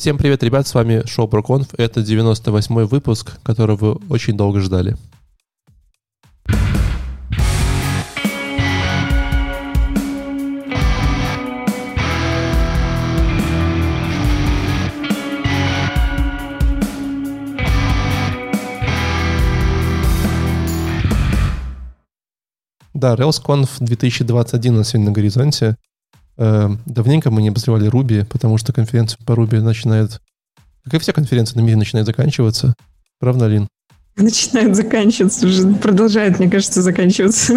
Всем привет, ребят, с вами шоу ProConf. Это 98-й выпуск, которого вы очень долго ждали. Да, RailsConf 2021 на сегодня на горизонте. Э, давненько мы не обозревали Руби, потому что конференция по Руби начинает, как и все конференции на мире, начинает заканчиваться. Правда, Алин? Начинает заканчиваться, уже продолжает, мне кажется, заканчиваться.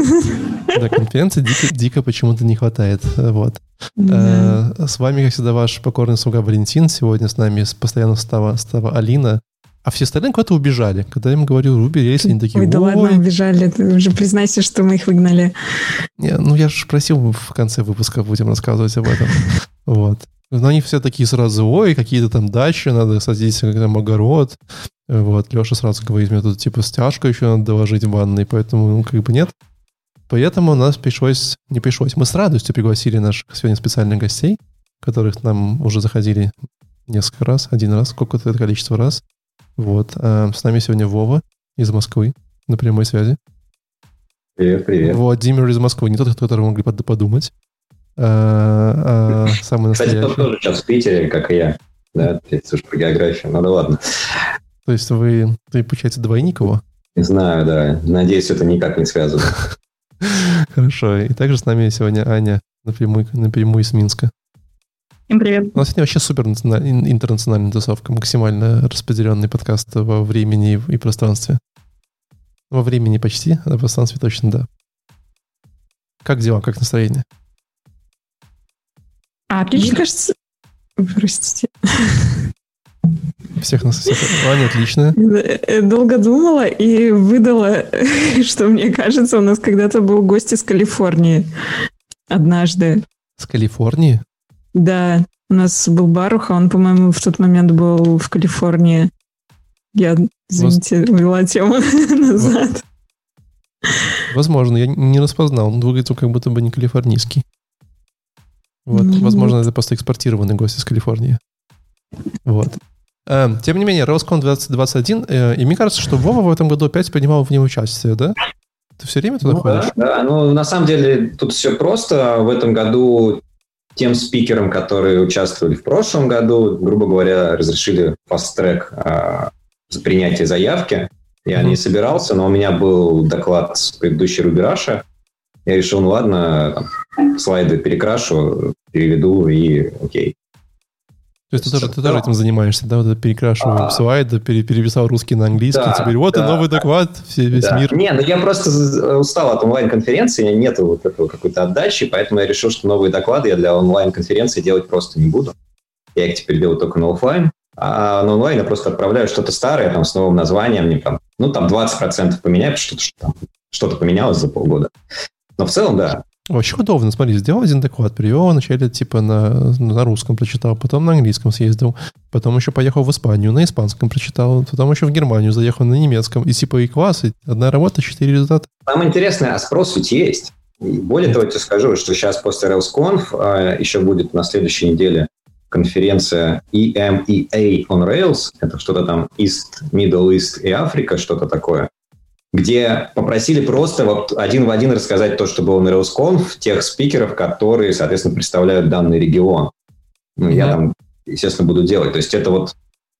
Да, конференции дико, дико почему-то не хватает. Вот. Да. Э, с вами, как всегда, ваш покорный слуга Валентин. Сегодня с нами постоянно стала, стала Алина. А все остальные куда-то убежали. Когда я им говорю, Руби рейс, они такие, Ой, да ладно, убежали. Ты уже признайся, что мы их выгнали. Не, ну, я же просил, в конце выпуска будем рассказывать об этом. Вот. Но они все такие сразу, ой, какие-то там дачи, надо садиться как там огород. Вот, Леша сразу говорит, мне тут типа стяжку еще надо доложить в ванной, поэтому, ну, как бы нет. Поэтому у нас пришлось, не пришлось, мы с радостью пригласили наших сегодня специальных гостей, которых нам уже заходили несколько раз, один раз, сколько-то количество раз. Вот. А с нами сегодня Вова из Москвы на прямой связи. Привет, привет. Владимир из Москвы, не тот, о котором могли подумать. А, а, самый настоящий. Кстати, тот тоже сейчас в Питере, как и я. Да, слушай про географию. Ну да ладно. То есть вы, ты, получается, двойник его? Не знаю, да. Надеюсь, это никак не связано. Хорошо. И также с нами сегодня Аня напрямую, напрямую из Минска. Всем привет. У нас сегодня вообще супер интернациональная тусовка, максимально распределенный подкаст во времени и пространстве. Во времени почти, а на пространстве точно да. Как дела, как настроение? А, отлично. Мне кажется... Простите. Всех нас всех. Аня, отлично. Э, долго думала и выдала, что мне кажется, у нас когда-то был гость из Калифорнии. Однажды. С Калифорнии? Да, у нас был Баруха, он, по-моему, в тот момент был в Калифорнии. Я, извините, Воз... увела тему назад. Возможно, я не распознал. Он выглядит как будто бы не калифорнийский. Вот, ну, возможно, это просто экспортированный гость из Калифорнии. Вот. Э, тем не менее, Roscon 2021, э, и мне кажется, что Вова в этом году опять принимал в нем участие, да? Ты все время туда ну, ходишь? Да, да, ну на самом деле тут все просто. В этом году тем спикерам, которые участвовали в прошлом году, грубо говоря, разрешили фаст-трек а, за принятие заявки. Я mm-hmm. не собирался, но у меня был доклад с предыдущей Рубираша. Я решил, ну ладно, там, слайды перекрашу, переведу и окей. То есть ты тоже, ты тоже этим занимаешься, да? Вот перекрашиваю а, слайды, пере, переписал русский на английский, да, теперь вот да, и новый доклад, все, весь да. мир. Не, ну я просто устал от онлайн-конференции, нету вот этого какой-то отдачи, поэтому я решил, что новые доклады я для онлайн-конференции делать просто не буду. Я их теперь делаю только на офлайн, а на онлайн я просто отправляю что-то старое, там, с новым названием, мне там, ну, там 20% поменяю, что-то, что там, что-то поменялось за полгода. Но в целом, да, Вообще удобно, смотри, сделал один доклад, привел вначале типа на, на русском прочитал, потом на английском съездил, потом еще поехал в Испанию, на испанском прочитал, потом еще в Германию заехал на немецком, и типа и класс, и одна работа, четыре результата. Самое интересное, а спрос ведь есть. И более того, я тебе скажу, что сейчас после RailsConf а, еще будет на следующей неделе конференция EMEA on Rails, это что-то там East, Middle East и Африка, что-то такое где попросили просто вот один в один рассказать то, что было на RailsConf, тех спикеров, которые, соответственно, представляют данный регион. Ну, я там, естественно, буду делать. То есть это вот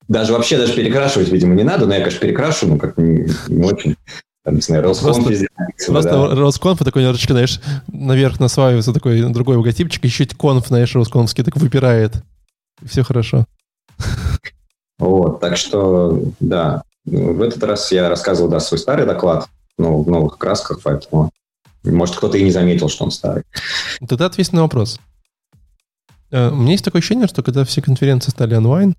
даже вообще даже перекрашивать, видимо, не надо, но я, конечно, перекрашу, ну, как не, не очень. Там, не знаю, RailsConf просто. Просто да. Такой немножечко, знаешь, наверх насваивается такой другой логотипчик, еще конф, знаешь, RailsConfский так выпирает. Все хорошо. Вот, так что, да, в этот раз я рассказывал, да, свой старый доклад, но в новых красках, поэтому, может, кто-то и не заметил, что он старый. Тогда ответь на вопрос. Э, у меня есть такое ощущение, что когда все конференции стали онлайн,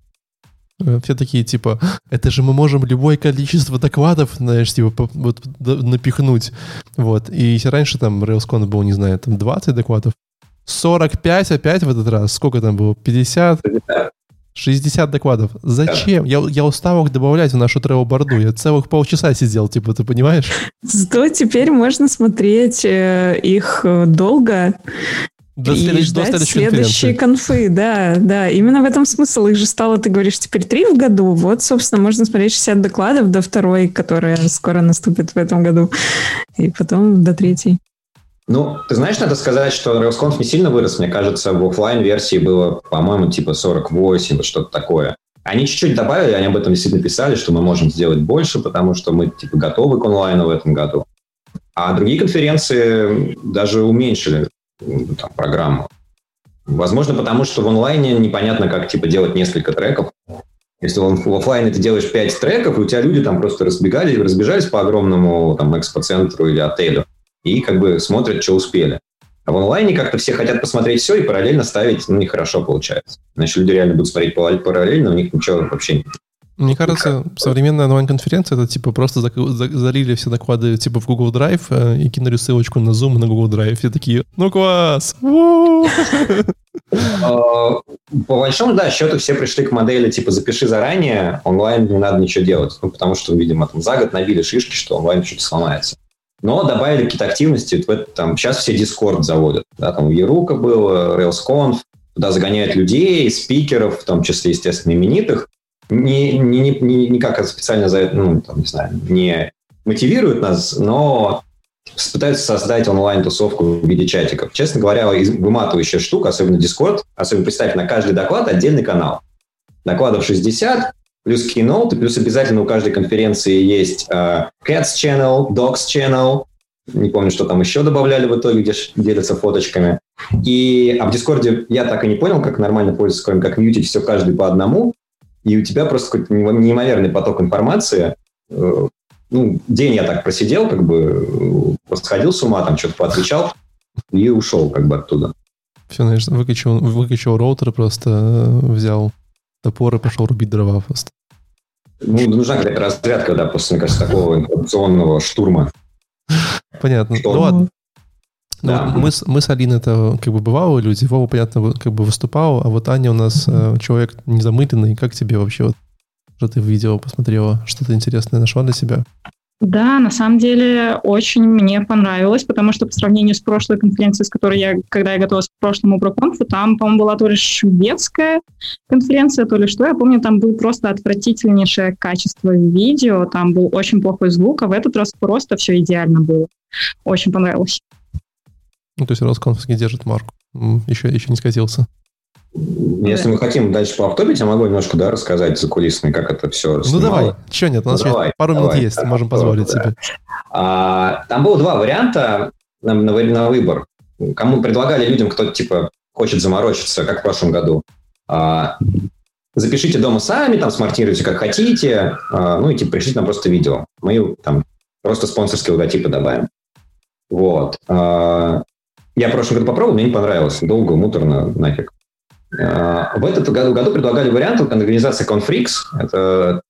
э, все такие, типа, это же мы можем любое количество докладов, знаешь, типа, вот, напихнуть. Вот. И если раньше там RailsCon был, не знаю, там 20 докладов, 45 опять в этот раз. Сколько там было? 50? 50. 60 докладов. Зачем? Я, я устал их добавлять в нашу тревел-борду. Я целых полчаса сидел, типа, ты понимаешь? Зато теперь можно смотреть э, их э, долго До и до ждать следующей следующие конфы, да, да. Именно в этом смысл. Их же стало, ты говоришь, теперь три в году. Вот, собственно, можно смотреть 60 докладов до второй, которая скоро наступит в этом году. И потом до третьей. Ну, ты знаешь, надо сказать, что RailsConf не сильно вырос. Мне кажется, в оффлайн версии было, по-моему, типа 48, вот что-то такое. Они чуть-чуть добавили, они об этом действительно писали, что мы можем сделать больше, потому что мы типа готовы к онлайну в этом году. А другие конференции даже уменьшили м, там, программу. Возможно, потому что в онлайне непонятно, как типа делать несколько треков. Если в оффлайне ты делаешь 5 треков, и у тебя люди там просто разбегались, разбежались по огромному там экспоцентру или отелю и как бы смотрят, что успели. А в онлайне как-то все хотят посмотреть все и параллельно ставить, ну, нехорошо получается. Значит, люди реально будут смотреть пара- параллельно, у них ничего вообще не... Мне кажется, современная онлайн-конференция это типа просто залили все доклады типа в Google Drive э, и кинули ссылочку на Zoom на Google Drive. Все такие, ну класс! у-у-у». А, По большому, да, счету все пришли к модели типа запиши заранее, онлайн не надо ничего делать. Ну, потому что, видимо, там за год набили шишки, что онлайн что-то сломается. Но добавили какие-то активности. Вот там, сейчас все Discord заводят. Да, там Ерука было, RailsConf. Туда загоняют людей, спикеров, в том числе, естественно, именитых. Не, не, не, не, не как специально за это, ну, там, не знаю, не мотивируют нас, но пытаются создать онлайн-тусовку в виде чатиков. Честно говоря, выматывающая штука, особенно Discord. Особенно представь, на каждый доклад отдельный канал. Докладов 60, плюс keynote, плюс обязательно у каждой конференции есть э, Cats Channel, Dogs Channel, не помню, что там еще добавляли в итоге, где делятся фоточками. И, а в Дискорде я так и не понял, как нормально пользоваться, как мьютить все каждый по одному, и у тебя просто какой-то неимо- неимоверный поток информации. Э, Ну, день я так просидел, как бы, э, сходил с ума, там что-то поотвечал и ушел как бы оттуда. Все, знаешь, выкачал, выкачал роутер, просто э, взял топор и пошел рубить дрова просто. Ну, нужна какая-то разрядка, да, после, мне кажется, такого информационного штурма. Понятно. Что? Ну ладно. Ну, Да. вот мы, с, мы с Алиной это как бы бывалые люди. Вова, понятно, как бы выступал, а вот Аня у нас э, человек незамыленный. Как тебе вообще вот, что ты в видео посмотрела? Что-то интересное нашла для себя? Да, на самом деле очень мне понравилось, потому что по сравнению с прошлой конференцией, с которой я, когда я готовилась к прошлому проконфу, там, по-моему, была то ли шведская конференция, то ли что. Я помню, там был просто отвратительнейшее качество видео, там был очень плохой звук, а в этот раз просто все идеально было. Очень понравилось. Ну, то есть Росконфовский держит марку. Еще, еще не скатился. Если мы хотим дальше поавтопить, я могу немножко, да, рассказать за кулисами, как это все Ну давай, че нет, у нас Ну, давай, пару минут давай, есть, да, можем позволить да. себе. А, там было два варианта на, на на выбор. Кому предлагали людям, кто типа хочет заморочиться, как в прошлом году. А, запишите дома сами, там смонтируйте как хотите, а, ну и типа пришлите нам просто видео. Мы там просто спонсорские логотипы добавим. Вот. А, я в прошлом году попробовал, мне не понравилось. Долго, муторно, нафиг. А, В этот году, году предлагали вариант организации Confrix. Это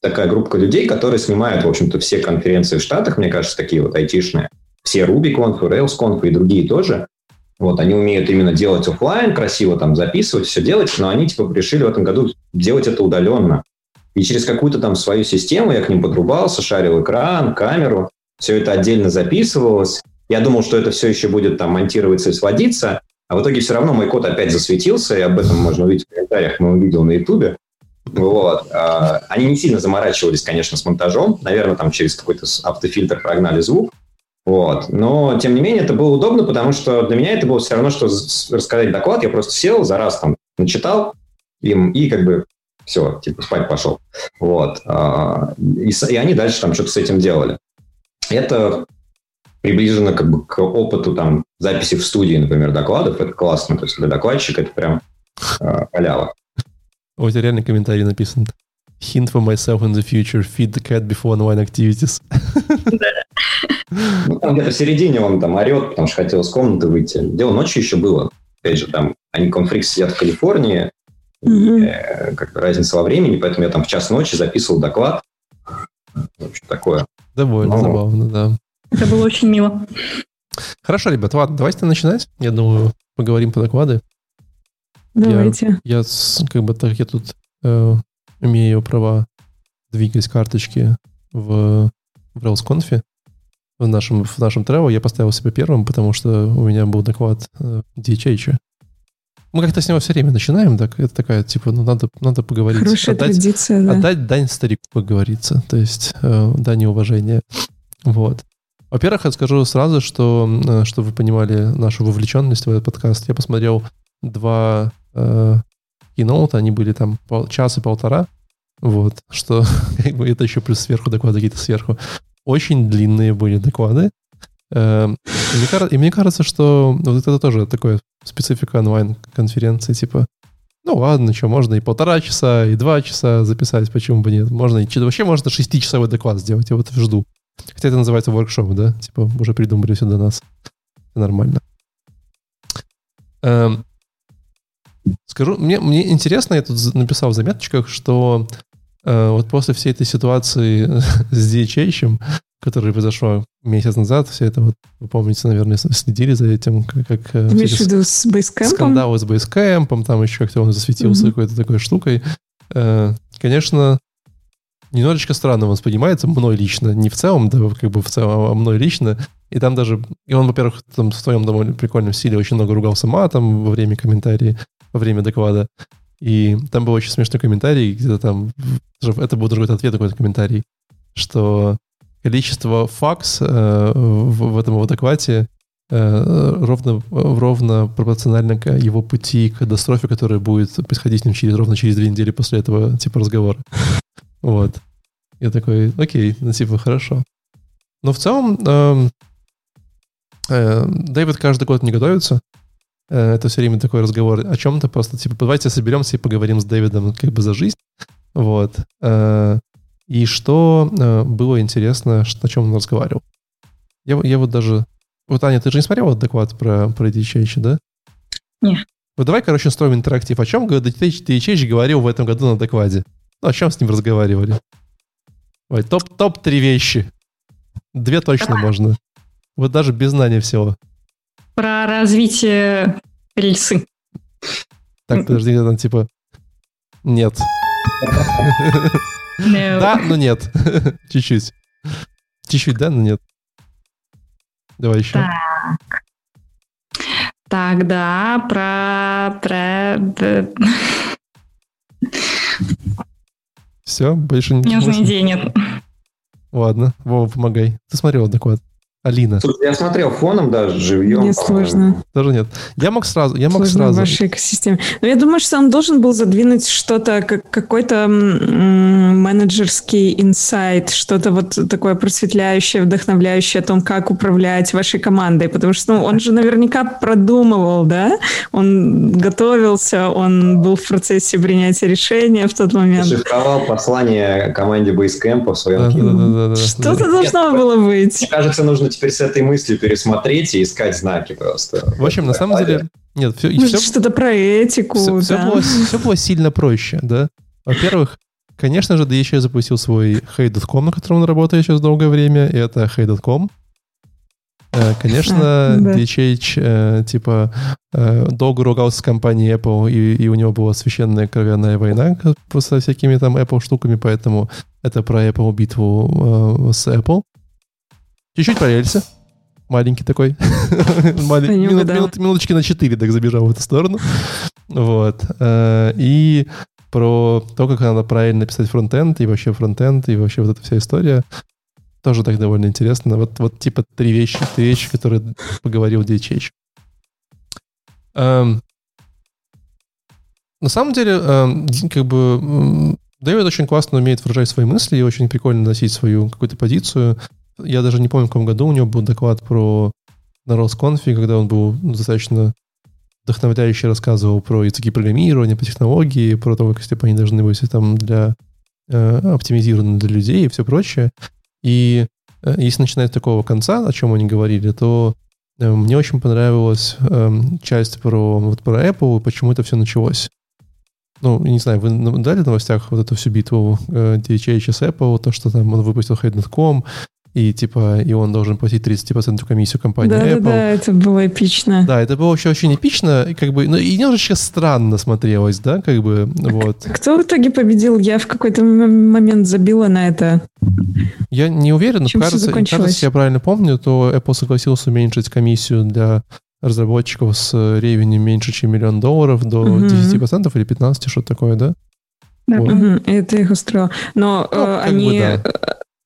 такая группа людей, которые снимают, в общем-то, все конференции в Штатах, мне кажется, такие вот айтишные. Все RubyConf, RailsConf и другие тоже. Вот, они умеют именно делать оффлайн, красиво там записывать, все делать, но они типа решили в этом году делать это удаленно. И через какую-то там свою систему я к ним подрубался, шарил экран, камеру, все это отдельно записывалось. Я думал, что это все еще будет там монтироваться и сводиться, а в итоге все равно мой код опять засветился, и об этом можно увидеть в комментариях, мы увидел на Ютубе. Вот. А, Они не сильно заморачивались, конечно, с монтажом. Наверное, там через какой-то автофильтр прогнали звук. Вот. Но, тем не менее, это было удобно, потому что для меня это было все равно, что рассказать доклад. Я просто сел, за раз там начитал им и как бы все, типа спать пошел. Вот. А, И, и они дальше там что-то с этим делали. Это приближено как бы к опыту там записи в студии, например, докладов. Это классно. То есть для докладчика это прям а, халява. У тебя реально комментарий написан. Hint for myself in the future. Feed the cat before online activities. Ну, там где-то в середине он там орет, потому что хотел из комнаты выйти. Дело ночью еще было. Опять же, там они конфрикс сидят в Калифорнии, э, как бы разница во времени, поэтому я там в час ночи записывал доклад. В общем, такое. Довольно Ну. забавно, да. Это было очень мило. Хорошо, ребят, ладно, давайте начинать. Я думаю, поговорим по доклады. Давайте. Я с- как бы так я тут э, имею права двигать карточки в, в RailsConf. в нашем, в нашем travel я поставил себя первым, потому что у меня был доклад э, DHH. Мы как-то с него все время начинаем, так это такая, типа, ну, надо, надо поговорить. Хорошая отдать, традиция, да. Отдать дань старику, как говорится, то есть э, дань уважения. Вот. Во-первых, я скажу сразу, что, э, чтобы вы понимали нашу вовлеченность в этот подкаст, я посмотрел два э, киноута, они были там пол, час и полтора, вот, что как бы это еще плюс сверху доклады какие-то сверху. Очень длинные были доклады, Эм, и мне, кажется, что вот это тоже такое специфика онлайн-конференции, типа, ну ладно, что, можно и полтора часа, и два часа записать, почему бы нет. Можно и вообще можно шестичасовой доклад сделать, я вот жду. Хотя это называется воркшоп, да? Типа, уже придумали все до нас. Нормально. Эм, скажу, мне, мне интересно, я тут написал в заметочках, что э, вот после всей этой ситуации с DHH которое произошло месяц назад, все это вот, вы помните, наверное, следили за этим, как... как э, Ты имеешь в виду с бейскэмпом? Скандалы с бейскэмпом, там еще как-то он засветился mm-hmm. какой-то такой штукой. Э, конечно, немножечко странно воспринимается мной лично, не в целом, да, как бы в целом, а мной лично. И там даже, и он, во-первых, там в своем довольно прикольном стиле очень много ругался матом во время комментарии, во время доклада. И там был очень смешной комментарий, где-то там, это был другой ответ, такой комментарий, что количество факс э, в, в этом водоквате э, ровно, ровно пропорционально к его пути к катастрофе, которая будет происходить с ним через, ровно через две недели после этого типа разговора. Вот. Я такой, окей, ну типа хорошо. Но в целом э, э, Дэвид каждый год не готовится. Э, это все время такой разговор о чем-то, просто типа давайте соберемся и поговорим с Дэвидом как бы за жизнь. Вот. Э, и что э, было интересно, что, о чем он разговаривал. Я, я вот даже... Вот, Аня, ты же не смотрела доклад про, про DHH, да? Нет. Вот давай, короче, строим интерактив. О чем DHH говорил в этом году на докладе? Ну, о чем с ним разговаривали? Давай, топ, топ-три вещи. Две точно можно. Вот даже без знания всего. Про развитие рельсы. Так, подожди, там типа... Нет. No. Да, но нет. Чуть-чуть. Чуть-чуть, да, но нет. Давай еще. Так. Тогда про... про... Все, больше не... Нужной идеи нет. Ладно, Вова, помогай. Ты смотрел доклад? Алина. Слушай, я смотрел фоном даже, живьем. Мне сложно. Тоже нет. Я мог сразу, я мог сложно сразу. в вашей экосистеме. Но я думаю, что он должен был задвинуть что-то, как, какой-то менеджерский инсайт, что-то вот такое просветляющее, вдохновляющее о том, как управлять вашей командой. Потому что ну, он же наверняка продумывал, да? Он готовился, он был в процессе принятия решения в тот момент. Шифровал послание команде Basecamp в своем да, да, да, да, Что-то должно было быть. Мне кажется, нужно теперь с этой мыслью пересмотреть и искать знаки просто. В общем, на самом деле, нет, все, Может, все, что-то про этику. Все, да. все, было, все было сильно проще, да. Во-первых, конечно же, DHH запустил свой Hey.com, на котором он работает сейчас долгое время, и это Hey.com. Э, конечно, да. DHH э, типа э, долго ругался с компанией Apple, и, и у него была священная кровяная война со всякими там Apple штуками, поэтому это про Apple битву с Apple. Чуть-чуть рельсе. Маленький такой. Минуточки на 4 так забежал в эту сторону. Вот. Э, и про то, как надо правильно писать фронтенд, и вообще фронтенд, и вообще вот эта вся история. Тоже так довольно интересно. Вот, вот типа три вещи, три вещи, которые поговорил DHH. Эм, на самом деле, эм, как бы Дэвид очень классно умеет выражать свои мысли и очень прикольно носить свою какую-то позицию. Я даже не помню, в каком году у него был доклад про на Росконфе, когда он был достаточно вдохновляюще рассказывал про языки программирования, по технологии, про то, как степы они должны быть там для э, оптимизированы для людей и все прочее. И э, если начинать с такого конца, о чем они говорили, то э, мне очень понравилась э, часть про, вот, про Apple и почему это все началось. Ну, не знаю, вы дали в новостях вот эту всю битву э, DHH с Apple, то, что там он выпустил Head.com, и типа и он должен платить 30% комиссию компании да, Apple. Да, да, это было эпично. Да, это было вообще очень эпично, и как бы, ну и немножечко странно смотрелось, да, как бы, вот. Кто в итоге победил? Я в какой-то момент забила на это. Я не уверен, но кажется, кажется, если я правильно помню, то Apple согласился уменьшить комиссию для разработчиков с ревенем меньше, чем миллион долларов до Мгм. 10% или 15%, что-то такое, да? Да, Вот. Мгм, это их устроило. Но Ну, э, как бы они да.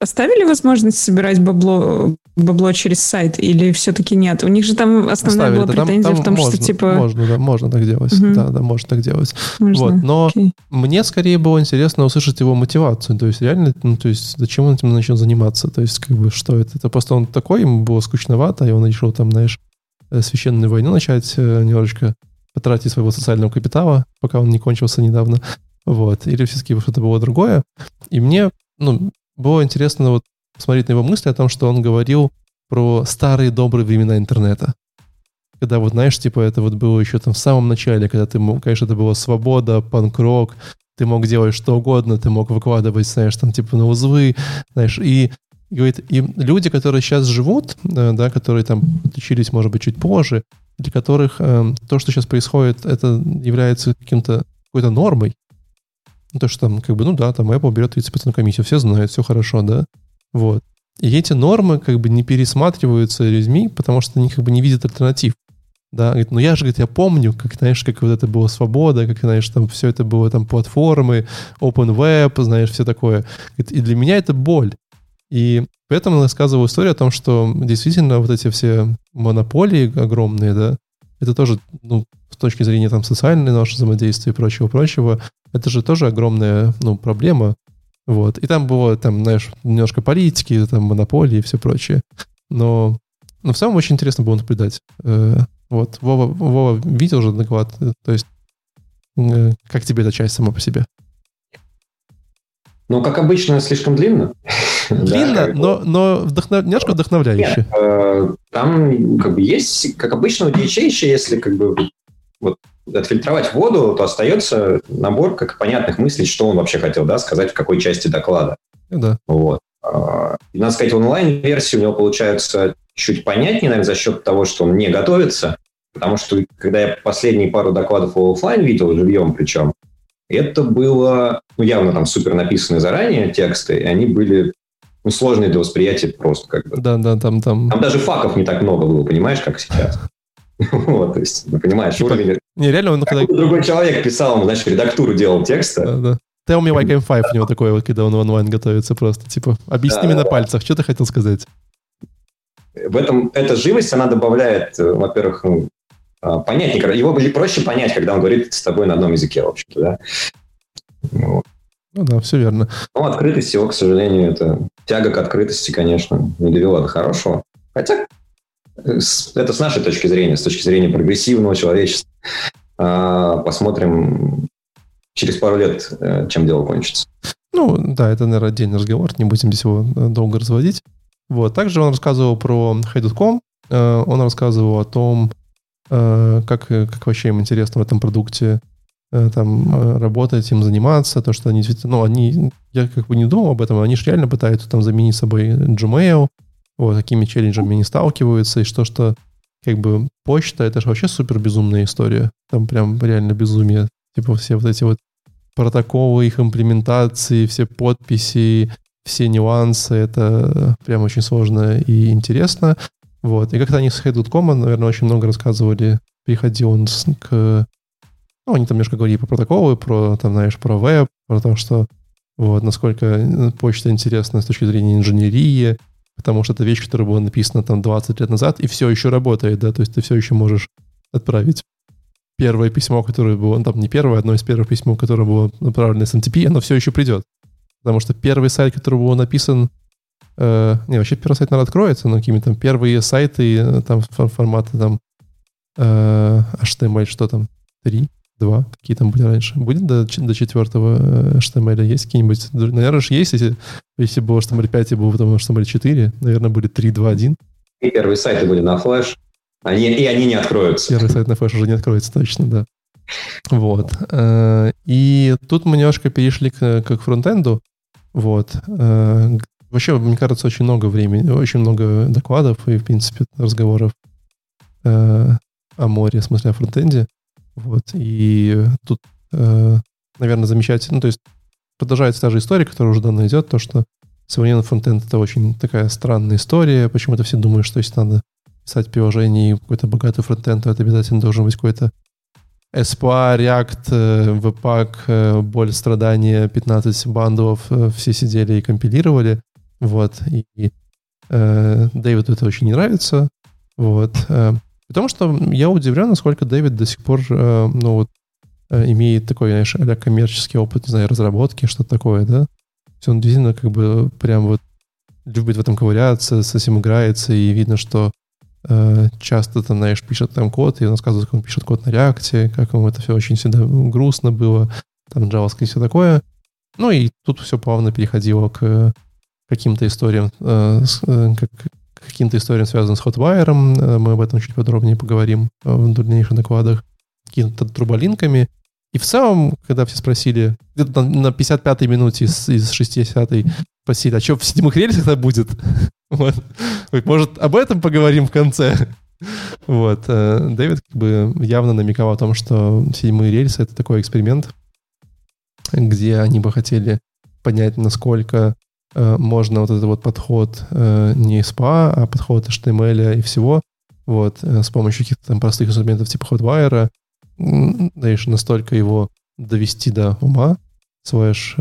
Оставили возможность собирать бабло, бабло через сайт или все-таки нет? У них же там основная Оставили, была да, там- претензия там в том, можно, что типа... Можно, да, можно так делать. Мгм. Да, да, можно так делать. можно. Вот, но Окей. мне скорее было интересно услышать его мотивацию. То есть реально, ну, то есть зачем он этим начал заниматься? То есть как бы что это? Это просто он такой, ему было скучновато, и он решил там, знаешь, э, священную войну начать э, немножечко потратить своего социального капитала, пока он не кончился недавно. Вот. Или все-таки что-то было другое. И мне, ну, было интересно вот посмотреть на его мысли о том, что он говорил про старые добрые времена интернета. Когда вот, знаешь, типа это вот было еще там в самом начале, когда ты, конечно, это была свобода, панк-рок, ты мог делать что угодно, ты мог выкладывать, знаешь, там типа на узлы, знаешь, и говорит, и люди, которые сейчас живут, э, да, которые там учились, может быть, чуть позже, для которых э, то, что сейчас происходит, это является каким-то какой-то нормой. Ну, То, что там, как бы, ну да, там Apple берет 30% комиссию, все знают, все хорошо, да, вот. И эти нормы как бы не пересматриваются людьми, потому что они как бы не видят альтернатив. Да, говорит, ну я же, говорит, я помню, как, знаешь, как вот это была свобода, как, знаешь, там все это было, там, платформы, open web, знаешь, все такое. Говорит, и для меня это боль. И поэтому он рассказывал историю о том, что действительно вот эти все монополии огромные, да, это тоже, ну, с точки зрения там социальной нашего взаимодействия и прочего-прочего, это же тоже огромная, ну, проблема. Вот. И там было, там, знаешь, немножко политики, там, монополии и все прочее. Но, но в целом очень интересно было наблюдать. Э, Вот, Вова, Вова видел же доклад, э, то есть э, как тебе эта часть сама по себе? Ну, как обычно, слишком длинно. Длинно, но, но вдохнов... немножко вдохновляюще. Нет, там как бы есть, как обычно у еще, если как бы вот отфильтровать воду, то остается набор как понятных мыслей, что он вообще хотел да, сказать в какой части доклада. Ну Да. Вот. А, И, надо сказать, онлайн-версии у него получается чуть понятнее, наверное, за счет того, что он не готовится. Потому что, когда я последние пару докладов в офлайн видел, живьем причем, это было, ну, явно там супер написанные заранее тексты, и они были ну, сложные для восприятия просто как бы. Да, да, там, там. Там даже факов не так много было, понимаешь, как сейчас. Вот, то есть, ну, понимаешь, Типа, уровень... Не, реально, он когда... Другой человек писал, он, значит, редактуру делал текста, Да, да. Tell me why I'm five у него такое, вот, когда он в онлайн готовится просто. Типа, объясни Да, мне на да. пальцах, что ты хотел сказать? в этом эта живость, она добавляет, э, во-первых, ну, а, понятнее, его проще понять, когда он говорит с тобой на одном языке, в общем-то, да. Вот. Ну да, все верно. Но открытость его, к сожалению, это тяга к открытости, конечно, не довела до хорошего. Хотя это с нашей точки зрения, с точки зрения прогрессивного человечества. А, Посмотрим через пару лет, э, чем дело кончится. Ну, да, это, наверное, отдельный разговор, не будем здесь его э, долго разводить. Вот. Также он рассказывал про Hey.com, э, он рассказывал о том, как, как вообще им интересно в этом продукте там работать, им заниматься, то, что они действительно, ну, они, я как бы не думал об этом, они же реально пытаются там заменить собой Gmail, вот, такими челленджами они сталкиваются, и что, что как бы почта, это же вообще супер безумная история, там прям реально безумие, типа все вот эти вот протоколы, их имплементации, все подписи, все нюансы, это прям очень сложно и интересно. Вот. И как-то они с Head.com, наверное, очень много рассказывали. Приходил он к... Ну, они там немножко говорили про протоколы, про, там, знаешь, про веб, про то, что вот, насколько э, почта интересна с точки зрения инженерии, потому что это вещь, которая была написана там 20 лет назад, и все еще работает, да, то есть ты все еще можешь отправить первое письмо, которое было, ну, там не первое, одно из первых письмо, которое было направлено с NTP, оно все еще придет. Потому что первый сайт, который был написан, э, не, вообще первый сайт, наверное, откроется, но какими там первые сайты, э, там фо- форматы там э, HTML, что там, 3, 2, какие там были раньше. Будет до, до четвертого э, HTML есть какие-нибудь? Наверное, же есть, если, если было HTML 5 и было потом HTML 4, наверное, будет 3, 2, 1. И первые сайты были на флеш, они, и они не откроются. Первый сайт на флеш уже не откроется точно, да. Вот. Э, И тут мы немножко перешли к, к фронтенду. Вот. Э, Вообще, мне кажется, очень много времени, очень много докладов и, в принципе, разговоров э, о море, в смысле о фронтенде. Вот. И тут, э, наверное, замечательно, ну, то есть продолжается та же история, которая уже давно идет, то, что современный фронтенд — это очень такая странная история. Почему-то все думают, что если надо писать приложение и какой-то богатый фронтенд, то это обязательно должен быть какой-то SPA, React, Webpack, боль, страдания, 15 бандов, все сидели и компилировали. Вот. И э, Дэвиду это очень не нравится. Вот. Э, потому что я удивлен, насколько Дэвид до сих пор, э, ну вот, э, имеет такой, знаешь, а коммерческий опыт, не знаю, разработки, что-то такое, да. Все он действительно как бы прям вот любит в этом ковыряться, с этим играется, и видно, что э, часто там, знаешь, пишет там код, и он рассказывает, как он пишет код на реакте, как ему это все очень всегда грустно было, там JavaScript и все такое. Ну и тут все плавно переходило к каким-то историям, э, э, как, каким-то историям, связанным с Hotwire. Э, мы об этом чуть подробнее поговорим в дальнейших докладах. Какими-то труболинками. И в целом, когда все спросили, где-то на 55-й минуте из, из 60-й спросили, а что в седьмых рельсах это будет? вот. Может, об этом поговорим в конце? вот. Дэвид как бы явно намекал о том, что седьмые рельсы — это такой эксперимент, где они бы хотели понять, насколько Э, можно вот этот вот подход э, не SPA, а подход HTML и всего, вот, э, с помощью каких-то там простых инструментов типа Hotwire, знаешь, настолько его довести до ума, слэш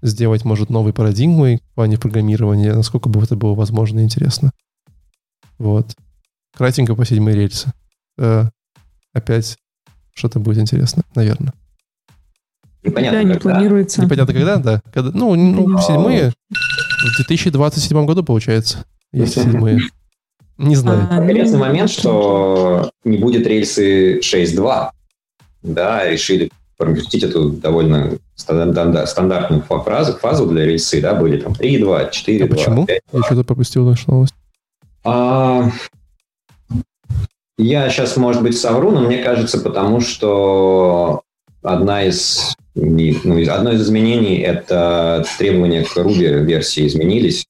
сделать, может, новой парадигмой в плане программирования, насколько бы это было возможно и интересно. Вот. Кратенько по седьмой рельсы. Опять что-то будет интересно, наверное. Непонятно, когда не планируется. Непонятно когда, да. Когда, ну, ну, седьмые. В 2027 году, получается, есть седьмые. Не знаю. А, Интересный ну, момент, что не будет рельсы 6.2. Да, решили прокрутить эту довольно стандартную фазу, фазу для рельсы, да, были там 3.2, 4.2, а почему? 5, Я что-то пропустил нашу новость. А, я сейчас, может быть, совру, но мне кажется, потому что одна из ну, одно из изменений – это требования к Ruby версии изменились.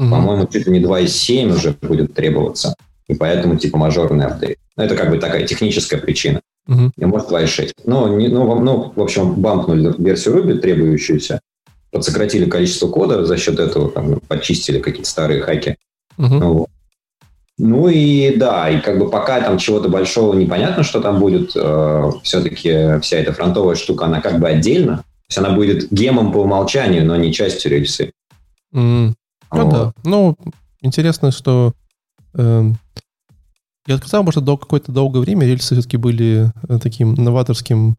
Mm-hmm. По-моему, чуть ли не 2.7 уже будет требоваться. И поэтому типа мажорный апдейт. Ну, это как бы такая техническая причина. Mm-hmm. И может 2.6. Но, не, ну, ну, в общем, бампнули версию Ruby, требующуюся, подсократили количество кода, за счет этого там, почистили какие-то старые хаки. Mm-hmm. Ну, ну и да, и как бы пока там чего-то большого непонятно, что там будет, э, все-таки вся эта фронтовая штука, она как бы отдельно. То есть она будет гемом по умолчанию, но не частью рельсы. Mm. Ну вот. да. Ну, интересно, что э, я сказал, что до какое-то долгое время рельсы все-таки были э, таким новаторским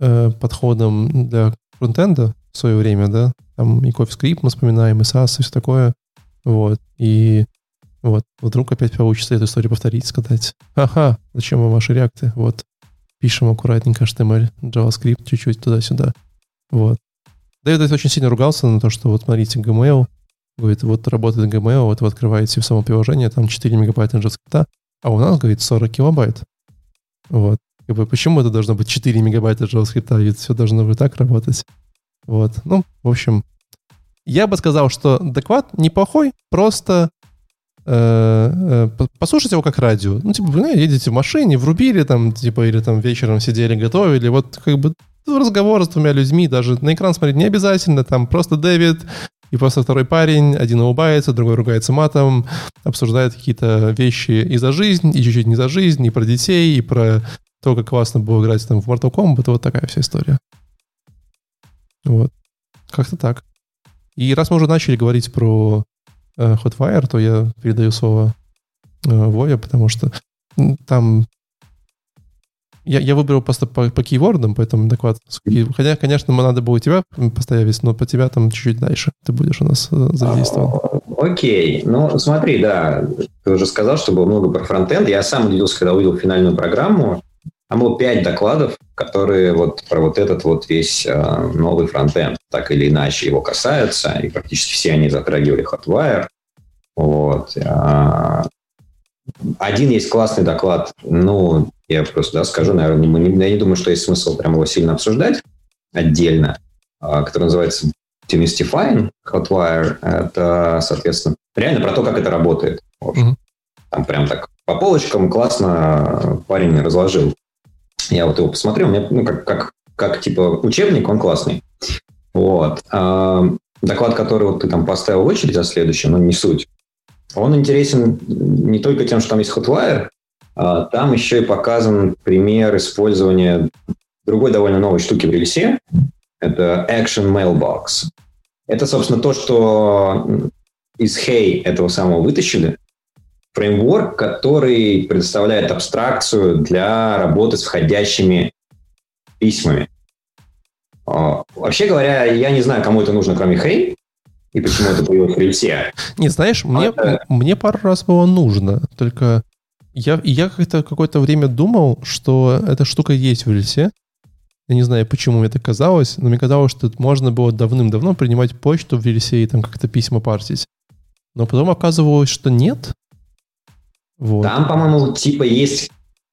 э, подходом для фронтенда в свое время, да. Там и CoffeeScript мы вспоминаем, и SAS, и все такое. Вот. И вот, вдруг опять получится эту историю повторить, сказать, ага, зачем вам ваши реакты? Вот, пишем аккуратненько HTML, JavaScript, чуть-чуть туда-сюда. Вот. Дэвид очень сильно ругался на то, что вот смотрите, Gmail, говорит, вот работает Gmail, вот вы открываете в само приложение, там 4 мегабайта JavaScript, а у нас, говорит, 40 килобайт. Вот. Как бы, почему это должно быть 4 мегабайта JavaScript, ведь все должно быть так работать. Вот. Ну, в общем, я бы сказал, что доклад неплохой, просто Э, э, послушайте его как радио. Ну, типа, вы едете в машине, врубили там, типа, или там вечером сидели, готовили. Вот как бы разговор с двумя людьми, даже на экран смотреть не обязательно, там просто Дэвид и просто второй парень, один улыбается, другой ругается матом, обсуждает какие-то вещи и за жизнь, и чуть-чуть не за жизнь, и про детей, и про то, как классно было играть там в Mortal Kombat, вот такая вся история. Вот. Как-то так. И раз мы уже начали говорить про Hotwire, то я передаю слово э, Вове, потому что там я, я выбрал просто по, по кейвордам, поэтому доклад. Хотя, конечно, надо было тебя поставить, но по тебя там чуть-чуть дальше. Ты будешь у нас э, задействован. Окей. Ну, смотри, да, ты уже сказал, что было много про фронтенд. Я сам удивился, когда увидел финальную программу. Там было пять докладов, которые вот про вот этот вот весь э, новый фронтенд так или иначе его касаются, и практически все они затрагивали Hotwire. Вот. А, один есть классный доклад, ну, я просто да, скажу, наверное, я не думаю, что есть смысл прямо его сильно обсуждать отдельно, а, который называется Demystifying Hotwire. Это, соответственно, реально про то, как это работает. Mm-hmm. Там прям так по полочкам классно парень разложил. Я вот его посмотрел, мне, ну, как, как, как типа учебник, он классный. Вот. доклад, который вот ты там поставил в очередь за следующим, но не суть. Он интересен не только тем, что там есть Hotwire, а там еще и показан пример использования другой довольно новой штуки в релисе. Это Action Mailbox. Это, собственно, то, что из Hey этого самого вытащили. Фреймворк, который предоставляет абстракцию для работы с входящими письмами. А, вообще говоря, я не знаю, кому это нужно, кроме Hey, и почему это появилось в рельсе. Не, знаешь, мне, это... мне пару раз было нужно, только я, я как-то какое-то время думал, что эта штука есть в рельсе. Я не знаю, почему мне так казалось, но мне казалось, что можно было давным-давно принимать почту в рельсе и там как-то письма партить. Но потом оказывалось, что нет. Вот. Там, по-моему, типа есть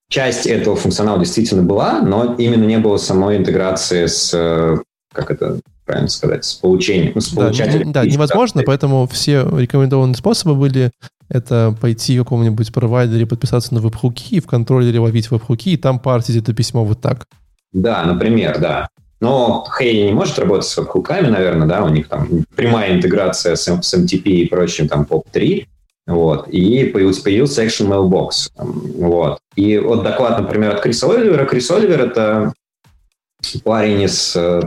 часть этого функционала действительно была, но именно не было самой интеграции с, э, как это правильно сказать, с получением, с да, получателем. Да, невозможно, поэтому все рекомендованные способы были это пойти в каком-нибудь провайдере, подписаться на веб-хуки, в контроллере ловить веб-хуки, и там партить это письмо вот так. Да, например, да. Но Hey не может работать с веб-хуками, наверное, да, у них там прямая интеграция с, с MTP и прочим, там, POP3, вот, и появился, появился Action Mailbox, вот. И вот доклад, например, от Криса Оливера. Крис Оливер — это парень из э,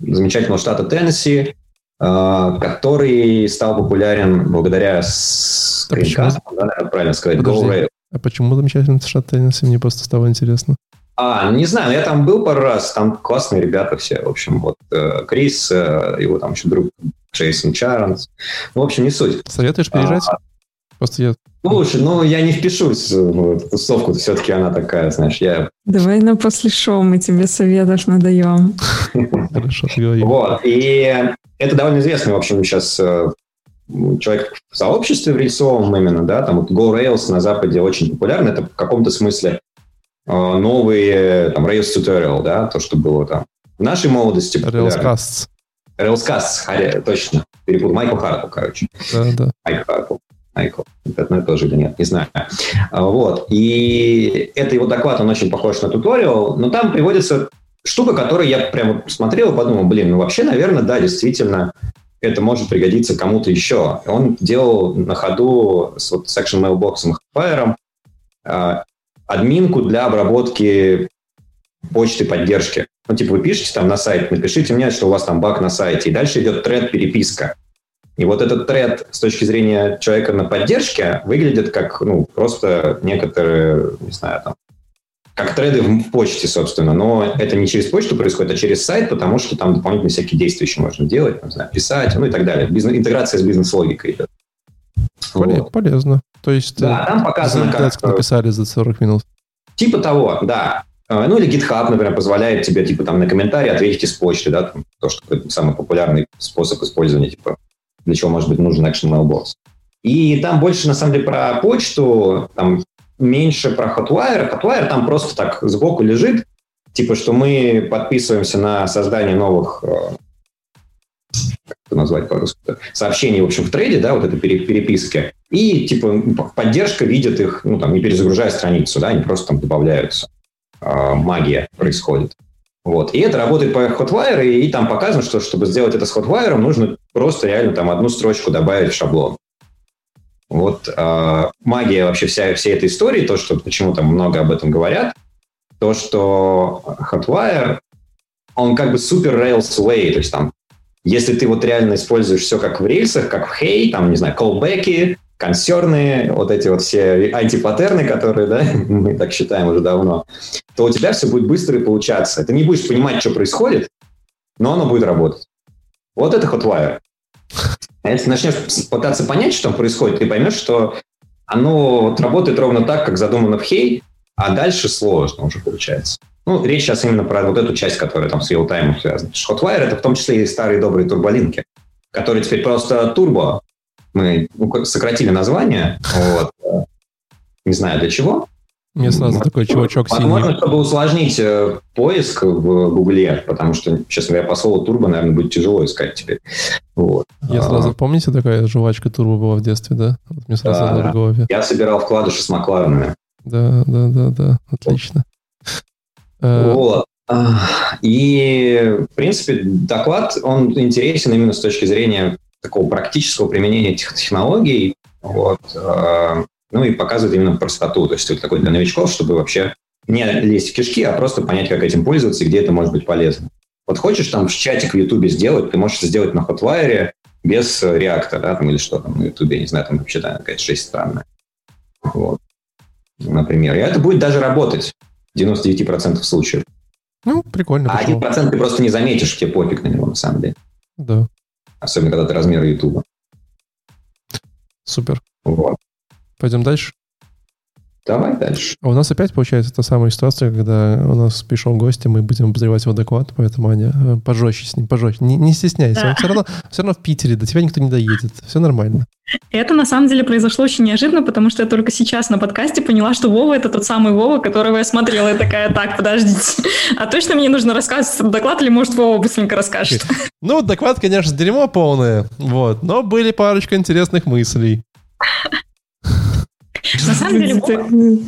замечательного штата Теннесси, э, который стал популярен благодаря скринкастам, да, наверное, правильно сказать, Go А почему замечательный штат Теннесси? Мне просто стало интересно. А, не знаю, я там был пару раз, там классные ребята все, в общем, вот э, Крис, э, его там еще друг Джейсон Чарнс, в общем, не суть. Советуешь переезжать? А, Просто я... Слушай, ну я не впишусь в эту тусовку, все-таки она такая, знаешь, я... Давай на после шоу мы тебе советов надаем. Хорошо, ты говори. Вот, и это довольно известный, в общем, сейчас э, человек в сообществе в рельсовом именно, да, там вот GoRails на Западе очень популярный, это в каком-то смысле Э, новые там Rails Tutorial, да, то, что было там в нашей молодости. Railscasts. Railscasts, точно. Перепутал. Майкл Харпл, короче. Да, да. Майкл Харпл. Майкл. Это одно и то же или нет, не знаю. А, вот. И это его доклад, он очень похож на туториал, но там приводится штука, которую я прямо смотрел и подумал, блин, ну вообще, наверное, да, действительно, это может пригодиться кому-то еще. Он делал на ходу с вот Section Mailbox и Fire админку для обработки почты поддержки. Ну, типа, вы пишете там на сайт, напишите мне, что у вас там баг на сайте, и дальше идет тред переписка. И вот этот тред с точки зрения человека на поддержке выглядит как, ну, просто некоторые, не знаю, там, как треды в почте, собственно, но это не через почту происходит, а через сайт, потому что там дополнительные всякие действия еще можно делать, не знаю, писать, ну и так далее. Бизнес, интеграция с бизнес-логикой идет. Вот. Полезно. То есть да, там показано, как... написали за 40 минут. Типа того, да. А, ну или GitHub, например, позволяет тебе типа там на комментарий ответить из почты, да, там, то, что это самый популярный способ использования, типа, для чего может быть нужен Action Mailbox. И там больше, на самом деле, про почту, там меньше про Hotwire. Hotwire там просто так сбоку лежит, типа, что мы подписываемся на создание новых э, как это назвать по-русски, сообщений, в общем, в трейде, да, вот это переписки, и, типа, поддержка видит их, ну, там, не перезагружая страницу, да, они просто там добавляются. Э, магия происходит. Вот. И это работает по Hotwire, и, и там показано, что чтобы сделать это с Hotwire, нужно просто реально там одну строчку добавить в шаблон. Вот э, магия вообще вся, всей этой истории, то, что почему там много об этом говорят, то, что Hotwire, он как бы супер Rails way, то есть там если ты вот реально используешь все как в рельсах, как в Hey, там, не знаю, callback, консерны, вот эти вот все антипаттерны, которые, да, мы так считаем уже давно, то у тебя все будет быстро и получаться. Ты не будешь понимать, что происходит, но оно будет работать. Вот это Hotwire. А если начнешь пытаться понять, что там происходит, ты поймешь, что оно вот работает ровно так, как задумано в Hey, а дальше сложно уже получается. Ну, речь сейчас именно про вот эту часть, которая там с реал-таймом связана. Hotwire — это в том числе и старые добрые турболинки, которые теперь просто турбо. Мы ну, сократили название, вот. не знаю для чего. Мне сразу такой чувачок Возможно, синий. чтобы усложнить э, поиск в Гугле, потому что, честно говоря, по слову турбо, наверное, будет тяжело искать теперь. Вот. Я сразу, а, помните, такая жвачка турбо была в детстве, да? Вот мне сразу да, в голове. Я собирал вкладыши с Макларенами. Да, да, да, да, отлично. Э, вот. И, в принципе, доклад, он интересен именно с точки зрения такого практического применения этих технологий. Вот, а, ну и показывает именно простоту. То есть это такой для новичков, чтобы вообще не лезть в кишки, а просто понять, как этим пользоваться и где это может быть полезно. Вот хочешь там чатик в Ютубе сделать, ты можешь это сделать на Hotwire без реакта, да, там, или что там на Ютубе, не знаю, там вообще да, какая-то шесть странная. Вот. Например. И это будет даже работать в 99% случаев. Ну, прикольно. А 1% ты просто не заметишь, тебе пофиг на него, на самом деле. Да. Особенно, когда ты размер Ютуба. Супер. Вот. Пойдем дальше. Давай дальше. А у нас опять получается та самая ситуация, когда у нас пришел гость, и мы будем обозревать его доклад, поэтому, Аня, э, пожестче с ним, пожестче. Не, не стесняйся, Да. он все равно, все равно в Питере, до тебя никто не доедет. Все нормально. Это на самом деле произошло очень неожиданно, потому что я только сейчас на подкасте поняла, что Вова это тот самый Вова, которого я смотрела, и такая, так, подождите, а точно мне нужно рассказывать доклад, или может Вова быстренько расскажет? Ну, доклад, конечно, дерьмо полное, вот, но были парочка интересных мыслей. На самом деле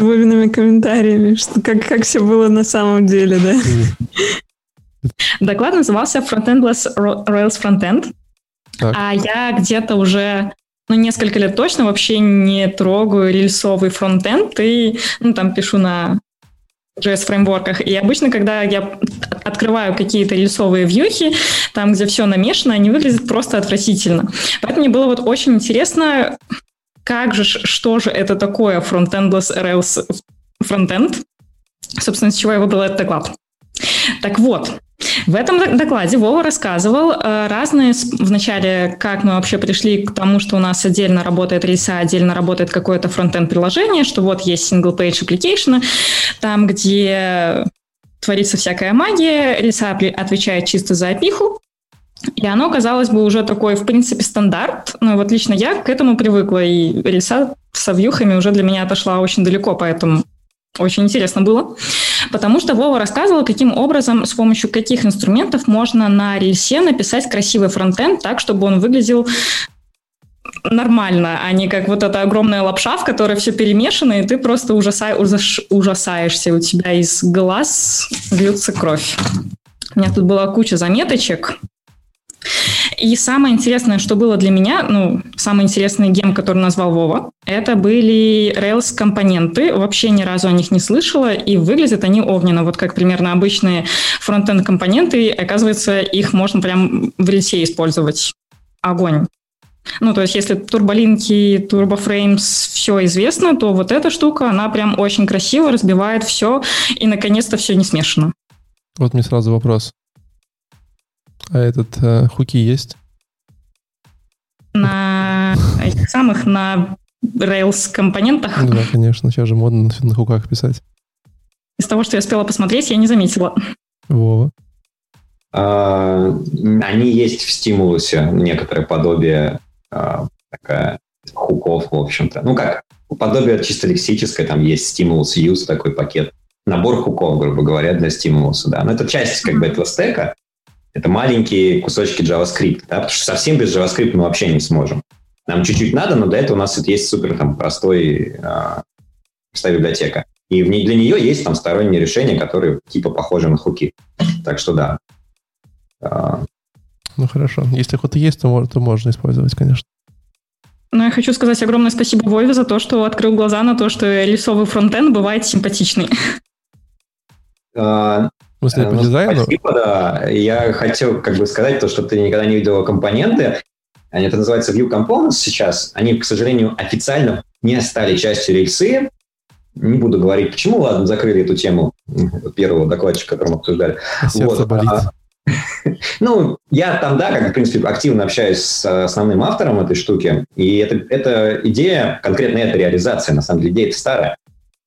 Вовиными комментариями, что как, как все было на самом деле, да. доклад назывался Frontendless Ro- Rails Frontend, Так. а я где-то уже ну, несколько лет точно вообще не трогаю рельсовый фронтенд и ну, там пишу на JS-фреймворках. И обычно, когда я открываю какие-то рельсовые вьюхи, там, где все намешано, они выглядят просто отвратительно. Поэтому мне было вот очень интересно, как же, что же это такое frontendless Rails фронтенд, собственно, с чего я выбрала этот доклад. Так вот, в этом докладе Вова рассказывал э, разные, вначале, как мы вообще пришли к тому, что у нас отдельно работает рельса, отдельно работает какое-то фронтенд приложение, что вот есть single-page application, там, где творится всякая магия, рельса отвечает чисто за опиху, и оно, казалось бы, уже такой, в принципе, стандарт. Но вот лично я к этому привыкла, и рельса со вьюхами уже для меня отошла очень далеко, поэтому очень интересно было. Потому что Вова рассказывал, каким образом, с помощью каких инструментов можно на рельсе написать красивый фронтенд так, чтобы он выглядел нормально, а не как вот эта огромная лапша, в которой все перемешано, и ты просто ужаса- ужас- ужасаешься. У тебя из глаз льется кровь. У меня тут была куча заметочек. И самое интересное, что было для меня, ну, самый интересный гем, который назвал Вова, это были Rails-компоненты. Вообще ни разу о них не слышала, и выглядят они огненно. Вот как примерно обычные фронтенд-компоненты, оказывается, их можно прям в рельсе использовать. Огонь. Ну, то есть, если турболинки, турбофреймс, все известно, то вот эта штука, она прям очень красиво разбивает все, и, наконец-то, все не смешано. Вот мне сразу вопрос. А этот э, хуки есть? На этих самых, на Rails-компонентах. Ну да, конечно, сейчас же модно на, на хуках писать. Из того, что я успела посмотреть, я не заметила. Вова. А, Они есть в стимулусе, некоторое подобие а, такая, хуков, в общем-то. Ну как, подобие чисто лексическое, там есть стимулус use, такой пакет. Набор хуков, грубо говоря, для стимулуса, да. Но это часть как бы этого стека. Это маленькие кусочки JavaScript, да, потому что совсем без JavaScript мы вообще не сможем. Нам чуть-чуть надо, но для этого у нас вот есть супер там простой, а, простая библиотека. И в ней, для нее есть там сторонние решения, которые типа похожи на хуки. Так что да. А, Ну хорошо. Если кто-то есть, то, то можно использовать, конечно. Но я хочу сказать огромное спасибо Вове за то, что открыл глаза на то, что рисовый фронтенд бывает симпатичный. а, В смысле, по ну, дизайну? Спасибо, да. Я хотел как бы сказать то, что ты никогда не видела компоненты. Они это называется View Components сейчас. Они, к сожалению, официально не стали частью рельсы. Не буду говорить, почему, ладно, закрыли эту тему первого докладчика, который мы обсуждали. Сердце Вот, болит. а, Ну, я там, да, как, в принципе, активно общаюсь с основным автором этой штуки, и это, эта идея, конкретно эта реализация, на самом деле, идея старая.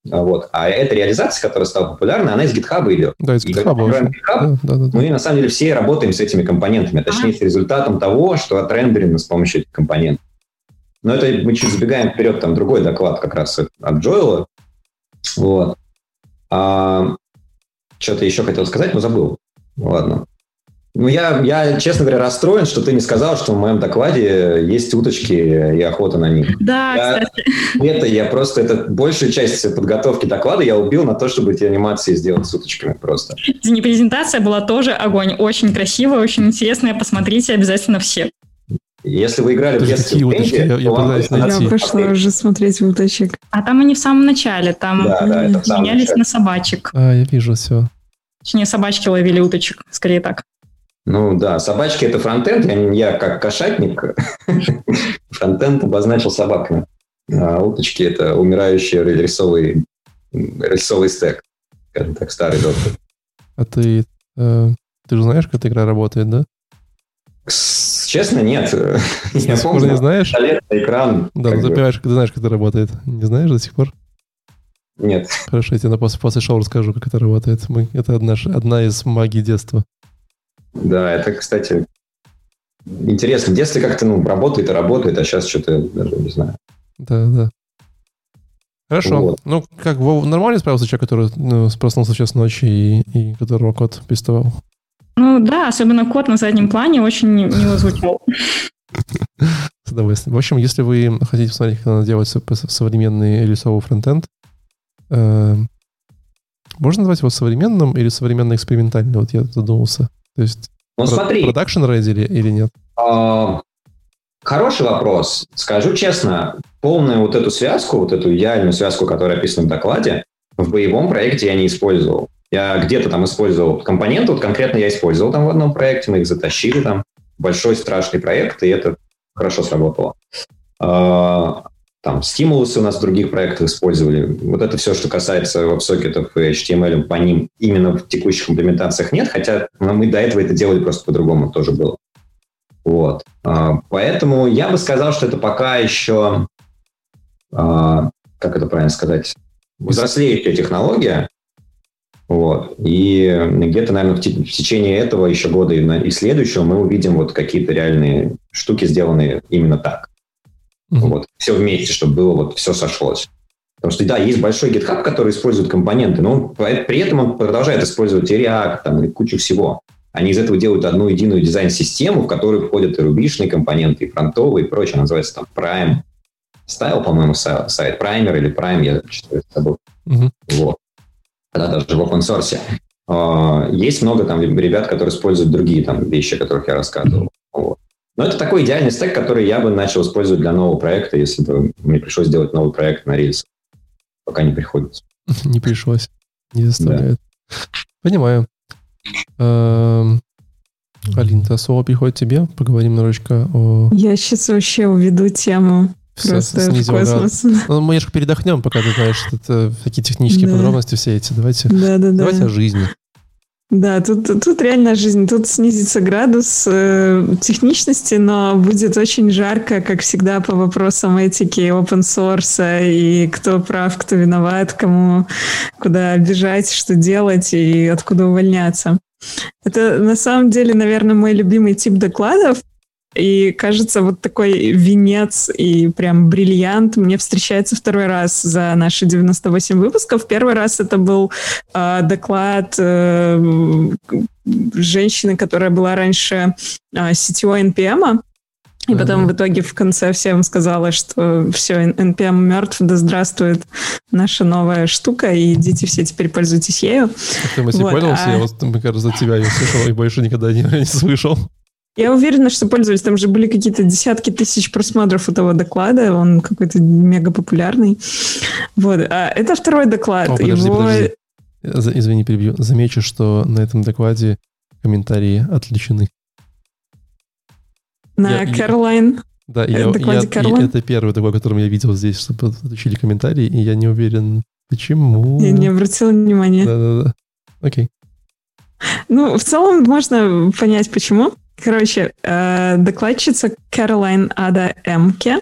А Вот. А эта реализация, которая стала популярной, она из GitHub идет. Да, из GitHub GitHub, Да, да, да, мы, на самом деле, все работаем с этими компонентами, а точнее, с результатом того, что отрендерено с помощью этих компонентов. Но это мы чуть забегаем вперед, там другой доклад как раз от Джоэла. Вот. А, что-то еще хотел сказать, но забыл. Ладно. Ну, я, я, честно говоря, расстроен, что ты не сказал, что в моем докладе есть уточки и охота на них. Да, я, кстати. Это я просто, это большую часть подготовки доклада я убил на то, чтобы эти анимации сделать с уточками просто. Не презентация была тоже огонь. Очень красивая, очень интересная. Посмотрите обязательно все. Если вы играли в детстве в уточки? Я, я пытаюсь найти. Я пошла уже смотреть уточек. А там они в самом начале, там да, да, это менялись на собачек. А, я вижу все. Точнее, собачки ловили уточек, скорее так. Ну да, собачки это фронтенд, я, я как кошатник фронтенд обозначил собаками. А уточки это умирающий рельсовый, рельсовый стек, скажем так, старый доктор. А ты, э, ты же знаешь, как эта игра работает, да? Честно, нет. Я помню, не знаешь? экран. Да, ну ты понимаешь, ты знаешь, как это работает. Не знаешь до сих пор? Нет. Хорошо, я тебе после, после шоу расскажу, как это работает. Мы, это одна, одна из магий детства. Да, это, кстати, интересно. В детстве как-то ну, работает и работает, а сейчас что-то даже не знаю. Да, да. Хорошо. Вот. Ну, как Вов нормально справился человек, который ну, проснулся сейчас ночью и, и которого кот пестовал? Ну да, особенно кот на заднем плане очень мило звучал. С удовольствием. В общем, если вы хотите посмотреть, как надо делать современный рисовый фронтенд, э, можно назвать его современным или современно экспериментальным? Вот я задумался. То есть ну, смотри. продакшн ready или, или нет? А, хороший вопрос. Скажу честно, полную вот эту связку, вот эту идеальную связку, которая описана в докладе, в боевом проекте я не использовал. Я где-то там использовал компоненты, вот конкретно я использовал там в одном проекте, мы их затащили там, большой страшный проект, и это хорошо сработало. А, там стимулусы у нас в других проектах использовали. Вот это все, что касается веб-сокетов и HTML, по ним именно в текущих имплементациях нет, хотя мы до этого это делали просто по-другому тоже было. Вот. А, поэтому я бы сказал, что это пока еще, а, как это правильно сказать, взрослеющая технология, вот. И где-то, наверное, в течение этого еще года и, на, и следующего мы увидим вот какие-то реальные штуки, сделанные именно так. Mm-hmm. Вот. Все вместе, чтобы было вот все сошлось. Потому что, да, есть большой GitHub, который использует компоненты, но он, при этом он продолжает использовать и React, там, и кучу всего. Они из этого делают одну единую дизайн-систему, в которую входят и рубишные компоненты, и фронтовые, и прочее. Называется там Prime. Style, по-моему, сайт Primer или Prime, я что-то забыл. Mm-hmm. Вот да, даже в open source. А, есть много там ребят, которые используют другие там вещи, о которых я рассказывал. Но это такой идеальный стек, который я бы начал использовать для нового проекта, если бы мне пришлось сделать новый проект на рельсах. Пока не приходится. Не пришлось. Не заставляет. Да. Понимаю. Эм, Алина, слово приходит тебе. Поговорим немножечко о... Я сейчас вообще уведу тему Просто в космос. Ну, мы немножко передохнем, пока ты знаешь это, такие технические да. подробности все эти. Давайте, да, да, давайте да. о жизни. Да, тут, тут реально жизнь. Тут снизится градус э, техничности, но будет очень жарко, как всегда, по вопросам этики, open source, и кто прав, кто виноват, кому куда бежать, что делать и откуда увольняться. Это на самом деле, наверное, мой любимый тип докладов, и кажется, вот такой венец и прям бриллиант мне встречается второй раз за наши 98 выпусков. Первый раз это был э, доклад э, женщины, которая была раньше э, сетевой NPM. И потом в итоге в конце всем сказала, что все, NPM мертв, да здравствует наша новая штука, и идите все теперь пользуйтесь ею. Ты вот, пользовался, а... я вот, мне кажется, за тебя ее слышал и больше никогда не, не слышал. Я уверена, что пользовались. Там же были какие-то десятки тысяч просмотров этого доклада. Он какой-то мега популярный. Вот. А это второй доклад. О, подожди, Его... подожди. Извини, перебью. Замечу, что на этом докладе комментарии отвлечены. На я, Кэролайн? Да, я, я, я, это первый такой, которым я видел здесь, чтобы отключили комментарии, и я не уверен, почему. Я не обратила внимания. Да-да-да. Окей. Ну, в целом можно понять, почему. Короче, э, докладчица Кэролайн Ада Эмке.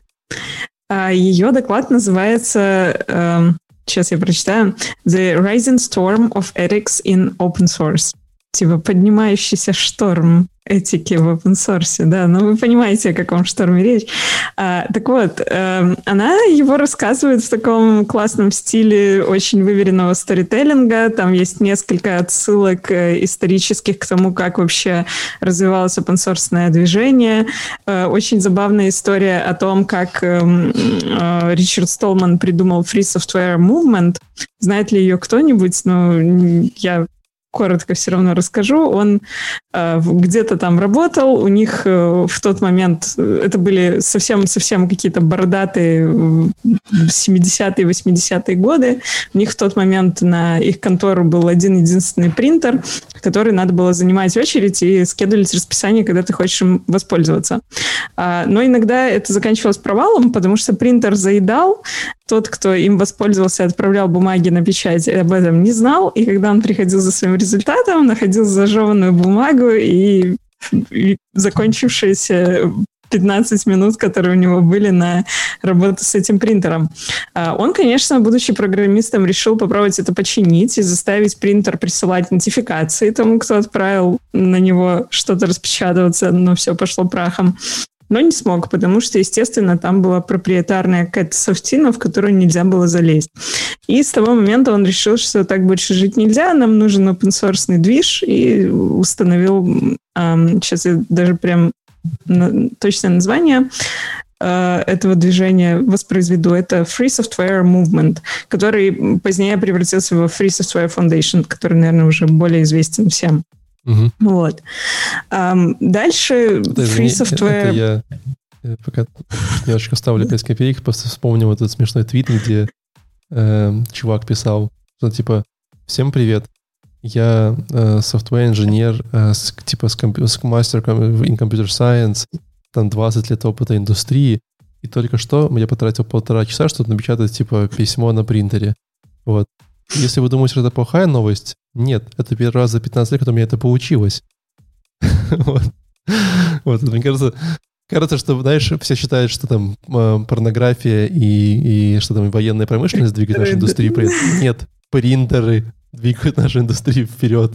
Э, ее доклад называется, сейчас я прочитаю, The Rising Storm of Ethics in Open Source. Типа поднимающийся шторм этики в open source, да, но вы понимаете, о каком шторме речь. А, так вот, э, она его рассказывает в таком классном стиле очень выверенного сторителлинга, там есть несколько отсылок э, исторических к тому, как вообще развивалось open source движение. Э, очень забавная история о том, как э, э, Ричард Столман придумал Free Software Movement. Знает ли ее кто-нибудь? Ну, я коротко все равно расскажу. Он э, где-то там работал, у них э, в тот момент, э, это были совсем-совсем какие-то бородатые 70-е, 80-е годы, у них в тот момент на их контору был один единственный принтер, который надо было занимать очередь и скедулить расписание, когда ты хочешь им воспользоваться. А, но иногда это заканчивалось провалом, потому что принтер заедал, тот, кто им воспользовался, отправлял бумаги на печать, об этом не знал, и когда он приходил за своим результатом, находил зажеванную бумагу и, закончившиеся 15 минут, которые у него были на работу с этим принтером. А, он, конечно, будучи программистом, решил попробовать это починить и заставить принтер присылать нотификации тому, кто отправил на него что-то распечатываться, но все пошло прахом но не смог, потому что, естественно, там была проприетарная какая-то софтина, в которую нельзя было залезть. И с того момента он решил, что так больше жить нельзя, нам нужен open source движ, и установил, сейчас я даже прям точное название, э, этого движения воспроизведу. Это Free Software Movement, который позднее превратился в Free Software Foundation, который, наверное, уже более известен всем. Угу. Вот. Дальше это, Free Software... Это я, я пока немножечко ставлю 5 копеек, просто вспомнил этот смешной твит, где э, чувак писал, что типа «Всем привет, я э, софтвер-инженер, э, с, типа с, комп- с мастер in computer science, там 20 лет опыта индустрии, и только что я потратил полтора часа, чтобы напечатать типа письмо на принтере. Вот. Если вы думаете, что это плохая новость, нет, это первый раз за 15 лет, когда у меня это получилось. вот. вот, мне кажется, кажется, что, знаешь, все считают, что там э, порнография и, и что там военная промышленность двигает нашу индустрию. Нет, принтеры двигают нашу индустрию вперед.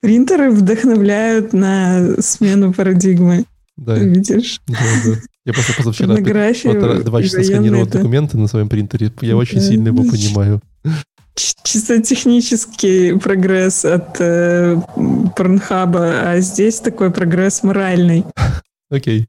Принтеры вдохновляют на смену парадигмы. Да. Видишь? Да, да. Я просто позавчера вот, два часа сканировал документы на своем принтере. Я очень да. сильно его понимаю чисто технический прогресс от э, Порнхаба, а здесь такой прогресс моральный. Окей.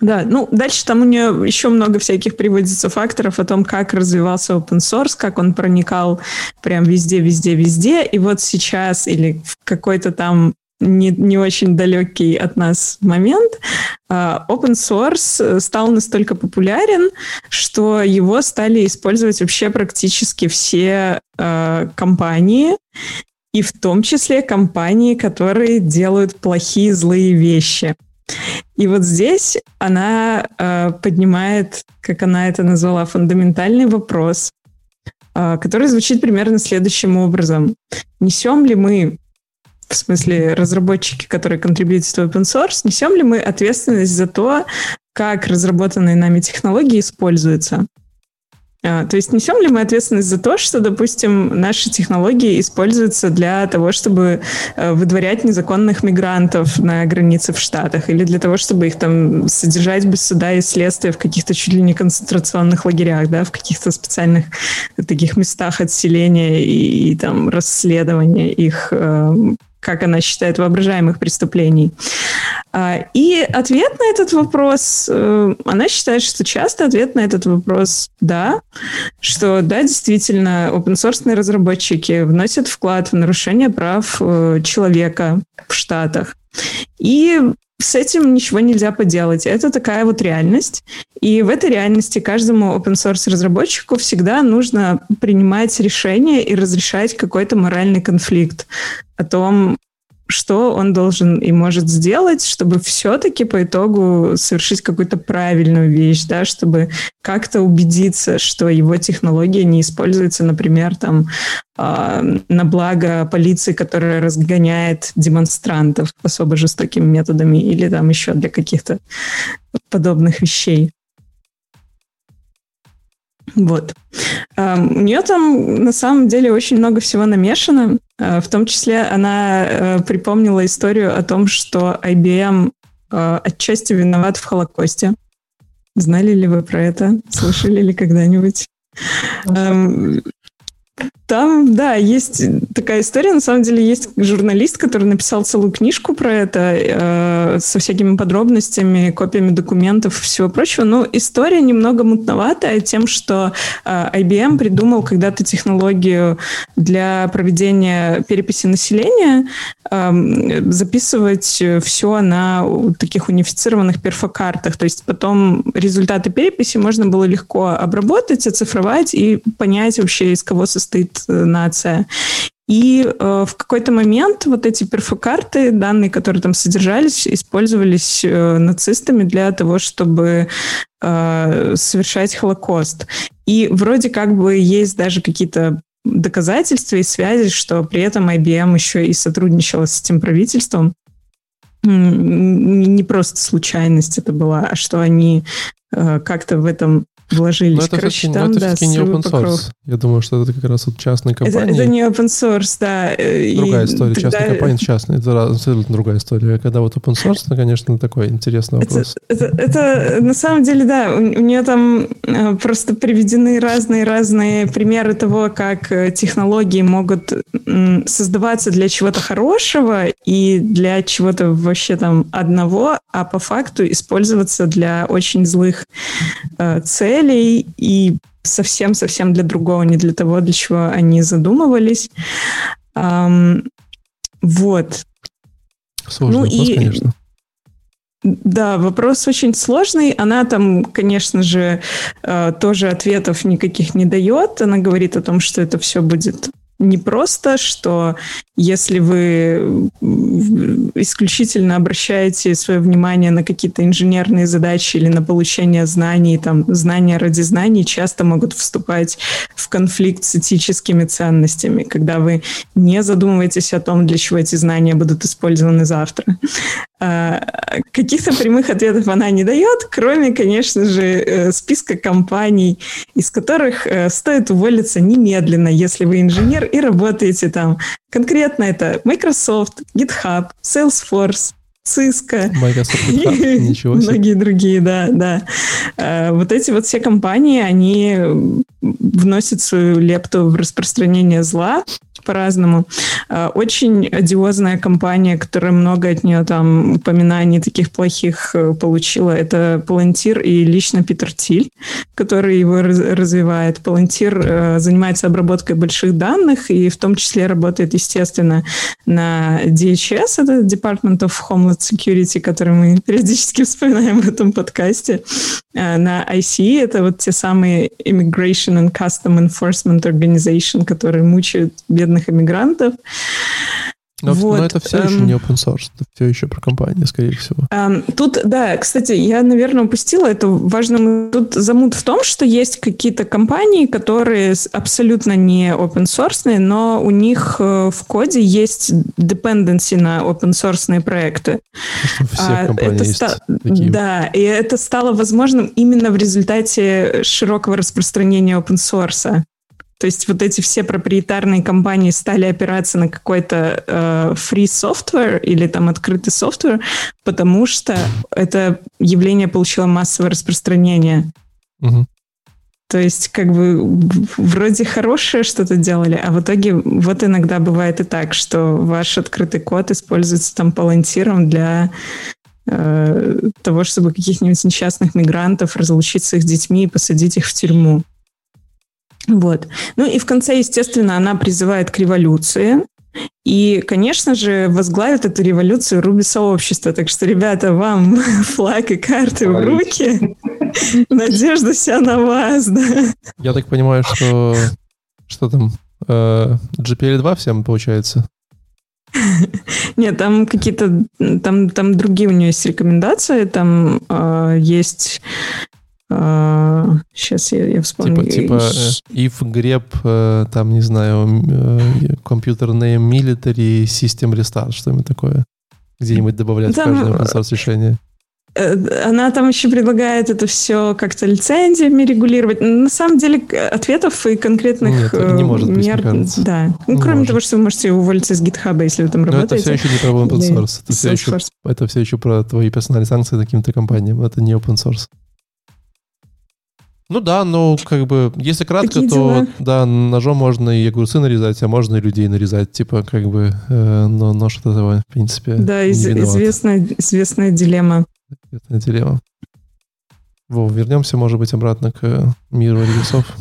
Да, ну дальше там у нее еще много всяких приводится факторов о том, как развивался open source, как он проникал прям везде, везде, везде. И вот сейчас или в какой-то там не, не очень далекий от нас момент, а, open source э, стал настолько популярен, что его стали использовать вообще практически все э, компании, и в том числе компании, которые делают плохие, злые вещи. И вот здесь она э, поднимает, как она это назвала, фундаментальный вопрос, э, который звучит примерно следующим образом. Несем ли мы в смысле разработчики, которые контрибьютят в open source, несем ли мы ответственность за то, как разработанные нами технологии используются? А, то есть несем ли мы ответственность за то, что, допустим, наши технологии используются для того, чтобы э, выдворять незаконных мигрантов на границе в Штатах, или для того, чтобы их там содержать без суда и следствия в каких-то чуть ли не концентрационных лагерях, да, в каких-то специальных таких местах отселения и, и там расследования их э, как она считает, воображаемых преступлений. А, и ответ на этот вопрос, э, она считает, что часто ответ на этот вопрос «да», что да, действительно, open-source разработчики вносят вклад в нарушение прав э, человека в Штатах. И с этим ничего нельзя поделать. Это такая вот реальность. И в этой реальности каждому open source разработчику всегда нужно принимать решение и разрешать какой-то моральный конфликт о том, что он должен и может сделать, чтобы все-таки по итогу совершить какую-то правильную вещь, да, чтобы как-то убедиться, что его технология не используется, например, там э, на благо полиции, которая разгоняет демонстрантов особо жестокими методами, или там еще для каких-то подобных вещей. Вот. У нее там на самом деле очень много всего намешано. В том числе она припомнила историю о том, что IBM отчасти виноват в Холокосте. Знали ли вы про это? Слышали ли когда-нибудь? Там, да, есть такая история. На самом деле есть журналист, который написал целую книжку про это э, со всякими подробностями, копиями документов и всего прочего. Но история немного мутноватая тем, что э, IBM придумал когда-то технологию для проведения переписи населения, э, записывать все на таких унифицированных перфокартах. То есть потом результаты переписи можно было легко обработать, оцифровать и понять вообще, из кого состоит нация. И э, в какой-то момент вот эти перфокарты, данные, которые там содержались, использовались э, нацистами для того, чтобы э, совершать Холокост. И вроде как бы есть даже какие-то доказательства и связи, что при этом IBM еще и сотрудничала с этим правительством. Не просто случайность это была, а что они как-то в этом вложились. Но это Короче, все-таки, там, это да, все-таки не open source. Покров. Я думаю, что это как раз вот частная компания. Это, это не open source, да. Другая и история. Тогда... Частная компания частная. Это абсолютно другая история. Когда вот open source, это, конечно, такой интересный вопрос. Это, это, это на самом деле, да, у, у нее там э, просто приведены разные-разные примеры того, как э, технологии могут создаваться для чего-то хорошего и для чего-то вообще там одного, а по факту использоваться для очень злых э, целей и совсем-совсем для другого, не для того, для чего они задумывались. Um, вот. Сложный ну, вопрос, и, конечно. Да, вопрос очень сложный. Она там, конечно же, э, тоже ответов никаких не дает. Она говорит о том, что это все будет не просто, что если вы исключительно обращаете свое внимание на какие-то инженерные задачи или на получение знаний, там, знания ради знаний часто могут вступать в конфликт с этическими ценностями, когда вы не задумываетесь о том, для чего эти знания будут использованы завтра. А, каких-то прямых ответов она не дает, кроме, конечно же, э, списка компаний, из которых э, стоит уволиться немедленно, если вы инженер и работаете там. Конкретно это Microsoft, GitHub, Salesforce, Cisco. Microsoft GitHub, ничего себе. Многие другие, да, да. А, вот эти вот все компании, они вносят свою лепту в распространение зла, по-разному. А, очень одиозная компания, которая много от нее там упоминаний таких плохих э, получила, это Palantir и лично Питер Тиль, который его развивает. Palantir э, занимается обработкой больших данных и в том числе работает, естественно, на DHS, это Department of Homeland Security, который мы периодически вспоминаем в этом подкасте, на ICE, это вот те самые Immigration and Custom Enforcement Organization, которые мучают бедных иммигрантов. Но, вот, но это все эм, еще не open source, это все еще про компанию, скорее всего. Эм, тут, да, кстати, я, наверное, упустила это важно. Тут замут в том, что есть какие-то компании, которые абсолютно не open source, но у них э, в коде есть dependency на open source проекты. Все а, это есть ста- такие. Да, и это стало возможным именно в результате широкого распространения open source. То есть вот эти все проприетарные компании стали опираться на какой-то э, free software или там открытый софтвер, потому что это явление получило массовое распространение. Угу. То есть как бы вроде хорошее что-то делали, а в итоге вот иногда бывает и так, что ваш открытый код используется там палантиром для э, того, чтобы каких-нибудь несчастных мигрантов разлучить с их детьми и посадить их в тюрьму. Вот. Ну и в конце, естественно, она призывает к революции. И, конечно же, возглавит эту революцию Руби сообщество. Так что, ребята, вам флаг и карты в руки. Надежда вся на вас, да. Я так понимаю, что что там? Э, GPL2 всем получается? Нет, там какие-то, там, там другие у нее есть рекомендации, там э, есть сейчас а, я, я вспомню. Типа, типа э, if grep, э, там, не знаю, computer name military system restart, что-нибудь такое. Где-нибудь добавлять там, в каждое open source решение. Э, она там еще предлагает это все как-то лицензиями регулировать. На самом деле ответов и конкретных... Нет, не может быть, мер... Да. Ну, Не кроме может. того, что вы можете уволиться с гитхаба, если вы там Но это работаете. все еще не про open Да, source. Это все, еще, это все еще про твои персональные санкции каким-то компаниям. Это не open source. Ну да, ну как бы, если кратко, Такие то дела. да, ножом можно и огурцы нарезать, а можно и людей нарезать, типа как бы, э, но нож от этого, в принципе, Да, из- известная, известная дилемма. Это дилемма. Вов, вернемся, может быть, обратно к миру рельсов.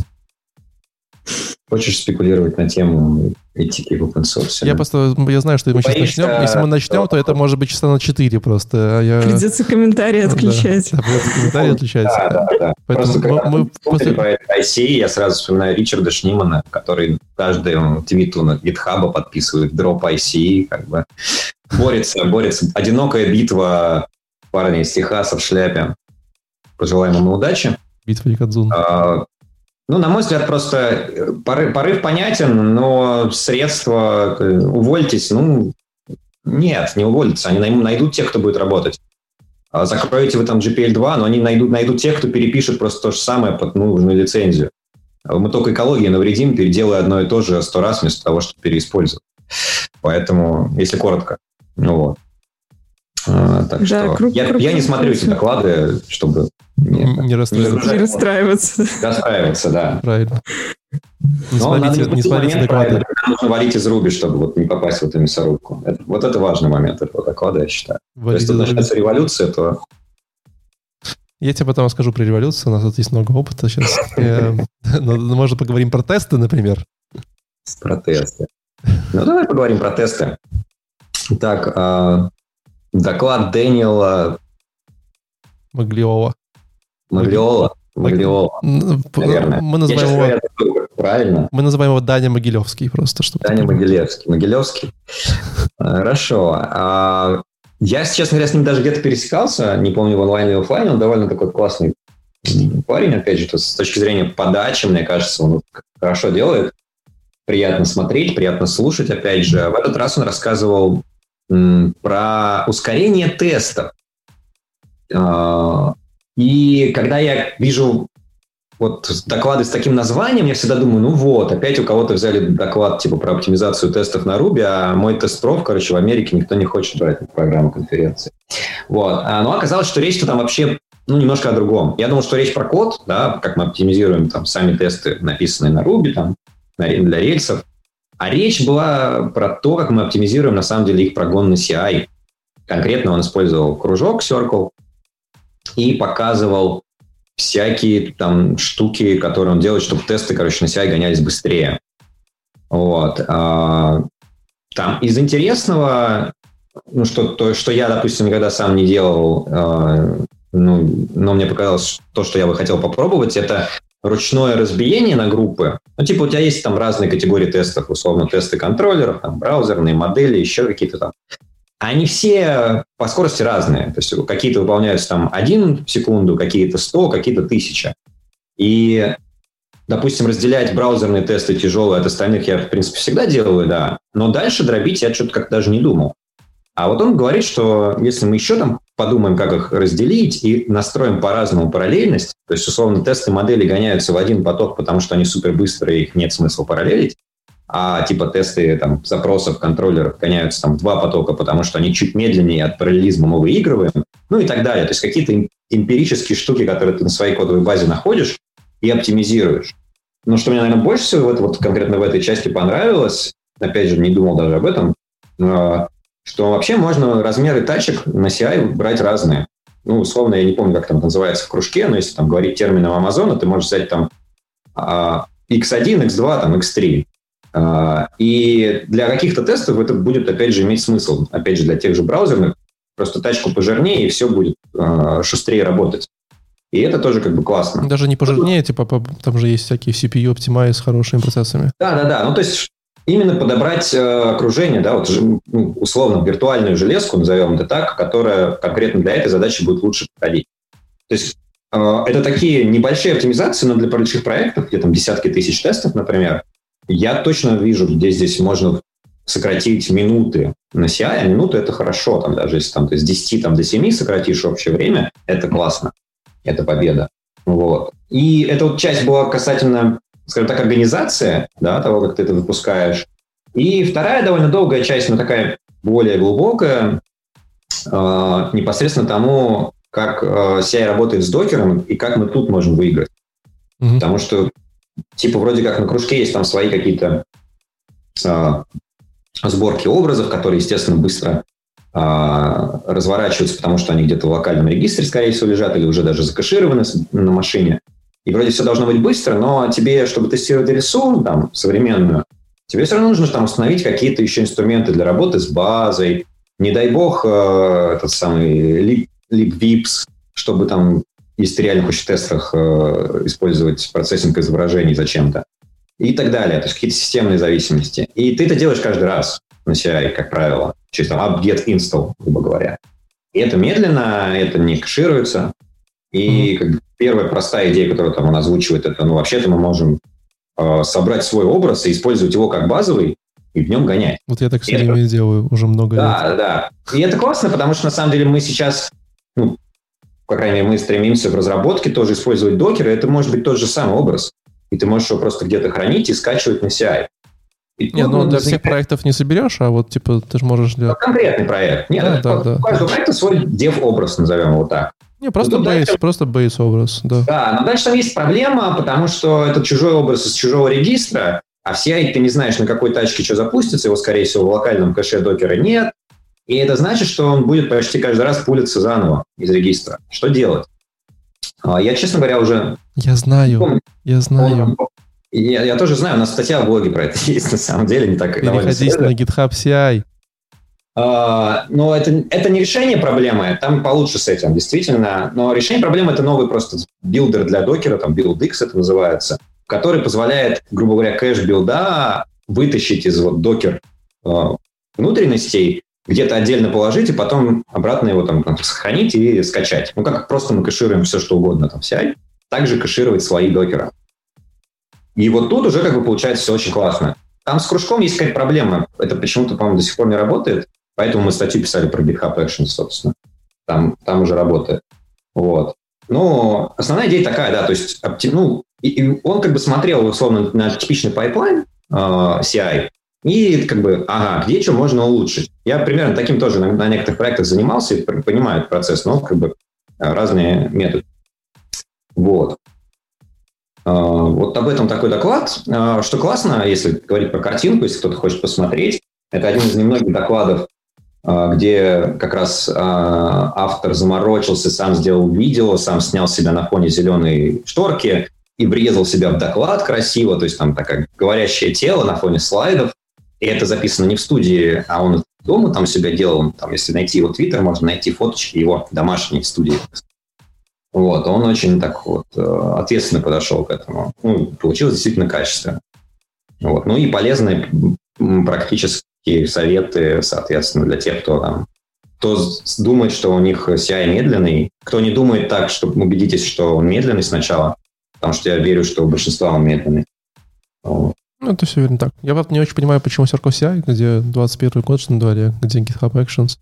Хочешь спекулировать на тему этики в open source? Я да? просто, я знаю, что мы сейчас Боишься, начнем. Если мы начнем, что- то это может быть часа на 4 просто. А я... Придется комментарии отключать. Да, придется комментарии отличать. Да, да, да. Поэтому Просто когда мы- после- про это ICE, я сразу вспоминаю Ричарда Шнимана, который каждому твиту на GitHub подписывает дроп ICE, как бы борется, борется. Одинокая битва парня из Техаса в шляпе. Пожелаем ему удачи. Битва Якадзун. Ну, на мой взгляд, просто э, порыв, порыв понятен, но средства э, увольтесь, ну, нет, не уволятся. Они най- найдут тех, кто будет работать. А Закроете вы там GPL2, но они найдут, найдут тех, кто перепишет просто то же самое под нужную лицензию. А Мы только экологии навредим, переделывая одно и то же сто раз вместо того, чтобы переиспользовать. Поэтому, если коротко, ну вот. А, так Да, что круг- я, круг я не смотрю эти доклады, чтобы не, Не расстраиваться. Не расстраиваться. расстраиваться, да. Правильно. Не Но надо смотрите, не быть смотрите доклады. нужно валить из руби, чтобы вот не попасть в эту мясорубку. Это- вот это важный момент этого доклада, я считаю. За руби. начнется революция, то Я тебе потом расскажу про революцию. У нас тут есть много опыта сейчас. Э, Может, поговорим про тесты, например? с протесты. Ну, давай поговорим про тесты. Так, а, доклад Дэниела Маглиова. Маглиола. Маглиола, М, п- наверное. Мы называем его, говорю правильно. мы называем его Даня Могилевский просто, чтобы... Даня Могилевский. Могилевский. Хорошо. А, Я, честно говоря, с ним даже где-то пересекался, не помню, в онлайне или офлайне, он довольно такой классный парень, опять же, то с точки зрения подачи, мне кажется, он хорошо делает. Приятно смотреть, приятно слушать, опять же. В этот раз он рассказывал про ускорение тестов. А, И когда я вижу вот доклады с таким названием, я всегда думаю, ну вот, опять у кого-то взяли доклад типа про оптимизацию тестов на Ruby, а мой тест-проф, короче, в Америке никто не хочет брать на программу конференции. Вот. А, Но оказалось, что речь-то там вообще ну, немножко о другом. Я думал, что речь про код, да, как мы оптимизируем там сами тесты, написанные на Ruby, там, для рельсов. А речь была про то, как мы оптимизируем на самом деле их прогон на CI. Конкретно он использовал кружок Circle и показывал всякие там штуки, которые он делает, чтобы тесты, короче, на CI гонялись быстрее. Вот. А, Там из интересного, ну, что, то, что я, допустим, никогда сам не делал, а, ну, но мне показалось, то, что я бы хотел попробовать, это ручное разбиение на группы. Ну, типа, у тебя есть там разные категории тестов, условно, тесты контроллеров, там, браузерные модели, еще какие-то там. Они все по скорости разные. То есть какие-то выполняются там 1 в секунду, какие-то 100, какие-то 1000. И, допустим, разделять браузерные тесты тяжелые от остальных я, в принципе, всегда делаю, да. Но дальше дробить я что-то как-то даже не думал. А вот он говорит, что если мы еще там подумаем, как их разделить и настроим по-разному параллельность, то есть, условно, тесты модели гоняются в один поток, потому что они супер быстрые, их нет смысла параллелить, а типа тесты там, запросов контроллеров гоняются там в два потока, потому что они чуть медленнее от параллелизма мы выигрываем, ну и так далее. То есть какие-то эм- эмпирические штуки, которые ты на своей кодовой базе находишь и оптимизируешь. Но что мне, наверное, больше всего вот, вот конкретно в этой части понравилось, опять же, не думал даже об этом, а, что вообще можно размеры тачек на CI брать разные. Ну, условно, я не помню, как там называется в кружке, но если там говорить термином Амазона, ты можешь взять там а, X1, X2, там X3. А, И для каких-то тестов это будет, опять же, иметь смысл. Опять же, для тех же браузерных. Просто тачку пожирнее, и все будет а, шустрее работать. И это тоже как бы классно. Даже не пожирнее, типа, там же есть всякие CPU Optimize с хорошими процессами. Да-да-да. Ну, то есть именно подобрать э, окружение, да, вот ну, условно виртуальную железку, назовем это так, которая конкретно для этой задачи будет лучше подходить. То есть э, это такие небольшие оптимизации, но для больших проектов, где там десятки тысяч тестов, например, я точно вижу, где здесь можно сократить минуты на CI, а минуты это хорошо, там, даже если там, ты с 10 там, до 7 сократишь общее время, это классно, это победа. Вот. И эта вот часть была касательно, скажем так, организации, да, того, как ты это выпускаешь. И вторая довольно долгая часть, но такая более глубокая, э, непосредственно тому, как э, CI работает с докером и как мы тут можем выиграть. Mm-hmm. Потому что, типа, вроде как на кружке есть там свои какие-то э, сборки образов, которые, естественно, быстро разворачиваются, потому что они где-то в локальном регистре, скорее всего, лежат или уже даже закэшированы на машине. И вроде все должно быть быстро, но тебе, чтобы тестировать рисунок там, современную, тебе все равно нужно там установить какие-то еще инструменты для работы с базой. Не дай бог, э, этот самый libvips, чтобы там, если ты реально хочешь в тестах э, использовать процессинг изображений зачем-то и так далее. То есть какие-то системные зависимости. И ты это делаешь каждый раз на CI, как правило, через там apt-get install, грубо говоря. И это медленно, это не кэшируется. И mm-hmm. как первая простая идея, которую там он озвучивает, это, ну, вообще-то мы можем э, собрать свой образ и использовать его как базовый, и в нем гонять. Вот я так все время это... делаю уже много да, лет. Да, да. И это классно, потому что на самом деле мы сейчас, ну, по крайней мере, мы стремимся в разработке тоже использовать докеры. Это может быть тот же самый образ и ты можешь его просто где-то хранить и скачивать на CI. И не, ну для всех проектов не соберешь, а вот типа ты же можешь делать... Конкретный проект. Нет, да, да, да, у каждого проекта свой дев-образ, назовем его так. Не, просто бейс, дальше... просто бейс образ, да. Да, но дальше там есть проблема, потому что это чужой образ из чужого регистра, а в CI ты не знаешь, на какой тачке что запустится, его, скорее всего, в локальном кэше докера нет, и это значит, что он будет почти каждый раз пулиться заново из регистра. Что делать? А, я, честно говоря, уже... Я знаю, помню. я знаю. Я, я тоже знаю, у нас статья в блоге про это есть, на самом деле, не так Переходите на GitHub CI. Uh, но это, это не решение проблемы, там получше с этим, действительно. Но решение проблемы — это новый просто builder для докера, там BuildX это называется, который позволяет, грубо говоря, кэш билда вытащить из вот докер uh, внутренностей где-то отдельно положить, и потом обратно его там сохранить и скачать. Ну, как просто мы кэшируем все, что угодно, там, CI, также кэшировать свои докеры. И вот тут уже как бы получается все очень классно. Там с кружком есть какая-то проблема. Это почему-то, по-моему, до сих пор не работает. Поэтому мы статью писали про GitHub Actions, собственно. Там, там уже работает. Вот. Но основная идея такая, да, то есть ну, и, и он как бы смотрел условно на типичный pipeline э, CI, и как бы, ага, где что можно улучшить. Я примерно таким тоже на, на некоторых проектах занимался и понимаю этот процесс, но как бы э, разные методы. Вот. А, вот об этом такой доклад. А, что классно, если говорить про картинку, если кто-то хочет посмотреть, это один из немногих докладов, а, где как раз автор заморочился, сам сделал видео, сам снял себя на фоне зеленой шторки и врезал себя в доклад красиво, то есть там такое говорящее тело на фоне слайдов, и это записано не в студии, а он дома там себя делал. Там, если найти его твиттер, можно найти фоточки его домашней студии. Вот, он очень так вот э, ответственно подошел к этому. Ну, получилось действительно качественно. Вот. Ну и полезные практические советы, соответственно, для тех, кто там кто думает, что у них CI медленный, кто не думает так, что убедитесь, что он медленный сначала, потому что я верю, что у большинства он медленный. Вот. Ну, это все верно так. Я вот не очень понимаю, почему Circle CI, где 21 год, что на где GitHub Actions.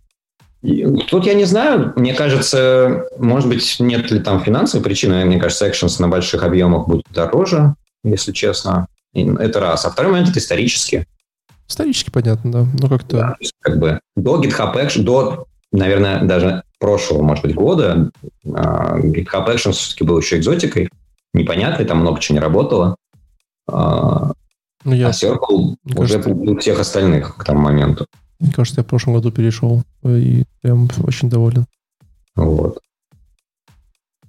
Тут я не знаю. Мне кажется, может быть, нет ли там финансовой причины. Мне кажется, Actions на больших объемах будет дороже, если честно. Это раз. А второй момент – это исторически. Исторически понятно, да. Ну, как-то... Да, как бы до GitHub Actions, до, наверное, даже прошлого, может быть, года а, GitHub Actions все-таки был еще экзотикой. Непонятный, там много чего не работало. А, ну, я... А Circle Мне уже кажется, всех остальных к тому моменту. Мне кажется, я в прошлом году перешел и прям очень доволен. Вот.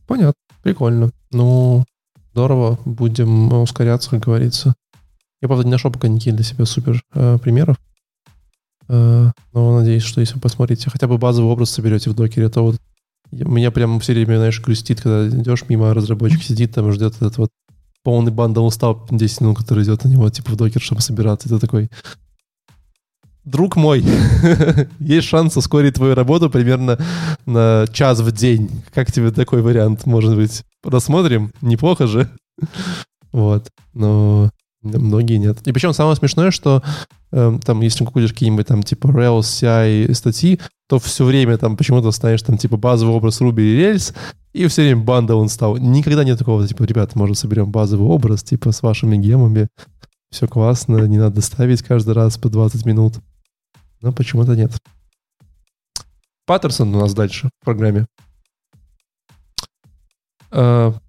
Понятно. Прикольно. Ну, здорово. Будем ускоряться, как говорится. Я, правда, не нашел пока никаких для себя супер э, примеров. Э, но надеюсь, что если вы посмотрите, хотя бы базовый образ соберете в докере, то вот меня прям все время, знаешь, грустит, когда идешь мимо, разработчик сидит там и ждет этот вот полный бандл устал 10 минут, который идет на него, типа в докер, чтобы собираться. Это такой, друг мой, есть шанс ускорить твою работу примерно на час в день. Как тебе такой вариант, может быть? Рассмотрим? Неплохо же. вот. Но Многие нет. И причем самое смешное, что э, там, если купишь какие-нибудь там типа Rails, CI статьи, то все время там почему-то станешь там типа базовый образ Ruby и Rails, и все время банда он стал. Никогда нет такого, типа, ребята, может, соберем базовый образ, типа, с вашими гемами. Все классно, не надо ставить каждый раз по 20 минут. Но почему-то нет. Паттерсон у нас дальше в программе.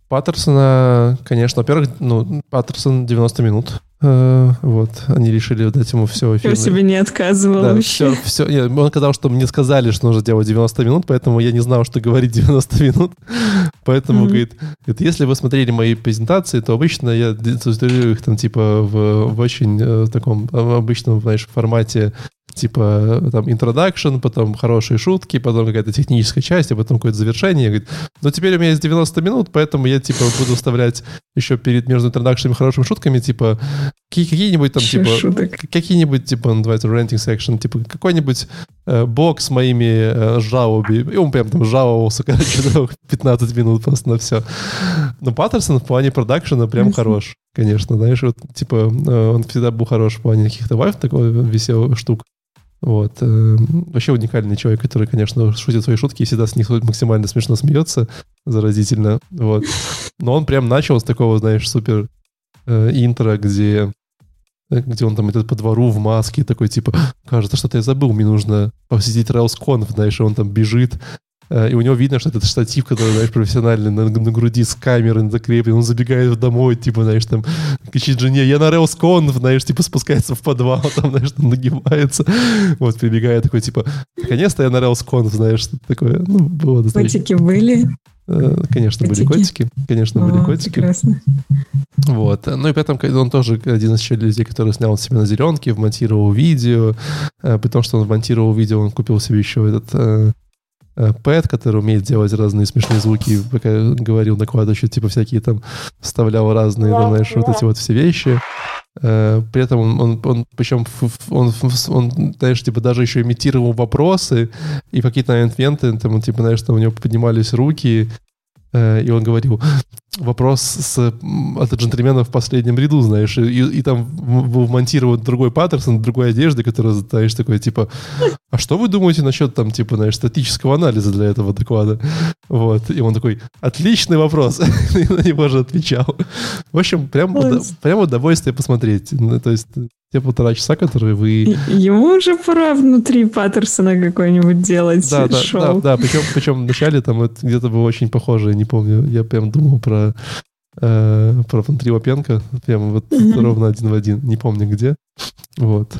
Э, Паттерсона, конечно, во-первых, ну, Паттерсон 90 минут. Э, вот, они решили дать ему все эфирное. Я себе не отказывал да, вообще. Все, все, нет, он сказал, что мне сказали, что нужно делать 90 минут, поэтому я не знал, что говорить 90 минут. Поэтому, mm-hmm. говорит, говорит, если вы смотрели мои презентации, то обычно я структурирую их там типа в, в очень э, таком обычном, знаешь, формате типа там introduction, потом хорошие шутки, потом какая-то техническая часть, а потом какое-то завершение. Говорит, ну теперь у меня есть 90 минут, поэтому я типа буду вставлять еще перед между introduction и хорошими шутками, типа какие-нибудь там типа какие-нибудь типа называется renting section, типа какой-нибудь э, блок с моими э, жалобами. И он прям там жаловался, короче, 15 минут просто на все. Но Паттерсон в плане продакшена прям хорош, конечно, знаешь, вот типа э, он всегда был хорош в плане каких-то вайф такой веселых штук. Вот. Э, вообще уникальный человек, который, конечно, шутит свои шутки и всегда с них максимально смешно смеется, заразительно. Вот. Но он прям начал с такого, знаешь, супер э, интро, где где он там идет по двору в маске, такой типа, кажется, что-то я забыл, мне нужно посетить RailsConf, знаешь, и он там бежит, Э, и у него видно, что это штатив, который, знаешь, профессиональный, на, на груди с камерой закреплен. Он забегает домой, типа, знаешь, там, кричит жене, я на RailsConf, знаешь, типа, спускается в подвал, там, знаешь, там нагибается. Вот, прибегает такой, типа, наконец-то я на RailsConf, знаешь, что такое. Ну, было достаточно. Котики были? Э, конечно, котики. были котики. Конечно, О, были котики. Прекрасно. Вот. Ну и при этом он тоже один из людей, который снял себя на зеленке, вмонтировал видео. Э, при том, что он вмонтировал видео, он купил себе еще этот Э, Пэт, который умеет делать разные смешные звуки, пока говорил накладывающий, типа всякие там вставлял разные, там, знаешь, вот эти вот все вещи. Э, при этом он, он, он причем он, он, знаешь, типа даже еще имитировал вопросы и какие-то инвенты, там, типа, знаешь, там у него поднимались руки, Э, и он говорил, вопрос с, от джентльмена в последнем ряду, знаешь, и, и там был вмонтирован другой Паттерсон, другой одежды, которая, знаешь, такой, типа, а что вы думаете насчет, там, типа, знаешь, статического анализа для этого доклада? Вот, и он такой, отличный вопрос, и на него же отвечал. В общем, прям, прям удовольствие посмотреть. Ну, то есть те полтора часа, которые вы... Ему уже пора внутри Паттерсона какой-нибудь делать да, да, шоу. Да, да, причем, причем вначале там это где-то было очень похоже, не помню, я прям думал про, э, про внутри Лапенко, прям вот mm-hmm. ровно один в один, не помню где. Вот.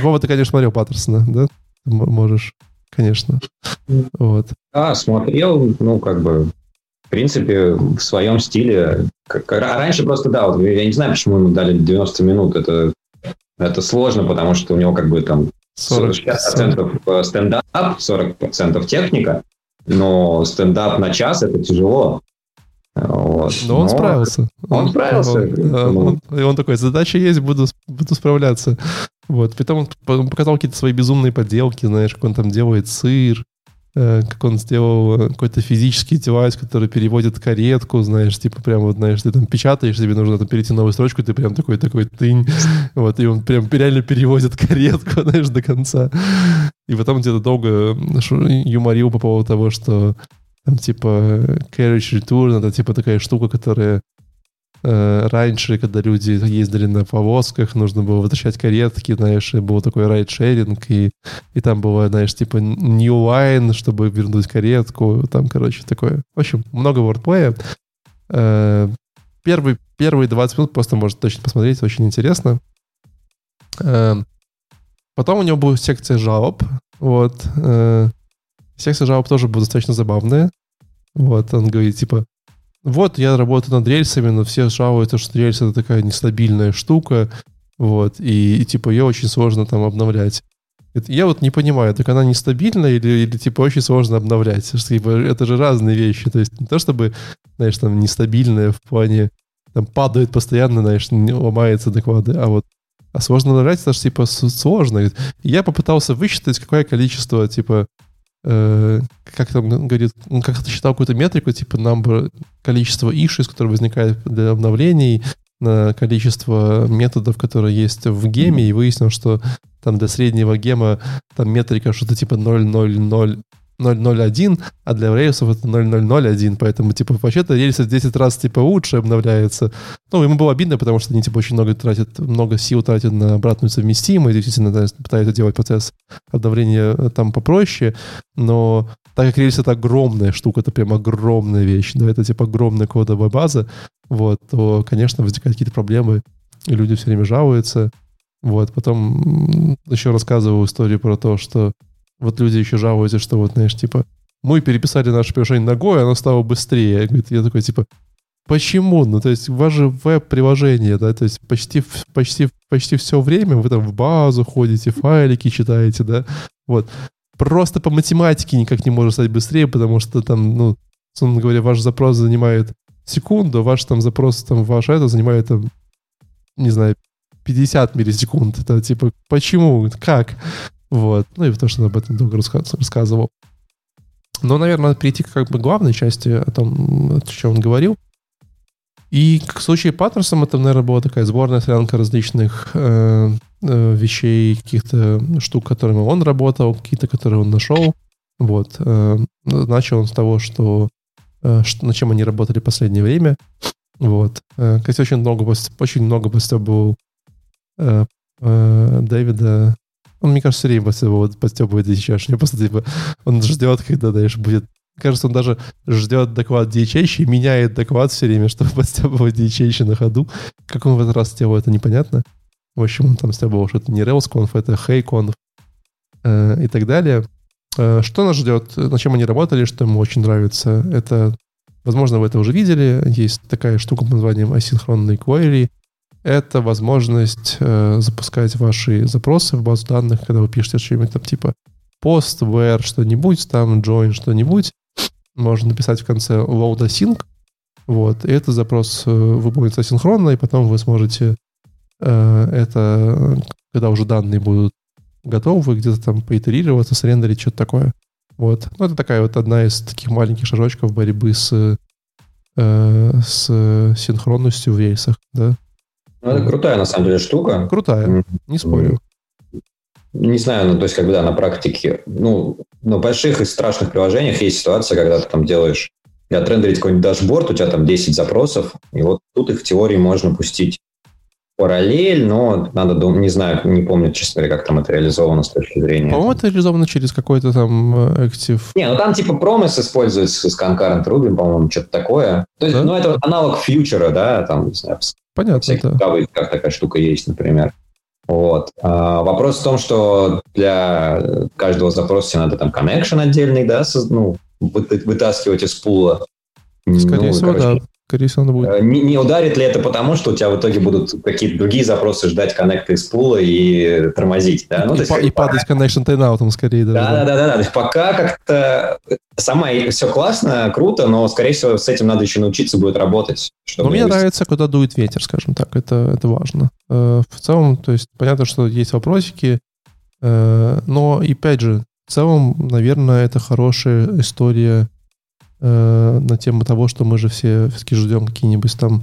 Вова, ты, конечно, смотрел Паттерсона, да? Можешь, конечно. Вот. А, смотрел, ну, как бы, в принципе, в своем стиле. Как, раньше просто, да, вот, я не знаю, почему ему дали 90 минут, это это сложно, потому что у него как бы там 60% э, стендап, 40% техника, но стендап на час это тяжело. Вот. Но он но справился. Он, он справился. Он, он, и он такой, задача есть, буду, буду справляться. Вот. Потом он показал какие-то свои безумные поделки, знаешь, как он там делает сыр, как он сделал э, какой-то физический девайс, который переводит каретку, знаешь, типа прям вот, знаешь, ты там печатаешь, тебе нужно там перейти новую строчку, ты прям такой, такой тынь, вот, и он прям реально переводит каретку, знаешь, до конца. И потом где-то долго юморил по поводу того, что там типа carriage return, это типа такая штука, которая Э, раньше, когда люди ездили на повозках, нужно было возвращать каретки, знаешь, и был такой райдшеринг, и, и там было, знаешь, типа new line, чтобы вернуть каретку, там, короче, такое. В общем, много вордплея. Э, первый, первые 20 минут просто можно точно посмотреть, очень интересно. Э, потом у него будет секция жалоб, вот. Секция жалоб тоже будет достаточно забавная. Вот, он говорит, типа, вот я работаю над рельсами, но все жалуются, что рельсы это такая нестабильная штука, вот, и, и типа ее очень сложно там обновлять. Я вот не понимаю, так она нестабильная или, или типа очень сложно обновлять? Типа, это же разные вещи. То есть не то, чтобы, знаешь, там нестабильная в плане там падает постоянно, знаешь, не ломается доклады, а вот а сложно обновлять, это же типа сложно. я попытался высчитать, какое количество типа Э, как там говорит, он как-то считал какую-то метрику, типа number, количество issues, которые возникают для обновлений, на количество методов, которые есть в геме, и выяснил, что там для среднего гема там метрика что-то типа 0,00 0.0.1, а для рельсов это 0.0.0.1, поэтому, типа, вообще-то рельсы в 10 раз, типа, лучше обновляются. Ну, ему было обидно, потому что они, типа, очень много тратят, много сил тратят на обратную совместимость, действительно да, пытаются делать процесс обновления э, там попроще, но так как рельс это огромная штука, это прям огромная вещь, да, это, типа, огромная кодовая база, вот, то, конечно, возникают какие-то проблемы, и люди все время жалуются. Вот, потом еще рассказываю историю про то, что вот люди еще жалуются, что вот, знаешь, типа, мы переписали наше приложение ногой, оно стало быстрее. Я такой, типа, почему? Ну, то есть, у вас же веб-приложение, да, то есть почти, почти, почти все время вы там в базу ходите, файлики читаете, да, вот. Просто по математике никак не может стать быстрее, потому что там, ну, условно говоря, ваш запрос занимает секунду, ваш там запрос, там, ваш это занимает, там, не знаю, 50 миллисекунд. Это типа, почему? Как? Вот. Ну и потому что об этом долго рассказывал. Но, наверное, перейти к как бы главной части о том, о чем он говорил. И к случаю Паттерсом это, наверное, была такая сборная солянка различных э, э, вещей, каких-то штук, которыми он работал, какие-то, которые он нашел. Вот. Э, начал он с того, что, э, что на чем они работали в последнее время. Вот. Э, кстати, очень много, очень много постебывал э, э, Дэвида он, мне кажется, все время вот подстебывает DHH. Просто, типа, он ждет, когда, знаешь, будет... Кажется, он даже ждет доклад DHH и меняет доклад все время, чтобы подстебывать DHH на ходу. Как он в этот раз сделал, это непонятно. В общем, он там стебывал, что это не RailsConf, это HeyConf э, и так далее. Э, что нас ждет? На чем они работали, что ему очень нравится? Это, возможно, вы это уже видели. Есть такая штука под названием асинхронный query — это возможность э, запускать ваши запросы в базу данных, когда вы пишете что-нибудь там типа post, where, что-нибудь, там join, что-нибудь. Можно написать в конце load async, вот, и этот запрос э, выполнится синхронно, и потом вы сможете э, это, когда уже данные будут готовы, где-то там поитерироваться, срендерить, что-то такое. Вот. Ну, это такая вот одна из таких маленьких шажочков борьбы с, э, с синхронностью в рельсах, да. Ну, это крутая, на самом деле, штука. Крутая, не спорю. Не знаю, ну, то есть, когда на практике, ну, на больших и страшных приложениях есть ситуация, когда ты там делаешь, для отрендерить какой-нибудь дашборд, у тебя там 10 запросов, и вот тут их в теории можно пустить параллель, но надо, не знаю, не помню, честно говоря, как там это реализовано с точки зрения. По-моему, это реализовано через какой-то там э, Active. Не, ну там типа промис используется с concurrent Ruby, по-моему, что-то такое. То есть, да? ну, это аналог фьючера, да, там, не знаю, Понятно, да. как такая штука есть, например. Вот. А, вопрос в том, что для каждого запроса надо там connection отдельный, да, ну, вытаскивать из пула. Скорее ну, всего, короче, да. Скорее всего, оно будет. Э, не, не ударит ли это потому, что у тебя в итоге будут какие-то другие запросы ждать коннекта из пула и тормозить, да? Ну, и, есть, и пока... падать connection timeout скорее, да. Да, да, да, да. То есть пока как-то сама все классно, круто, но, скорее всего, с этим надо еще научиться будет работать. Но мне нравится, куда дует ветер, скажем так. Это, это важно. Э, в целом, то есть понятно, что есть вопросики, э, но, опять же, в целом, наверное, это хорошая история э, на тему того, что мы же все все ждем какие-нибудь там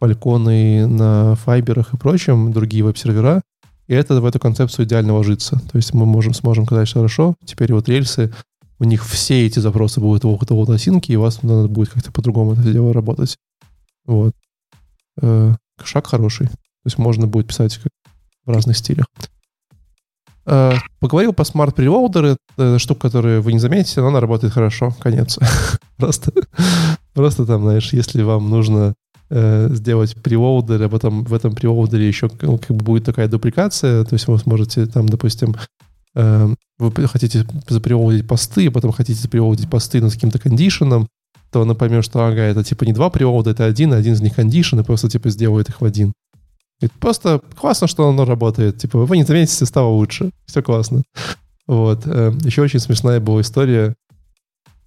фальконы на файберах и прочем, другие веб-сервера, и это в эту концепцию идеально ложится. То есть мы можем, сможем сказать, что хорошо, теперь вот рельсы, у них все эти запросы будут в вот осинки, и у вас надо будет как-то по-другому это дело работать. Вот. Э, шаг хороший. То есть можно будет писать в разных стилях. Э, поговорил по Smart Preloader. Это штука, которую вы не заметите, но она работает хорошо. Конец. просто, просто там, знаешь, если вам нужно э, сделать прелоудер, а потом в этом прелоудере еще ну, как бы будет такая дупликация, то есть вы сможете там, допустим, э, вы хотите запрелоудить посты, а потом хотите запрелоудить посты но с каким-то кондишеном, то она поймет, что ага, это типа не два прелоуда, это один, а один из них кондишен, и просто типа сделает их в один. Говорит, просто классно, что оно работает. Типа, вы не заметите, стало лучше. Все классно. Вот. Э, Еще очень смешная была история,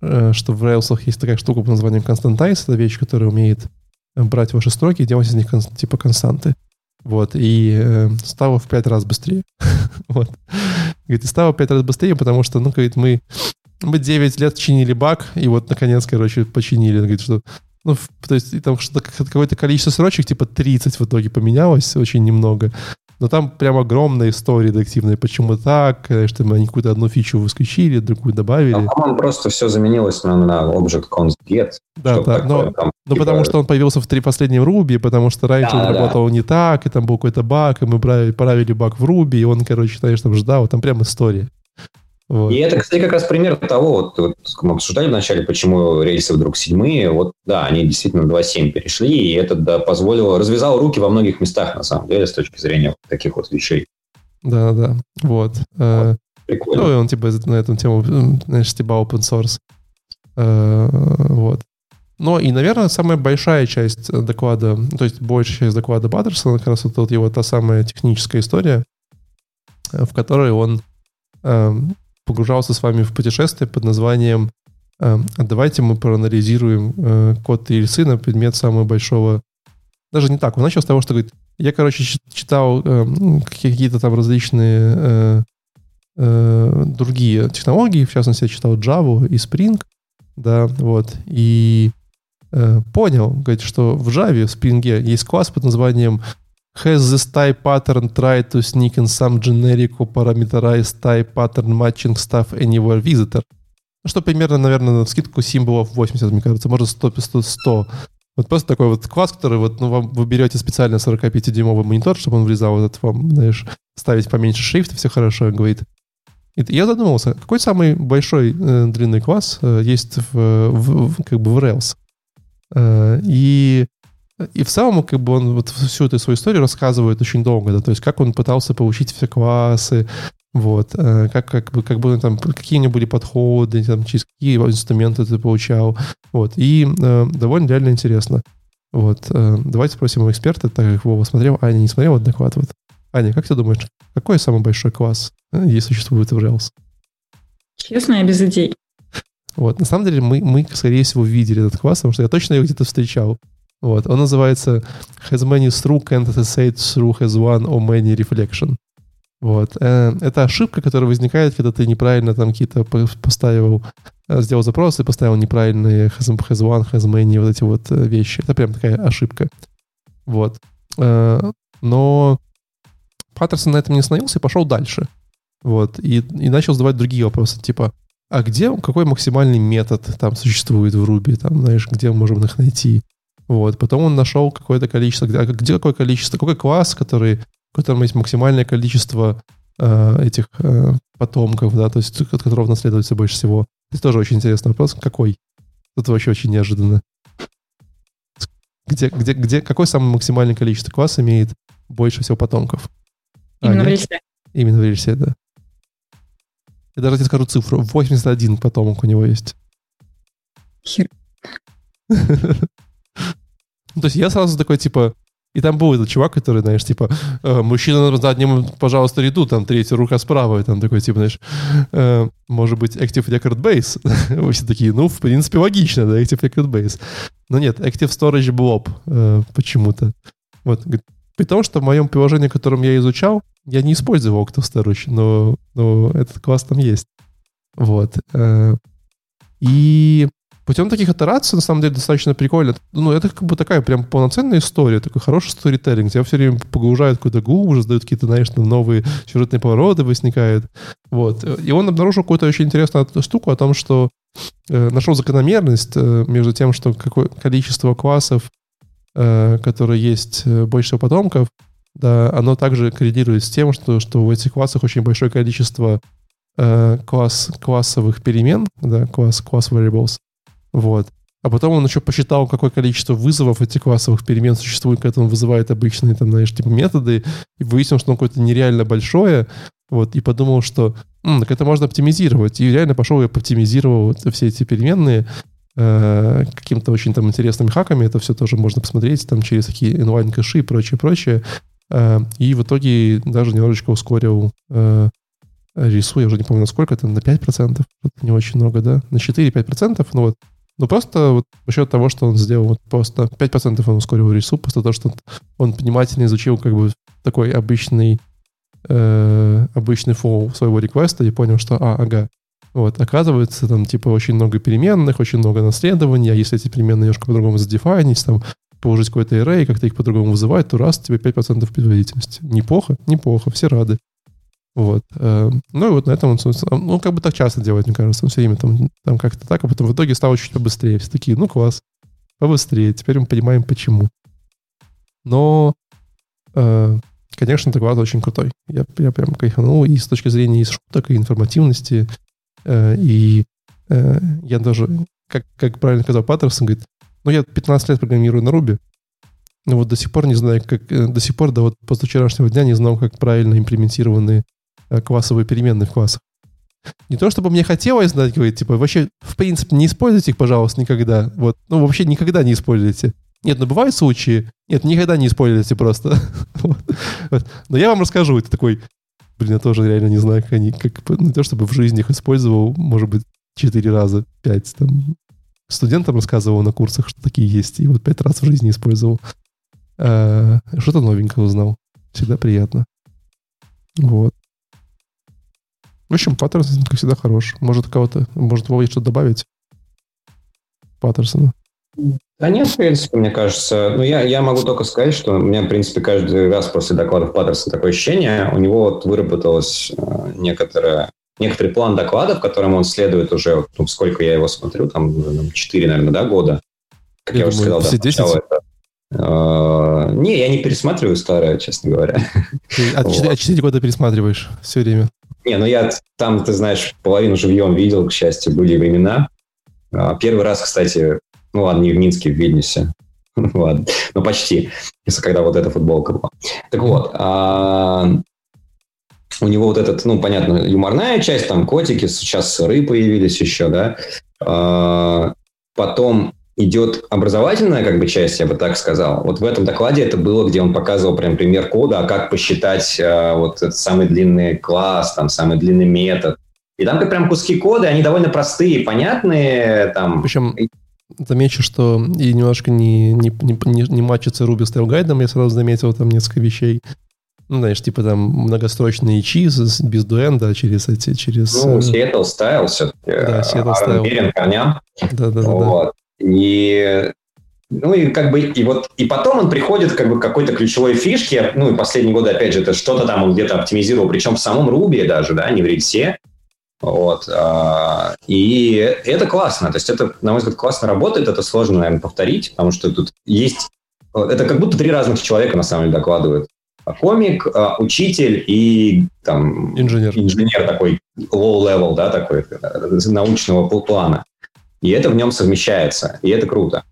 э, что в Rails есть такая штука под названием Constantize. Это вещь, которая умеет брать ваши строки и делать из них типа константы. Вот. И э, стало в пять раз быстрее. вот. Говорит, стало в пять раз быстрее, потому что, ну, говорит, мы, мы 9 лет чинили баг, и вот, наконец, короче, починили. Говорит, что Ну, то есть там что-то какое-то количество строчек, типа 30 в итоге поменялось, очень немного. Но там прям огромная история детективная. Почему так? Что мы какую-то одну фичу выскочили, другую добавили. А, по-моему, просто все заменилось на, на Object Const Get. Да, да. Но, там, но типа... потому что он появился в три последнем Ruby, потому что раньше да, он да. работал не так, и там был какой-то баг, и мы правили баг в Ruby, и он, короче, знаешь, там ждал. Там прям история. Вот. И это, кстати, как раз пример того, вот, вот мы обсуждали вначале, почему рельсы вдруг седьмые. Вот да, они действительно 2.7 перешли, и это да, позволило, развязал руки во многих местах, на самом деле, с точки зрения таких вот вещей. Да, да, вот. Э, Прикольно. Ну, и он типа на эту тему, знаешь, типа open source. Э, вот. Но и, наверное, самая большая часть доклада, то есть большая часть доклада Баттерсона, как раз вот, вот его та самая техническая история, в которой он эм, погружался с вами в путешествие под названием э, «Давайте мы проанализируем э, код рельсы на предмет самого большого...» Даже не так. Он начал с того, что говорит, я, короче, читал э, какие-то там различные другие технологии, в частности, я читал Java и Spring, да, вот, и понял, говорит, что в Java, в Spring есть класс под названием Has this type pattern tried to sneak in some generic or parameterized type pattern matching stuff anywhere visitor? Ну, что примерно, наверное, на скидку символов 80, мне кажется, может 100, 100, 100. Вот просто такой вот класс, который вот, ну, вам, вы берете специально 45-дюймовый монитор, чтобы он влезал вот этот вам, знаешь, ставить поменьше шрифт, все хорошо, говорит. И я задумался, какой самый большой э, длинный класс э, есть в, в, в, как бы в Rails? Э, и и в целом, как бы он вот всю эту свою историю рассказывает очень долго, да, то есть как он пытался получить все классы, вот, э, как, как бы, как бы там, какие у него были подходы, там, через какие инструменты ты получал, вот, и э, довольно реально интересно. Вот, э, давайте спросим у эксперта, так как Вова смотрел, Аня не смотрела этот доклад, вот. Аня, как ты думаешь, какой самый большой класс э, есть существует в Rails? Честно, я без идей. Вот, на самом деле мы, мы, скорее всего, видели этот класс, потому что я точно его где-то встречал. Вот. Он называется has many through can't say through has one or many reflection. Вот. Э, это ошибка, которая возникает, когда ты неправильно там какие-то поставил, э, сделал запросы, поставил неправильные has, has one, has many, вот эти вот э, вещи. Это прям такая ошибка. Вот. Но Паттерсон на этом не остановился и пошел дальше. Вот. И, и начал задавать другие вопросы, типа, а где, какой максимальный метод там существует в Ruby, там, знаешь, где мы можем их найти? Вот. Потом он нашел какое-то количество, где, где какое количество, какой класс, который, в котором есть максимальное количество э, этих э, потомков, да, то есть от которого наследуется больше всего. Это тоже очень интересный вопрос. Какой? Это вообще очень неожиданно. Где, где, где, какое самое максимальное количество класс имеет больше всего потомков? Именно а, в рельсе. Именно в рельсе, да. Я даже тебе скажу цифру. 81 потомок у него есть. Хер. Ну, то есть я сразу такой, типа, и там был этот чувак, который, знаешь, типа, э, мужчина на заднем, пожалуйста, ряду, там третья рука справа, и там такой, типа, знаешь, э, может быть, Active Record Base. Вы все такие, ну, в принципе, логично, да, Active Record Base. Но нет, Active Storage Blob э, почему-то. Вот, при том, что в моем приложении, которым я изучал, я не использовал Active Storage, но, но этот класс там есть. Вот. Э, и путем таких итераций, на самом деле, достаточно прикольно. Ну, это как бы такая прям полноценная история, такой хороший сторителлинг. Тебя все время погружают куда-то глубже, задают какие-то, знаешь, новые сюжетные повороты возникают. Вот. И он обнаружил какую-то очень интересную штуку о том, что э, нашел закономерность э, между тем, что какое количество классов, э, которые есть э, больше потомков, да, оно также коррелирует с тем, что, что в этих классах очень большое количество э, класс, классовых перемен, да, класс, класс variables, вот. А потом он еще посчитал, какое количество вызовов этих классовых перемен существует, когда он вызывает обычные, там, знаешь, типа методы, и выяснил, что он какое-то нереально большое, вот, и подумал, что М, так это можно оптимизировать. И реально пошел и оптимизировал вот все эти переменные э, каким-то очень там интересными хаками. Это все тоже можно посмотреть там через такие inline-кэши и прочее, прочее. Э, и в итоге даже немножечко ускорил э, рису, я уже не помню, на сколько, это на 5%, это не очень много, да? На 4-5%, ну вот ну, просто вот за счет того, что он сделал вот просто 5% он ускорил рису, просто то, что он внимательно изучил как бы такой обычный э, обычный флоу своего реквеста и понял, что, а, ага, Вот, оказывается, там, типа, очень много переменных, очень много наследований, а если эти переменные немножко по-другому задефайнить, там, положить какой-то array, как-то их по-другому вызывать, то раз, тебе 5% производительности. Неплохо? Неплохо, все рады. Вот. Э, ну и вот на этом он, ну, как бы так часто делает, мне кажется. Он все время там, там как-то так, а потом в итоге стало чуть побыстрее. Все такие, ну класс, побыстрее. Теперь мы понимаем, почему. Но, э, конечно, доклад очень крутой. Я, я прям кайфанул и с точки зрения и шуток, и информативности. Э, и я даже, как, как правильно сказал Паттерсон, говорит, ну, я 15 лет программирую на Ruby, но вот до сих пор не знаю, как... До сих пор, да вот после вчерашнего дня не знал, как правильно имплементированы классовые переменные в классах. Не то, чтобы мне хотелось знать, говорит, типа, вообще, в принципе, не используйте их, пожалуйста, никогда. Вот, ну, вообще никогда не используйте. Нет, ну, бывают случаи, нет, никогда не используйте просто. Но я вам расскажу, это такой, блин, я тоже реально не знаю, как они, как, ну, не то, чтобы в жизни их использовал, может быть, четыре раза, пять, там, студентам рассказывал на курсах, что такие есть, и вот пять раз в жизни использовал. А, что-то новенькое узнал. Всегда приятно. Вот. В общем, Паттерсон, как всегда, хорош. Может, кого-то, может, Вова что-то добавить? Паттерсона. Да нет, в принципе, мне кажется. Ну, я, я могу только сказать, что у меня, в принципе, каждый раз после докладов Паттерсона такое ощущение. У него вот выработалось э, некоторое, некоторый план докладов, которым он следует уже, ну, сколько я его смотрю, там, 4, наверное, да, года. Как я, я думаю, уже сказал, да, 10? это Uh, не, я не пересматриваю старое, честно говоря. А 4, вот. а 4 года пересматриваешь все время? Не, ну я там, ты знаешь, половину живьем видел, к счастью, были времена. А, первый раз, кстати, ну ладно, не в Минске, в Вильнюсе. ладно, ну почти, если когда вот эта футболка была. Так вот, а, у него вот этот, ну, понятно, юморная часть, там котики, сейчас сыры появились еще, да. А, потом идет образовательная как бы часть, я бы так сказал. Вот в этом докладе это было, где он показывал прям пример кода, а как посчитать э, вот этот самый длинный класс, там самый длинный метод. И там как прям куски кода, они довольно простые, понятные. Там. Причем замечу, что и немножко не, не, не, не матчится Ruby с Tailguide, я сразу заметил там несколько вещей. Ну, знаешь, типа там многострочные чиз без дуэнда через эти, через... Ну, Seattle Style все-таки. Да, Seattle Style. Верен корням. Да, да, да. Вот. И ну и как бы и вот и потом он приходит как бы к какой-то ключевой фишке. Ну и последние годы опять же это что-то там он где-то оптимизировал, причем в самом Ruby даже, да, не в Redis. Вот. А, и это классно. То есть это, на мой взгляд, классно работает. Это сложно, наверное, повторить, потому что тут есть... Это как будто три разных человека, на самом деле, докладывают. Комик, а, учитель и там... Инженер. Инженер такой low-level, да, такой, э, научного плана. И это в нем совмещается, и это круто.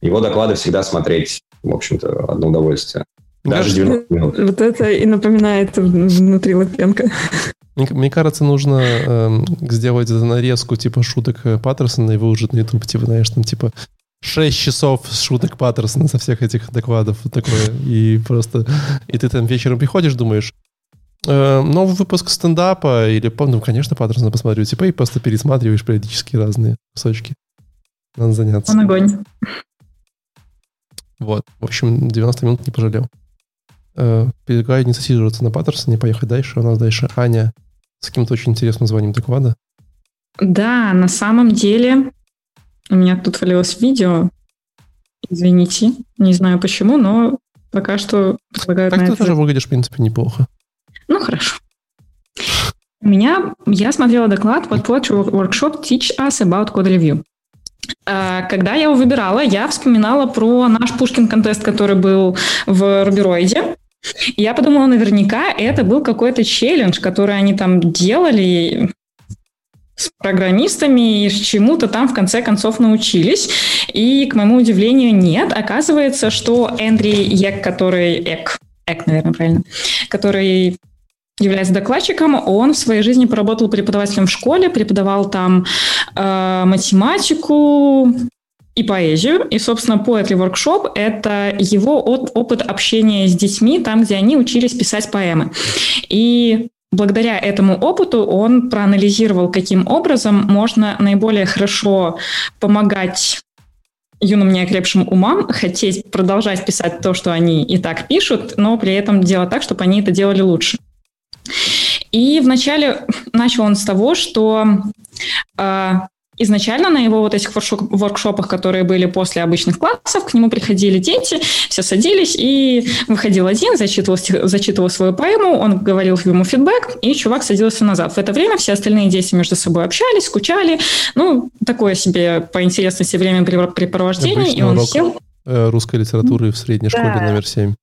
Его доклады всегда смотреть, в общем-то, одно удовольствие. Даже 90 минут. Вот это и напоминает внутри Лапенко. Мне, мне кажется, нужно э, сделать нарезку типа шуток э, Паттерсона и выложить на YouTube, типа, знаешь, там типа 6 часов шуток Паттерсона со всех этих докладов вот такое. И просто... И ты там вечером приходишь, думаешь, новый выпуск стендапа или, ну, конечно, Паттерсона посмотрю, типа, и просто пересматриваешь периодически разные кусочки. Надо заняться. Он огонь. Вот. В общем, 90 минут не пожалел. Э, предлагаю не засиживаться на Паттерсоне, поехать дальше. У нас дальше Аня с каким-то очень интересным названием доклада. Да, на самом деле у меня тут валилось видео. Извините, не знаю почему, но пока что предлагаю так на ты это... тоже выглядишь, в принципе, неплохо. Ну, хорошо. У меня, я смотрела доклад What Watch Workshop Teach Us About Code Review. А, когда я его выбирала, я вспоминала про наш Пушкин контест, который был в Рубероиде. Я подумала, наверняка это был какой-то челлендж, который они там делали с программистами и чему-то там в конце концов научились. И, к моему удивлению, нет. Оказывается, что Эндрей Ек, который... Эк, Эк, наверное, правильно. Который является докладчиком, он в своей жизни поработал преподавателем в школе, преподавал там э, математику и поэзию. И, собственно, Poetry Workshop — это его от, опыт общения с детьми, там, где они учились писать поэмы. И благодаря этому опыту он проанализировал, каким образом можно наиболее хорошо помогать юным неокрепшим умам хотеть продолжать писать то, что они и так пишут, но при этом делать так, чтобы они это делали лучше. И вначале начал он с того, что А, Изначально на его вот этих воркшопах, которые были после обычных классов, к нему приходили дети, все садились, и выходил один, зачитывал, зачитывал свою поэму, он говорил ему фидбэк, и чувак садился назад. В это время все остальные дети между собой общались, скучали. Ну, такое себе по интересности времяпрепровождение, и он сел... Э, русской литературы в средней да. школе номер 7.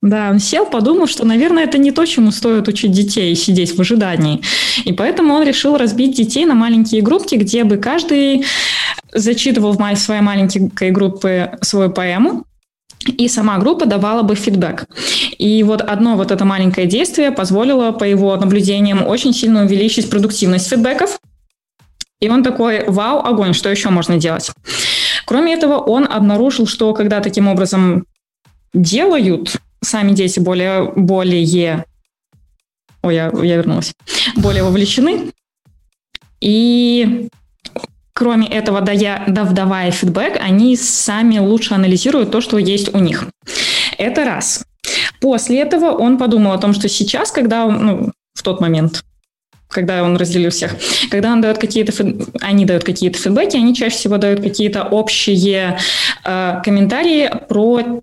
Да, он сел, подумал, что, наверное, это не то, чему стоит учить детей, сидеть в ожидании. И поэтому он решил разбить детей на маленькие группки, где бы каждый зачитывал в своей маленькой группе свою поэму, и сама группа давала бы фидбэк. И вот одно вот это маленькое действие позволило, по его наблюдениям, очень сильно увеличить продуктивность фидбэков. И он такой, вау, огонь, что еще можно делать? Кроме этого, он обнаружил, что когда таким образом делают, сами дети более, более ой, я, я вернулась, более вовлечены. И кроме этого, дая, давая фидбэк, они сами лучше анализируют то, что есть у них. Это раз. После этого он подумал о том, что сейчас, когда он, ну, в тот момент, когда он разделил всех, когда он дает какие-то, они дают какие-то фидбэки, они чаще всего дают какие-то общие э, комментарии про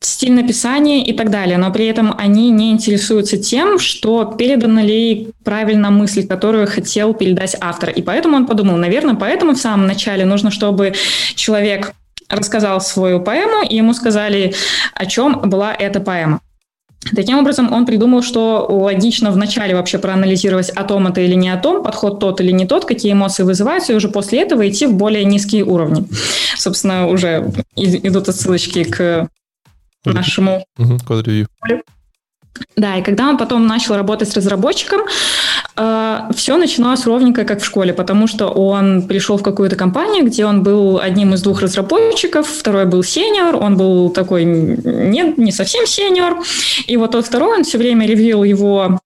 стиль написания и так далее, но при этом они не интересуются тем, что передана ли правильно мысль, которую хотел передать автор. И поэтому он подумал, наверное, поэтому в самом начале нужно, чтобы человек рассказал свою поэму, и ему сказали, о чем была эта поэма. Таким образом, он придумал, что логично вначале вообще проанализировать, о том это или не о том, подход тот или не тот, какие эмоции вызываются, и уже после этого идти в более низкие уровни. Собственно, уже идут отсылочки к нашему угу, код-ревью. Да, и когда он потом начал работать с разработчиком, э, все начиналось ровненько, как в школе, потому что он пришел в какую-то компанию, где он был одним из двух разработчиков, второй был сеньор, он был такой не, не совсем сеньор, и вот тот второй, он все время ревьюил его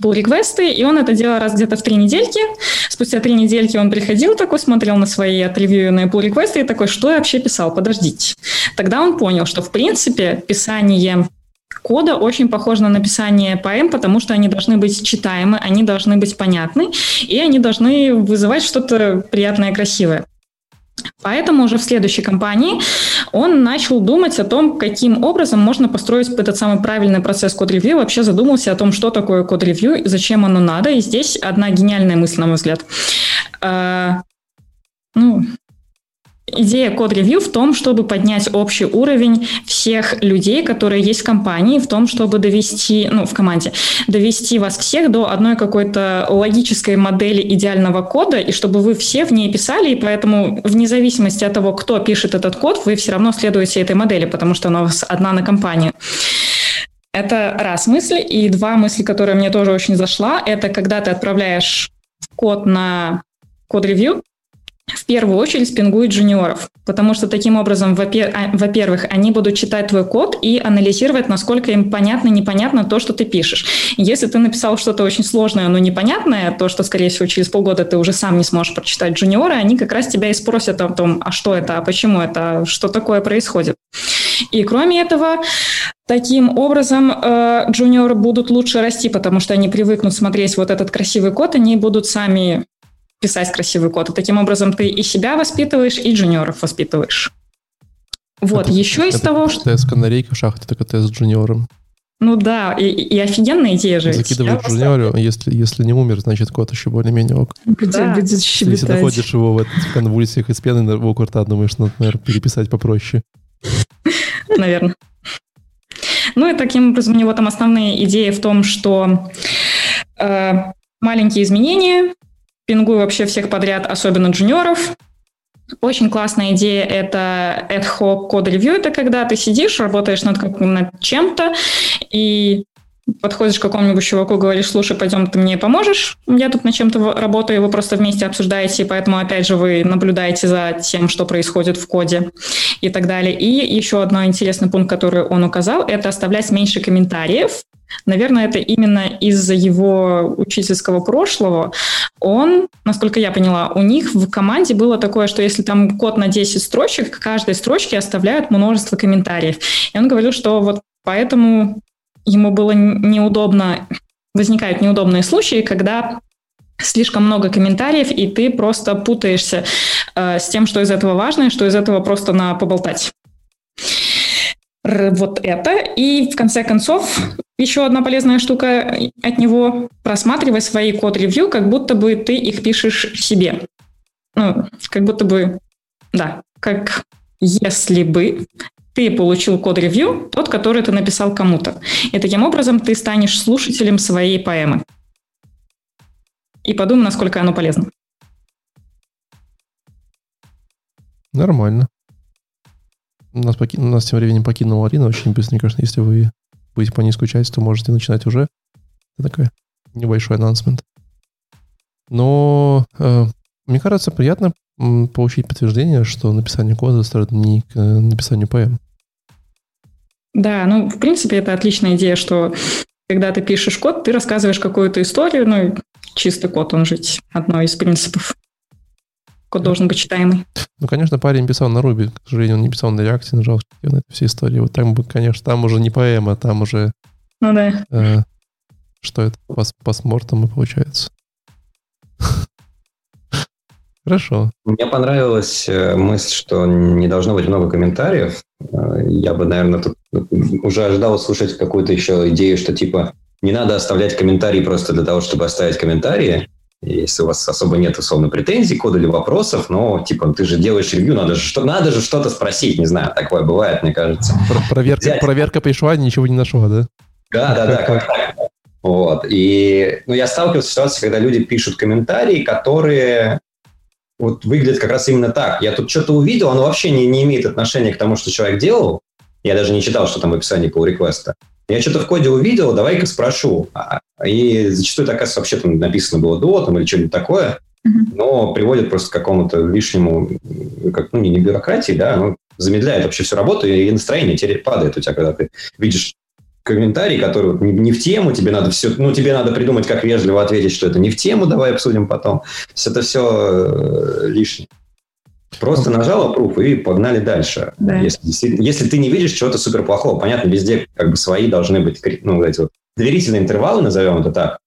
pull реквесты и он это делал раз где-то в три недельки. Спустя три недельки он приходил такой, смотрел на свои отревьюенные pull реквесты и такой, что я вообще писал, подождите. Тогда он понял, что, в принципе, писание кода очень похоже на написание поэм, потому что они должны быть читаемы, они должны быть понятны, и они должны вызывать что-то приятное и красивое. Поэтому уже в следующей кампании он начал думать о том, каким образом можно построить этот самый правильный процесс код-ревью, вообще задумался о том, что такое код-ревью, зачем оно надо. И здесь одна гениальная мысль, на мой взгляд. А, ну, Идея код-ревью в том, чтобы поднять общий уровень всех людей, которые есть в компании, в том, чтобы довести, ну, в команде, довести вас всех до одной какой-то логической модели идеального кода, и чтобы вы все в ней писали, и поэтому вне зависимости от того, кто пишет этот код, вы все равно следуете этой модели, потому что она у вас одна на компанию. Это раз мысль. И два мысли, которые мне тоже очень зашла, это когда ты отправляешь код на код-ревью, в первую очередь спингует джуниоров, потому что таким образом, а, во-первых, они будут читать твой код и анализировать, насколько им понятно, непонятно то, что ты пишешь. Если ты написал что-то очень сложное, но непонятное, то, что, скорее всего, через полгода ты уже сам не сможешь прочитать джуниоры, они как раз тебя и спросят о том, а что это, а почему это, что такое происходит. И кроме этого, Таким образом, э, джуниоры будут лучше расти, потому что они привыкнут смотреть вот этот красивый код, они будут сами писать красивый код. И таким образом ты и себя воспитываешь, и джуниоров воспитываешь. Вот, это, еще из того, что... Тест канарейка в шахте, только тест с джуниором. Ну да, и, и офигенная идея же. Закидываешь джуниору, если, если не умер, значит код еще более-менее ок. Да. Будет если находишь его в, этот, в конвульсиях из пены в рта, думаешь, надо, наверное, переписать попроще. Наверное. Ну и таким образом у него там основные идеи в том, что э, маленькие изменения пингую вообще всех подряд, особенно джуниоров. Очень классная идея – это ad hoc код ревью. Это когда ты сидишь, работаешь над, над чем-то, и подходишь к какому-нибудь чуваку, говоришь, слушай, пойдем, ты мне поможешь, я тут над чем-то работаю, вы просто вместе обсуждаете, и поэтому, опять же, вы наблюдаете за тем, что происходит в коде и так далее. И еще одно интересный пункт, который он указал, это оставлять меньше комментариев, Наверное, это именно из-за его учительского прошлого. Он, насколько я поняла, у них в команде было такое, что если там код на 10 строчек, к каждой строчке оставляют множество комментариев. И он говорил, что вот поэтому ему было неудобно, возникают неудобные случаи, когда слишком много комментариев, и ты просто путаешься э, с тем, что из этого важно, и что из этого просто на поболтать. Р- вот это. И в конце концов, еще одна полезная штука от него. Просматривай свои код-ревью, как будто бы ты их пишешь себе. Ну, как будто бы, да, как если бы ты получил код-ревью, тот, который ты написал кому-то. И таким образом ты станешь слушателем своей поэмы. И подумай, насколько оно полезно. Нормально. Нас, поки... Нас тем временем покинула Арина очень быстро, конечно, если вы будете по ней скучать, то можете начинать уже. Это такой небольшой анонсмент. Но э, мне кажется, приятно получить подтверждение, что написание кода не к э, написанию ПМ. Да, ну, в принципе, это отличная идея, что когда ты пишешь код, ты рассказываешь какую-то историю, ну, чистый код, он же одно из принципов. Код должен быть читаемый. Ну, конечно, парень писал на Ruby, к сожалению, он не писал на React, нажал на этой всей истории. Вот там, конечно, там уже не поэма, там уже... Ну да. Э, что это? Пас, пасмортом получается. Хорошо. Мне понравилась э, мысль, что не должно быть много комментариев. Э, я бы, наверное, тут уже ожидал услышать какую-то еще идею, что типа не надо оставлять комментарии просто для того, чтобы оставить комментарии. Если у вас особо нет, условно, претензий, кода или вопросов, но, типа, ты же делаешь ревью, надо же, что, надо же что-то спросить, не знаю, такое бывает, мне кажется. Проверка, Взять... проверка пришла, ничего не нашла, да? Да, да, да, как так. Вот. И ну, я сталкивался с ситуацией, когда люди пишут комментарии, которые вот выглядит как раз именно так. Я тут что-то увидел, оно вообще не, не имеет отношения к тому, что человек делал. Я даже не читал, что там в описании pull реквеста. Я что-то в коде увидел, давай-ка спрошу. А, и зачастую так вообще там написано было до там, или что-нибудь такое, mm-hmm. но приводит просто к какому-то лишнему, как, ну, не, не бюрократии, да, но замедляет вообще всю работу, и настроение падает у тебя, когда ты видишь комментарий, который не, не в тему, тебе надо все, ну, тебе надо придумать, как вежливо ответить, что это не в тему, давай обсудим потом. То есть это все э, лишнее. Просто нажал approve и погнали дальше. Да. Если, если ты не видишь чего-то супер плохого, понятно, везде как бы свои должны быть, ну, эти вот доверительные интервалы, назовем это так,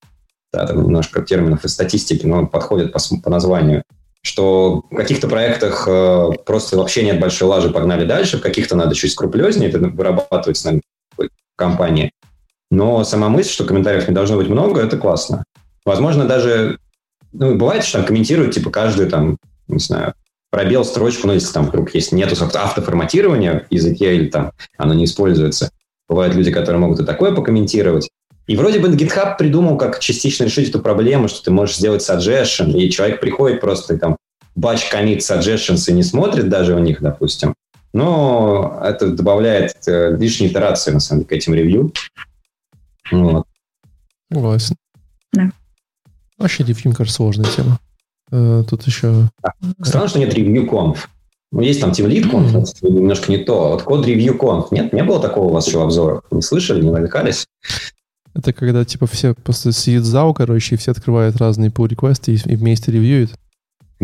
да, там немножко терминов из статистики, но подходят по, по названию, что в каких-то проектах э, просто вообще нет большой лажи, погнали дальше, в каких-то надо чуть скрупулезнее, это вырабатывается, наверное, компании. Но сама мысль, что комментариев не должно быть много, это классно. Возможно, даже ну, бывает, что там комментируют, типа, каждый там, не знаю, пробел, строчку, ну, если там вдруг есть нету автоформатирования в языке или там оно не используется. Бывают люди, которые могут и такое покомментировать. И вроде бы GitHub придумал, как частично решить эту проблему, что ты можешь сделать suggestion, и человек приходит просто и там batch commit suggestions и не смотрит даже у них, допустим но это добавляет э, лишние итерации, на самом деле, к этим ревью. Вот. Согласен. Да. Вообще ревью, мне кажется, сложная тема. Э, тут еще... Странно, что нет ревью конф. Ну, есть там Team Lead Conf, mm-hmm. немножко не то. Вот код ревью конф. Нет, не было такого у вас еще в обзорах? Не слышали, не навлекались? Это когда, типа, все просто сидят зал, короче, и все открывают разные pull реквесты и, и вместе ревьюют.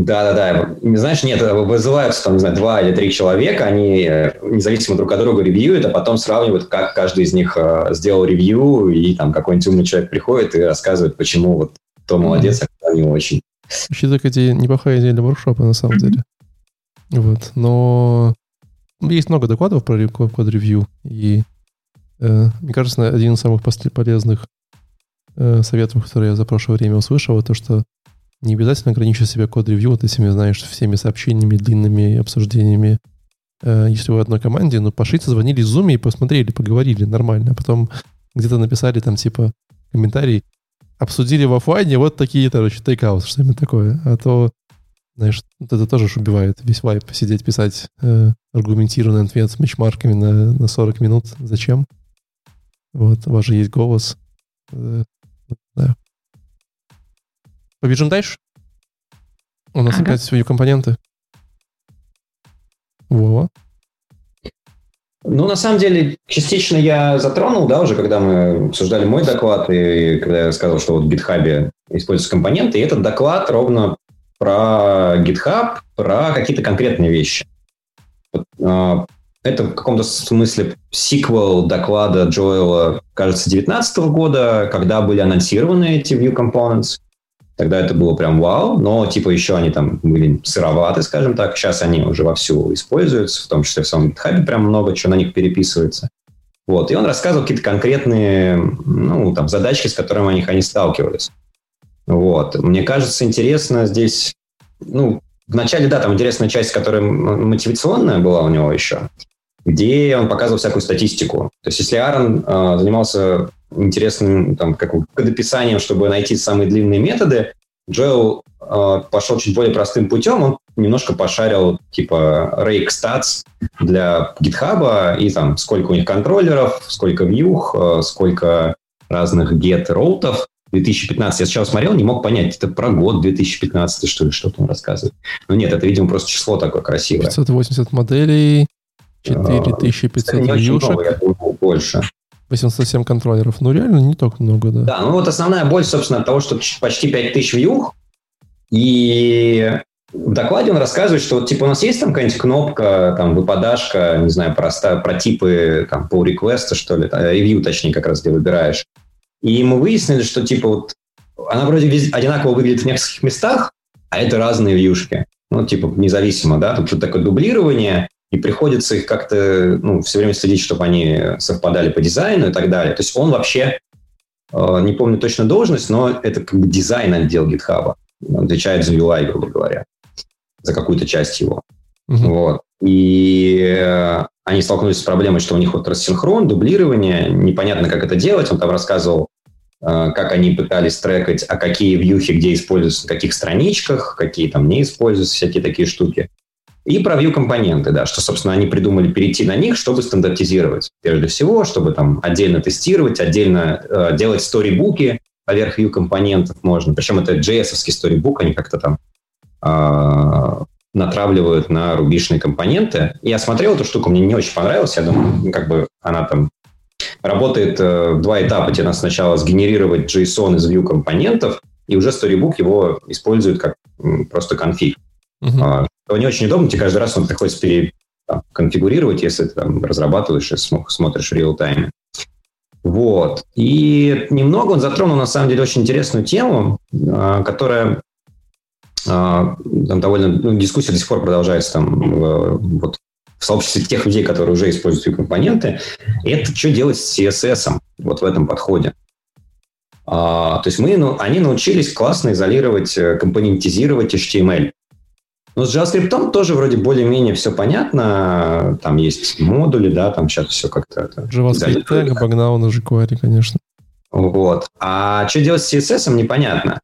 Да-да-да. Знаешь, нет, вызываются там, не знаю, два или три человека, они э, независимо друг от друга ревьюют, а потом сравнивают, как каждый из них э, сделал ревью, и там какой-нибудь умный человек приходит и рассказывает, почему вот кто молодец, а кто не очень. Вообще, так идея, неплохая идея для воркшопа, на самом деле. Вот, но есть много докладов про код-ревью, и э, мне кажется, один из самых полезных э, советов, которые я за прошлое время услышал, это что не обязательно ограничивать себя код-ревью вот этими, знаешь, всеми сообщениями, длинными обсуждениями. Э, если вы в одной команде, ну, пошлите, звонили в Zoom и посмотрели, поговорили нормально. А потом где-то написали там, типа, комментарий, обсудили в офлайне, вот такие, короче, тейкаут, что-нибудь такое. А то, знаешь, это тоже убивает весь вайп, посидеть, писать э, аргументированный ответ с мечмарками на, на 40 минут. Зачем? Вот, у вас же есть голос. Э. Побежим дальше? У нас ага. опять свои компоненты. Вова. Ну, на самом деле, частично я затронул, да, уже когда мы обсуждали мой доклад, и когда я сказал, что вот в GitHub используются компоненты, и этот доклад ровно про GitHub, про какие-то конкретные вещи. А, это в каком-то смысле сиквел доклада Джоэла, кажется, 2019 года, когда были анонсированы эти View Components. Тогда это было прям вау, но типа еще они там были сыроваты, скажем так. Сейчас они уже вовсю используются, в том числе в самом GitHub прям много чего на них переписывается. Вот. И он рассказывал какие-то конкретные ну, там, задачки, с которыми они, они сталкивались. Вот. Мне кажется, интересно здесь... Ну, вначале, да, там интересная часть, которая мотивационная была у него еще, где он показывал всякую статистику. То есть если Аарон э, занимался интересным там, как, кодописанием, чтобы найти самые длинные методы, Джоэл э, пошел чуть более простым путем, он немножко пошарил типа rake stats для GitHub и там сколько у них контроллеров, сколько вьюх, э, сколько разных get роутов. 2015 я сначала смотрел, не мог понять, это про год 2015, что ли, что-то он рассказывает. Но нет, это, видимо, просто число такое красивое. 580 моделей, 4500 э, вьюшек. Много, я думал, больше. 807 контроллеров. Ну, реально не так много, да. Да, ну вот основная боль, собственно, от того, что почти 5000 вьюх, и в докладе он рассказывает, что вот, типа у нас есть там какая-нибудь кнопка, там выпадашка, не знаю, просто про типы там по реквесту, что ли, ревью, точнее, как раз где выбираешь. И мы выяснили, что типа вот она вроде одинаково выглядит в нескольких местах, а это разные вьюшки. Ну, типа, независимо, да, тут, тут такое дублирование, и приходится их как-то, ну, все время следить, чтобы они совпадали по дизайну и так далее. То есть он вообще, э, не помню точно должность, но это как бы дизайн отдел GitHub. Он отвечает за UI, грубо говоря за какую-то часть его. Uh-huh. Вот. И э, они столкнулись с проблемой, что у них вот рассинхрон, дублирование, непонятно, как это делать. Он там рассказывал, э, как они пытались трекать, а какие вьюхи где используются, на каких страничках, какие там не используются, всякие такие штуки. И про view-компоненты, да, что, собственно, они придумали перейти на них, чтобы стандартизировать. Прежде всего, чтобы там отдельно тестировать, отдельно э, делать сторибуки поверх view-компонентов можно. Причем это JS-овский сторибук, они как-то там э, натравливают на рубишные компоненты. Я смотрел эту штуку, мне не очень понравилось. Я думаю, ну, как бы она там работает э, два этапа. Тебе надо сначала сгенерировать JSON из view компонентов, и уже Storybook его использует как просто конфиг. Uh-huh. А, не очень удобно, тебе каждый раз он приходится пере, там, конфигурировать, если ты там разрабатываешь и смотришь в реал-тайме. Вот. И немного он затронул, на самом деле, очень интересную тему, а, которая а, там довольно ну, дискуссия до сих пор продолжается там вот, в сообществе тех людей, которые уже используют компоненты. И это что делать с CSS вот в этом подходе. А, то есть мы, ну, они научились классно изолировать, э, компонентизировать HTML. Но с JavaScript тоже вроде более-менее все понятно. Там есть модули, да, там сейчас все как-то... JavaScript тег обогнал на jQuery, конечно. Вот. А что делать с CSS, непонятно.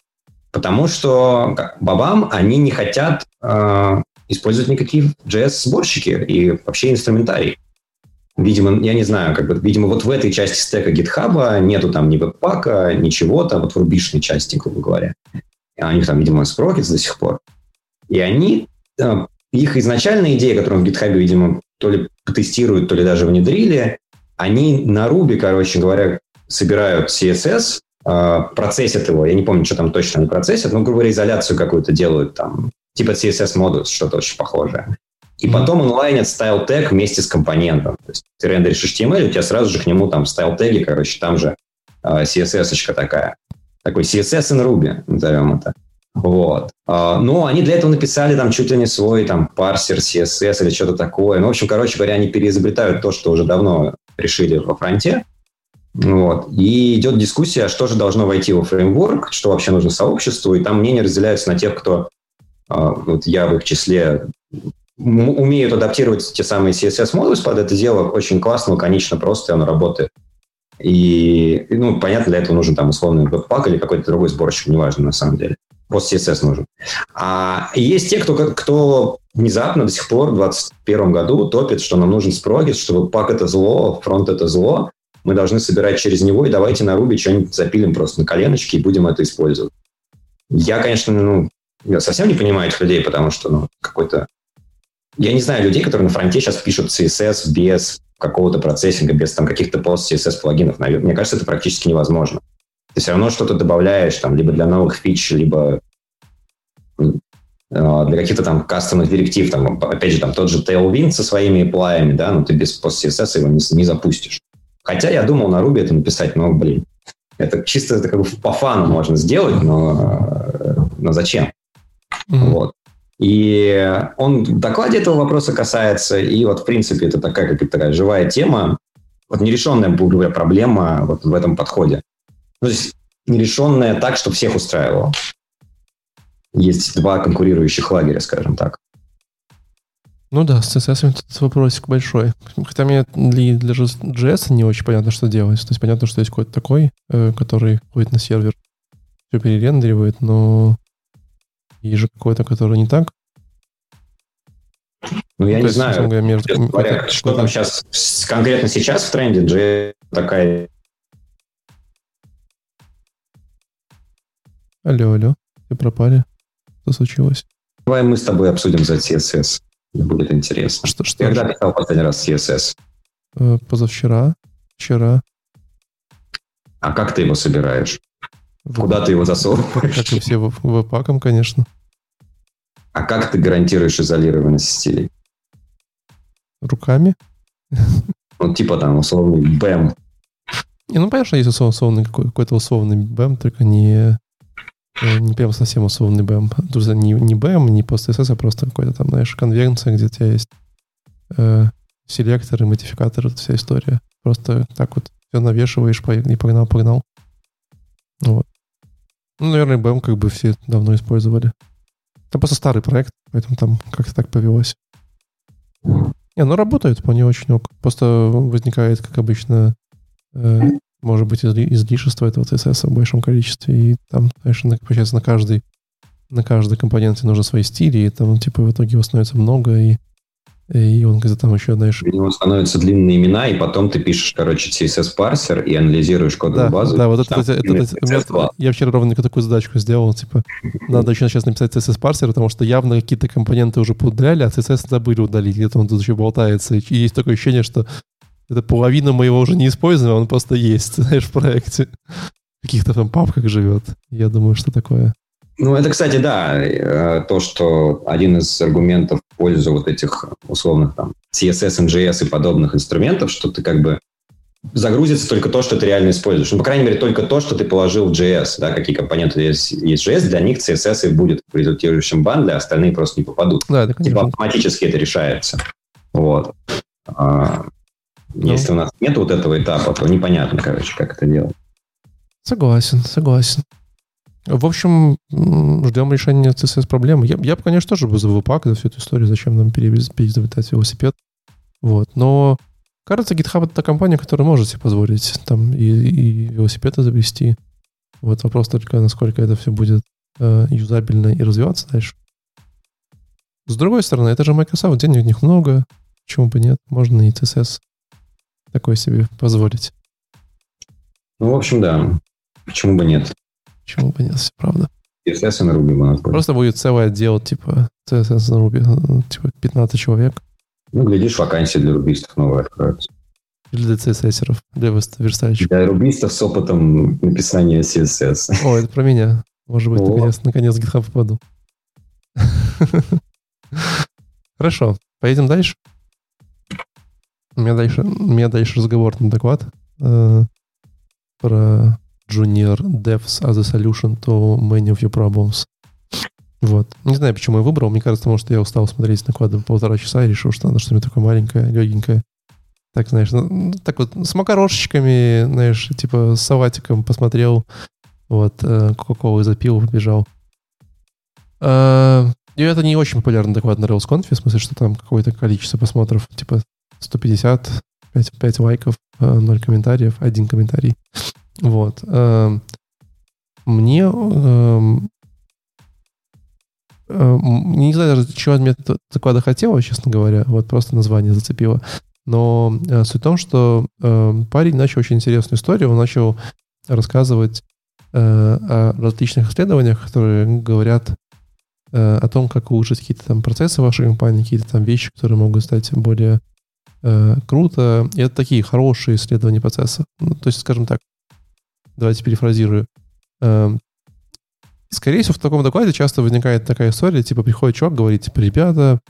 Потому что как, бабам они не хотят э, использовать никакие JS-сборщики и вообще инструментарий. Видимо, я не знаю, как бы, видимо, вот в этой части стека GitHub нету там ни веб-пака, ничего-то, вот в рубишной части, грубо говоря. А у них там, видимо, Sprockets до сих пор. И они, э, их изначальная идея, которую в GitHub, видимо, то ли тестируют, то ли даже внедрили, они на Ruby, короче говоря, собирают CSS, э, процессят его. Я не помню, что там точно они процессят, но, грубо говоря, изоляцию какую-то делают там, типа CSS Modus, что-то очень похожее. И mm-hmm. потом онлайнят style tag вместе с компонентом. То есть ты рендеришь HTML, у тебя сразу же к нему там style теги, короче, там же э, CSS-очка такая. Такой CSS in Ruby, назовем это. Вот. А, но они для этого написали там чуть ли не свой там парсер CSS или что-то такое. Ну, в общем, короче говоря, они переизобретают то, что уже давно решили во фронте. Вот. И идет дискуссия, что же должно войти во фреймворк, что вообще нужно сообществу, и там мнения разделяются на тех, кто, а, вот я в их числе, умеют адаптировать те самые CSS-модулы под это дело очень классно, лаконично, просто, оно работает. И, ну, понятно, для этого нужен там условный веб-пак или какой-то другой сборщик, неважно на самом деле. Пост CSS нужен. А есть те, кто, кто внезапно до сих пор в 2021 году топит, что нам нужен спрогис, что пак это зло, фронт это зло, мы должны собирать через него, и давайте на Ruby что-нибудь запилим просто на коленочки и будем это использовать. Я, конечно, ну, я совсем не понимаю этих людей, потому что, ну, какой-то... Я не знаю людей, которые на фронте сейчас пишут CSS без какого-то процессинга, без там каких-то пост-CSS плагинов. Мне кажется, это практически невозможно. Ты все равно что-то добавляешь, там, либо для новых фич, либо э, для каких-то там кастомных директив, там, опять же, там тот же Tailwind со своими API, да, но ты без post-CSS его не, не запустишь. Хотя я думал на Ruby это написать, но, блин, это чисто это как бы по фану можно сделать, но э, но зачем? Мгм. Вот. И он в докладе этого вопроса касается, и вот, в принципе, это такая, как такая живая тема, вот нерешенная, говоря, проблема вот в этом подходе. Ну, то есть нерешенная так, чтобы всех устраивало. Есть два конкурирующих лагеря, скажем так. Ну да, с CSS тут вопросик большой. Хотя мне для, для JS не очень понятно, что делать. То есть понятно, что есть какой-то такой, э, который ходит на сервер, все перерендеривает, но есть же какой-то, который не так. Ну, я То не есть, знаю, говоря, между- говоря, что там сейчас, конкретно сейчас в тренде, JS такая Алло, алло, вы пропали. Что случилось? Давай мы с тобой обсудим за CSS. Будет интересно. Что, Ты что? когда писал последний раз CSS? Э, позавчера, вчера. А как ты его собираешь? В- Куда ты его засовываешь? Как и все веб-паком, конечно. А как ты гарантируешь изолированность стилей? Руками. Ну, типа там условный BAM. Не, ну, понятно, что есть услов- условный какой- какой-то условный BAM, только не, не прям совсем условный. То есть не, не BAM, не CSS, а просто какой-то там, знаешь, конвенция, где у тебя есть э, селекторы, модификаторы, вся история. Просто так вот все навешиваешь, и погнал, погнал. Вот. Ну, наверное, BAM как бы все давно использовали. Это просто старый проект, поэтому там как-то так повелось. Не, ну работает вполне очень ок. Просто возникает, как обычно, э, может быть, изли- излишество этого CSS в большом количестве. И там, конечно, получается, на каждый на каждой компоненте нужны свои стили, и там, типа, в итоге его становится много, и, и он где-то там еще, знаешь... У него становятся длинные имена, и потом ты пишешь, короче, CSS-парсер и анализируешь кодовую Да, базу. да, вот это, это- это- это- у меня- CSS2. я вчера ровно такую задачку сделал, типа, надо еще сейчас написать CSS-парсер, потому что явно какие-то компоненты уже поудаляли, а CSS забыли удалить, где-то он тут еще болтается, и есть такое ощущение, что это половина моего уже не используем, а он просто есть, знаешь, в проекте. В каких-то там папках живет. Я думаю, что такое. Ну, это, кстати, да, э, то, что один из аргументов в пользу вот этих условных там CSS, NGS и подобных инструментов, что ты как бы загрузится только то, что ты реально используешь. Ну, по крайней мере, только то, что ты положил в JS, да, какие компоненты есть, есть JS, для них CSS и будет в результирующем бандле, а остальные просто не попадут. Да, это, Типа конечно. автоматически это решается. Вот. Ну. Если у нас нет вот этого этапа, то непонятно, короче, как это делать. Согласен, согласен. В общем, ждем решения CSS-проблемы. Я, я бы, конечно, тоже бы за веб-пак, за всю эту историю, зачем нам переизобретать велосипед. Вот. Но, кажется, GitHub — это та компания, которая может себе позволить там и, и велосипед изобрести. Вот вопрос только, насколько это все будет э, юзабельно и развиваться дальше. С другой стороны, это же Microsoft, денег у них много. Почему бы нет? Можно и CSS такой себе позволить. Ну, в общем, да. Почему бы нет? Почему бы нет, правда? CSS на Ruby будет. Просто будет целый отдел, типа, CSS на Ruby, типа, 15 человек. Ну, глядишь, вакансии для рубистов новые откроются. Или для CSS-еров, для верст- верстальщиков. Для рубистов с опытом написания CSS. О, это про меня. Может быть, О. наконец, наконец GitHub попаду. Хорошо, поедем дальше. Меня дальше, у меня дальше разговорный доклад э, про Junior Devs as a solution to many of your problems. Вот. Не знаю, почему я выбрал. Мне кажется, может, я устал смотреть доклады полтора часа и решил, что надо что-нибудь такое маленькое, легенькое. Так, знаешь, ну, так вот, с макарошечками, знаешь, типа с салатиком посмотрел, вот, э, Кока-Колы запил, побежал. А, И это не очень популярный доклад на RailsConf, в смысле, что там какое-то количество просмотров, типа 150, 5, 5 лайков, 0 комментариев, один комментарий. Вот. Эм, Мне... эм, эм, Не знаю даже, чего от меня доклада хотела, честно говоря. Вот просто название зацепило. Но э, суть в том, что э, парень начал очень интересную историю. Он начал рассказывать э, о различных исследованиях, которые говорят э, о том, как улучшить какие-то там процессы в вашей компании, какие-то там вещи, которые могут стать более э, круто. И это такие хорошие исследования процесса. Ну, то есть, скажем так, давайте перефразирую. Эм, Скорее всего, в таком докладе часто возникает такая история, типа приходит чувак, говорит, типа, ребята,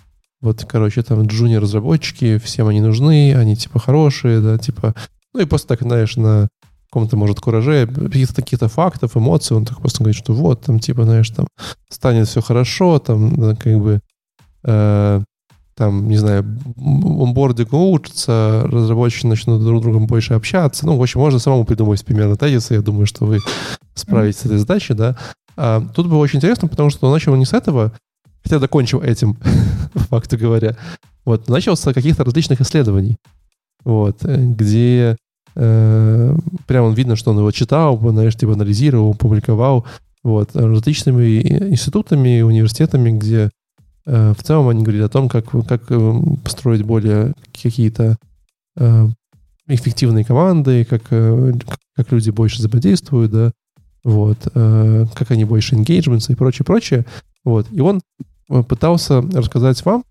вот, короче, там джуниор-разработчики, всем они нужны, они, типа, хорошие, да, типа... Ну и просто так, знаешь, на каком-то, может, кураже, каких-то таких фактов, эмоций, он так просто говорит, что вот, там, типа, знаешь, там, станет все хорошо, там, как бы, э, там, не знаю, онбординг улучшится, разработчики начнут друг с другом больше общаться. Ну, в общем, можно самому придумать примерно тезисы. Я думаю, что вы справитесь с этой задачей, да. А, тут было очень интересно, потому что он начал не с этого, хотя закончил этим, по факту говоря. Вот, начал с каких-то различных исследований, вот, где э, прямо видно, что он его читал, знаешь, типа анализировал, публиковал, вот, различными институтами, университетами, где Э, в целом они говорят о том, как, как э, построить более какие-то э, эффективные команды, как, как люди больше взаимодействуют, да, вот, как они больше engagement и прочее, прочее. Вот. И он пытался рассказать вам,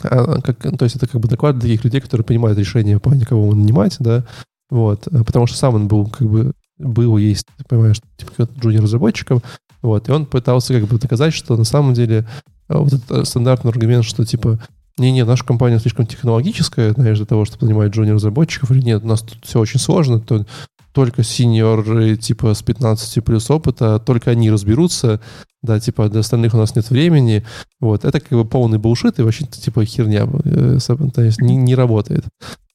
как, то есть это как бы доклад для таких людей, которые принимают решение, по кого нанимать, да, вот, потому что сам он был как бы был, есть, понимаешь, типа джуниор-разработчиком, вот, и он пытался как бы доказать, что на самом деле вот этот стандартный аргумент, что типа не-не, наша компания слишком технологическая, знаешь, для того, чтобы занимать джуниор-разработчиков, или нет, у нас тут все очень сложно, то только синьоры, типа, с 15 плюс опыта, только они разберутся, да, типа, для остальных у нас нет времени, вот, это как бы полный булшит и вообще, типа, херня, э, то есть не, не работает,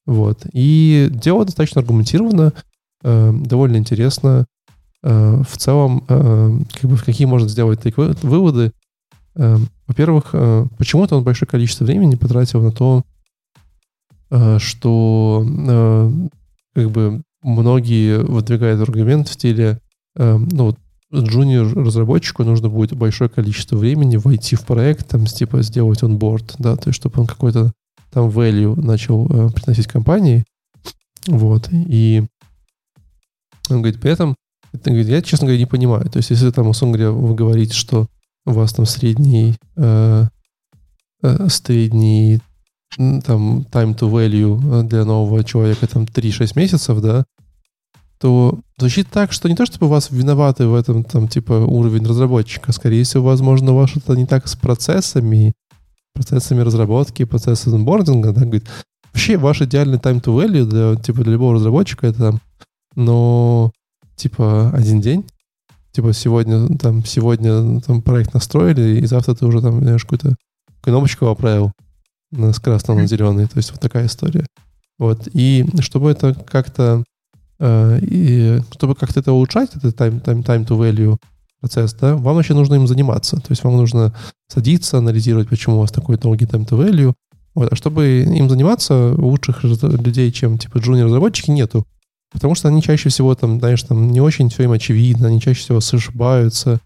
вот, и дело достаточно аргументированно, э, довольно интересно, э, в целом, э, как бы, какие можно сделать выводы, Эм, во-первых, э, почему-то он большое количество времени потратил на то, э, что э, как бы многие выдвигают аргумент в стиле, эм, ну, джуниор-разработчику нужно будет большое количество времени войти в проект, там, типа, сделать онборд, да, то есть, чтобы он какой-то там value начал приносить компании, вот, и он говорит, при этом, это, говорит, я, честно говоря, не понимаю, то есть, если там, условно говоря, вы говорите, что у вас там средний, э, э, средний там time to value для нового человека там 3-6 месяцев, да, то звучит так, что не то, чтобы вас виноваты в этом там типа уровень разработчика, скорее всего, возможно, у вас что-то не так с процессами, процессами разработки, процессами онбординга, да, говорит, вообще ваш идеальный time to value для, типа, для любого разработчика это там, но типа один день, типа сегодня там сегодня там проект настроили, и завтра ты уже там, знаешь, какую-то кнопочку оправил с красного на зеленый. То есть вот такая история. Вот. И чтобы это как-то э, и чтобы как-то это улучшать, это time, time, time to value процесс, да, вам еще нужно им заниматься. То есть вам нужно садиться, анализировать, почему у вас такой долгий time to value. Вот. А чтобы им заниматься, лучших людей, чем типа джуниор-разработчики, нету. Потому что они чаще всего там, знаешь, там не очень все им очевидно, они чаще всего ошибаются,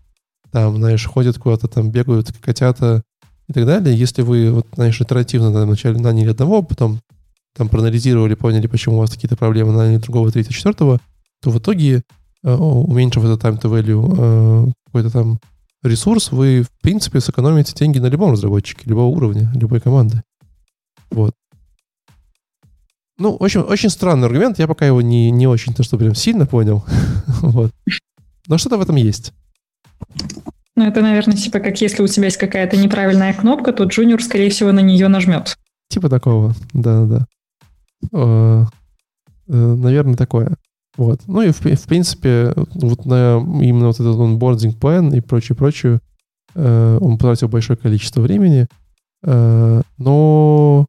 там, знаешь, ходят куда-то, там бегают котята и так далее. Если вы, вот, знаешь, итеративно там, вначале наняли одного, потом там проанализировали, поняли, почему у вас какие-то проблемы, наняли другого, третьего, четвертого, то в итоге, э, уменьшив этот time to value, э, какой-то там ресурс, вы, в принципе, сэкономите деньги на любом разработчике, любого уровня, любой команды. Вот. Ну, в общем, очень странный аргумент. Я пока его не, не очень-то что прям сильно понял. вот. Но что-то в этом есть. Ну, это, наверное, типа как если у тебя есть какая-то неправильная кнопка, то джуниор, скорее всего, на нее нажмет. Типа такого, да-да-да. Э, э, наверное, такое. Вот. Ну и, в, в принципе, вот на именно вот этот онбординг план и прочее-прочее, э, он потратил большое количество времени, но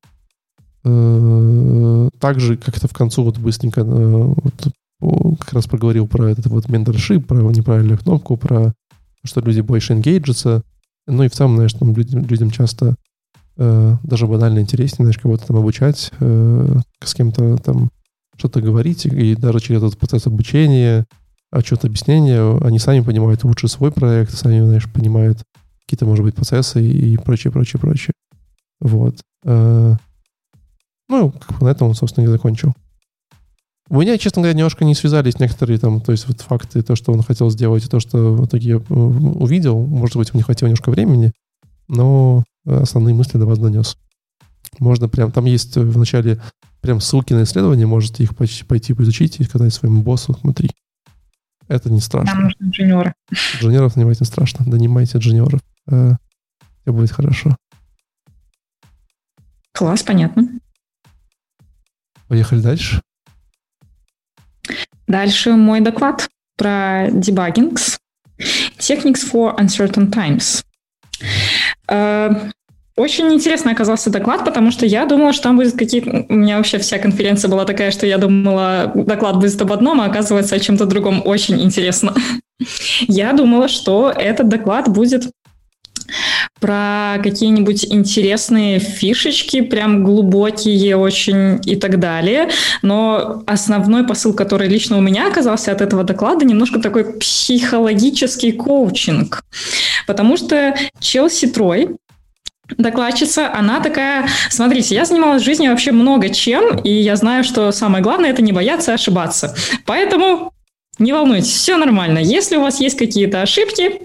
также как-то в концу вот быстренько э, вот, как раз проговорил про этот вот менторшип, про неправильную кнопку, про что люди больше энгейджатся. Ну и в целом, знаешь, там людям, людям часто э, даже банально интереснее, знаешь, кого-то там обучать, э, с кем-то там что-то говорить, и даже через этот процесс обучения, отчет объяснения, они сами понимают лучше свой проект, сами, знаешь, понимают какие-то, может быть, процессы и прочее, прочее, прочее. Вот. Э, ну, как бы на этом он, собственно, и закончил. У меня, честно говоря, немножко не связались некоторые там, то есть вот факты, то, что он хотел сделать, и то, что в итоге я э, увидел. Может быть, мне хватило немножко времени, но основные мысли до вас донес. Можно прям, там есть в начале прям ссылки на исследования, можете их пойти поизучить и сказать своему боссу, смотри, это не страшно. Нам нужны джуниоры. Джуниоров нанимать не страшно, нанимайте джуниоров. Э, все будет хорошо. Класс, понятно. Поехали дальше. Дальше мой доклад про дебаггингс. Techniques for Uncertain Times. Э, очень интересно оказался доклад, потому что я думала, что там будет какие-то... У меня вообще вся конференция была такая, что я думала, доклад будет об одном, а оказывается о чем-то другом. Очень интересно. Я думала, что этот доклад будет про какие-нибудь интересные фишечки, прям глубокие очень и так далее. Но основной посыл, который лично у меня оказался от этого доклада, немножко такой психологический коучинг. Потому что Челси Трой, докладчица, она такая, смотрите, я занималась в жизни вообще много чем, и я знаю, что самое главное – это не бояться ошибаться. Поэтому не волнуйтесь, все нормально. Если у вас есть какие-то ошибки,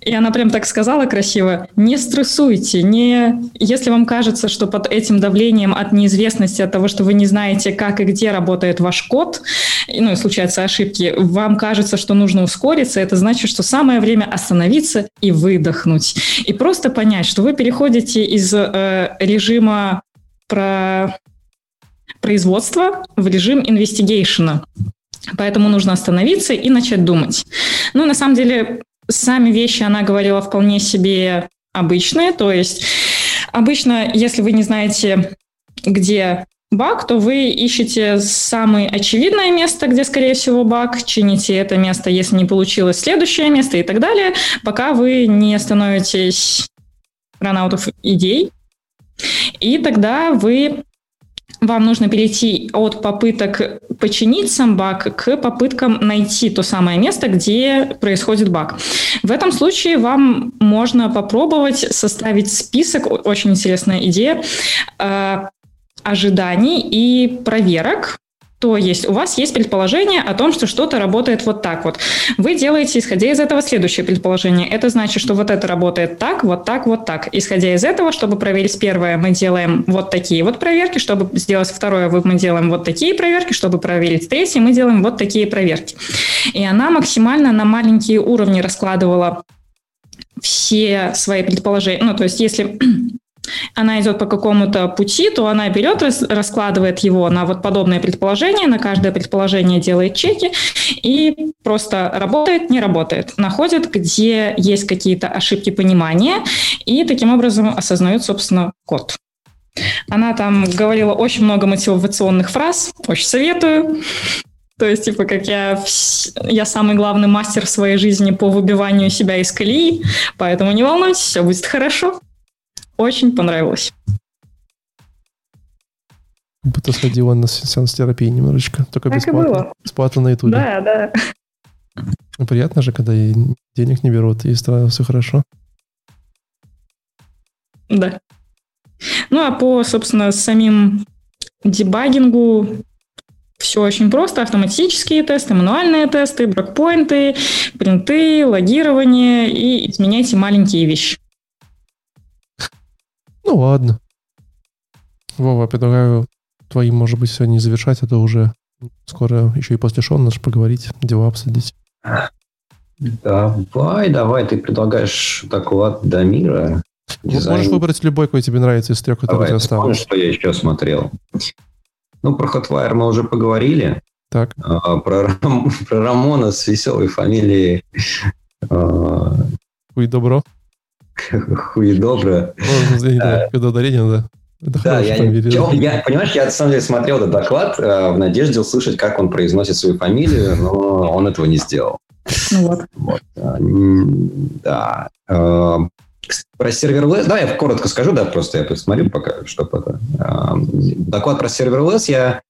и она прям так сказала красиво, не стрессуйте, не... если вам кажется, что под этим давлением от неизвестности, от того, что вы не знаете, как и где работает ваш код, ну и случаются ошибки, вам кажется, что нужно ускориться, это значит, что самое время остановиться и выдохнуть. И просто понять, что вы переходите из э, режима про производства в режим инвестигейшена. Поэтому нужно остановиться и начать думать. Ну, на самом деле, сами вещи она говорила вполне себе обычные. То есть обычно, если вы не знаете, где баг, то вы ищете самое очевидное место, где, скорее всего, баг, чините это место, если не получилось, следующее место и так далее, пока вы не становитесь ранаутов идей. И тогда вы вам нужно перейти от попыток починить сам баг к попыткам найти то самое место, где происходит баг. В этом случае вам можно попробовать составить список, очень интересная идея, э, ожиданий и проверок, то есть у вас есть предположение о том, что что-то работает вот так вот. Вы делаете, исходя из этого, следующее предположение. Это значит, что вот это работает так, вот так, вот так. Исходя из этого, чтобы проверить первое, мы делаем вот такие вот проверки, чтобы сделать второе, мы делаем вот такие проверки, чтобы проверить третье, мы делаем вот такие проверки. И она максимально на маленькие уровни раскладывала все свои предположения. Ну, то есть если она идет по какому-то пути, то она берет, раскладывает его на вот подобные предположения, на каждое предположение делает чеки и просто работает, не работает. Находит, где есть какие-то ошибки понимания и таким образом осознает, собственно, код. Она там говорила очень много мотивационных фраз, очень советую. То есть, типа, как я, я самый главный мастер в своей жизни по выбиванию себя из колеи, поэтому не волнуйтесь, все будет хорошо. Очень понравилось. Будто сходила на сеанс терапии немножечко, только так бесплатно. И было. Бесплатно на ютубе. Да, да. Ну, приятно же, когда денег не берут, и все хорошо. Да. Ну, а по, собственно, самим дебагингу все очень просто. Автоматические тесты, мануальные тесты, бракпоинты, принты, логирование и изменяйте маленькие вещи. Ну ладно. Вова, предлагаю твоим, может быть, сегодня не завершать, это уже скоро еще и после шоу наш поговорить, дела обсудить. Давай, давай, ты предлагаешь доклад до мира. Дизайн. Можешь выбрать любой, какой тебе нравится из трех, которые Давай, у тебя осталось. что я еще смотрел. Ну, про Hotwire мы уже поговорили. Так. А, про, про Рамона с веселой фамилией. А, Хуй добро. Хуедобро. Когда ударение, да. Это да, я, я, понимаешь, я на самом деле смотрел этот доклад э, в надежде услышать, как он произносит свою фамилию, но он этого не сделал. Ну вот. вот. Э, да. Э, про serverless, да, я коротко скажу, да, просто я посмотрю пока, чтобы это. Э, доклад про serverless я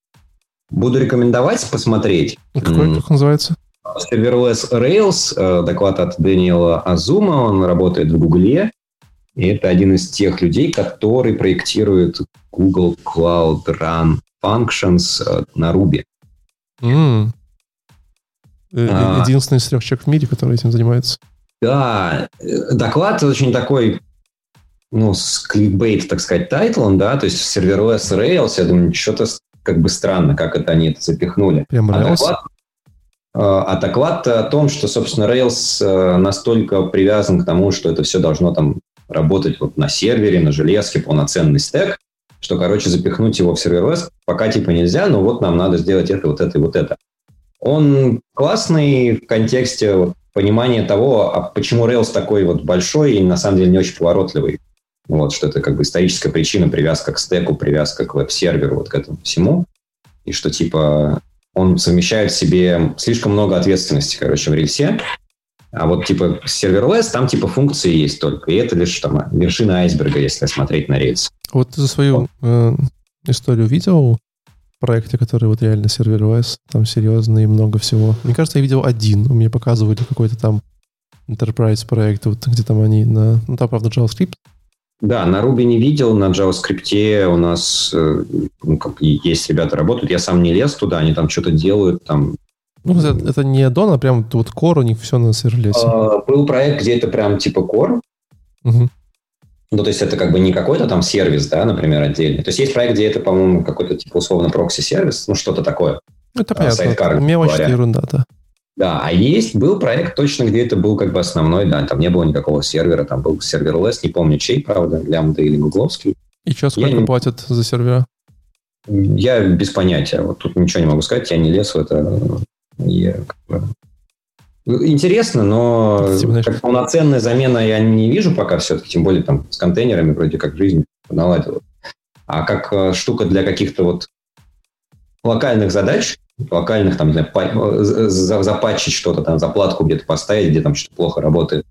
буду рекомендовать посмотреть. Какой, как называется? Serverless Rails, э, доклад от Дэниела Азума, он работает в Гугле, и это один из тех людей, который проектирует Google Cloud Run Functions э, на Ruby. Mm. А, Единственный из трех человек в мире, который этим занимается. Да, доклад очень такой, ну, с кликбейт, так сказать, тайтлом, да, то есть Serverless Rails, я думаю, что-то как бы странно, как это они это запихнули. Прям а доклад, а доклад о том, что, собственно, Rails э, настолько привязан к тому, что это все должно там работать вот на сервере, на железке, полноценный стек, что, короче, запихнуть его в сервер пока типа нельзя, но вот нам надо сделать это, вот это и вот это. Он классный в контексте вот, понимания того, а почему Rails такой вот большой и на самом деле не очень поворотливый. Вот, что это как бы историческая причина, привязка к стеку, привязка к веб-серверу, вот к этому всему. И что типа он совмещает в себе слишком много ответственности, короче, в рельсе. А вот типа серверлесс, там типа функции есть только. И это лишь там вершина айсберга, если смотреть на рельс. Вот ты за свою э, историю видел проекте, который вот реально серверлесс, там серьезно и много всего. Мне кажется, я видел один. У меня показывали какой-то там enterprise проект, вот где там они на... Ну, там, правда, JavaScript, да, на Ruby не видел, на JavaScript у нас э, ну, как, есть ребята работают. Я сам не лез туда, они там что-то делают, там ну, это, это не Don, а прям вот Core, у них все на сервелесе. А, был проект, где это прям типа Core. Угу. Ну, то есть это как бы не какой-то там сервис, да, например, отдельный. То есть есть проект, где это, по-моему, какой-то типа условно прокси-сервис, ну, что-то такое. Это понятно. Сайткар, Мелочь ерунда, да. Да, а есть, был проект точно, где это был как бы основной, да, там не было никакого сервера, там был сервер-лес, не помню чей, правда, лямбда или гугловский. И что, сколько я платят за сервера? Я без понятия, вот тут ничего не могу сказать, я не лез в это. Я, как бы... Интересно, но как полноценная замена я не вижу пока все-таки, тем более там с контейнерами вроде как жизнь наладила. А как э, штука для каких-то вот локальных задач, локальных, там, не знаю, запатчить что-то, там, заплатку где-то поставить, где там что-то плохо работает.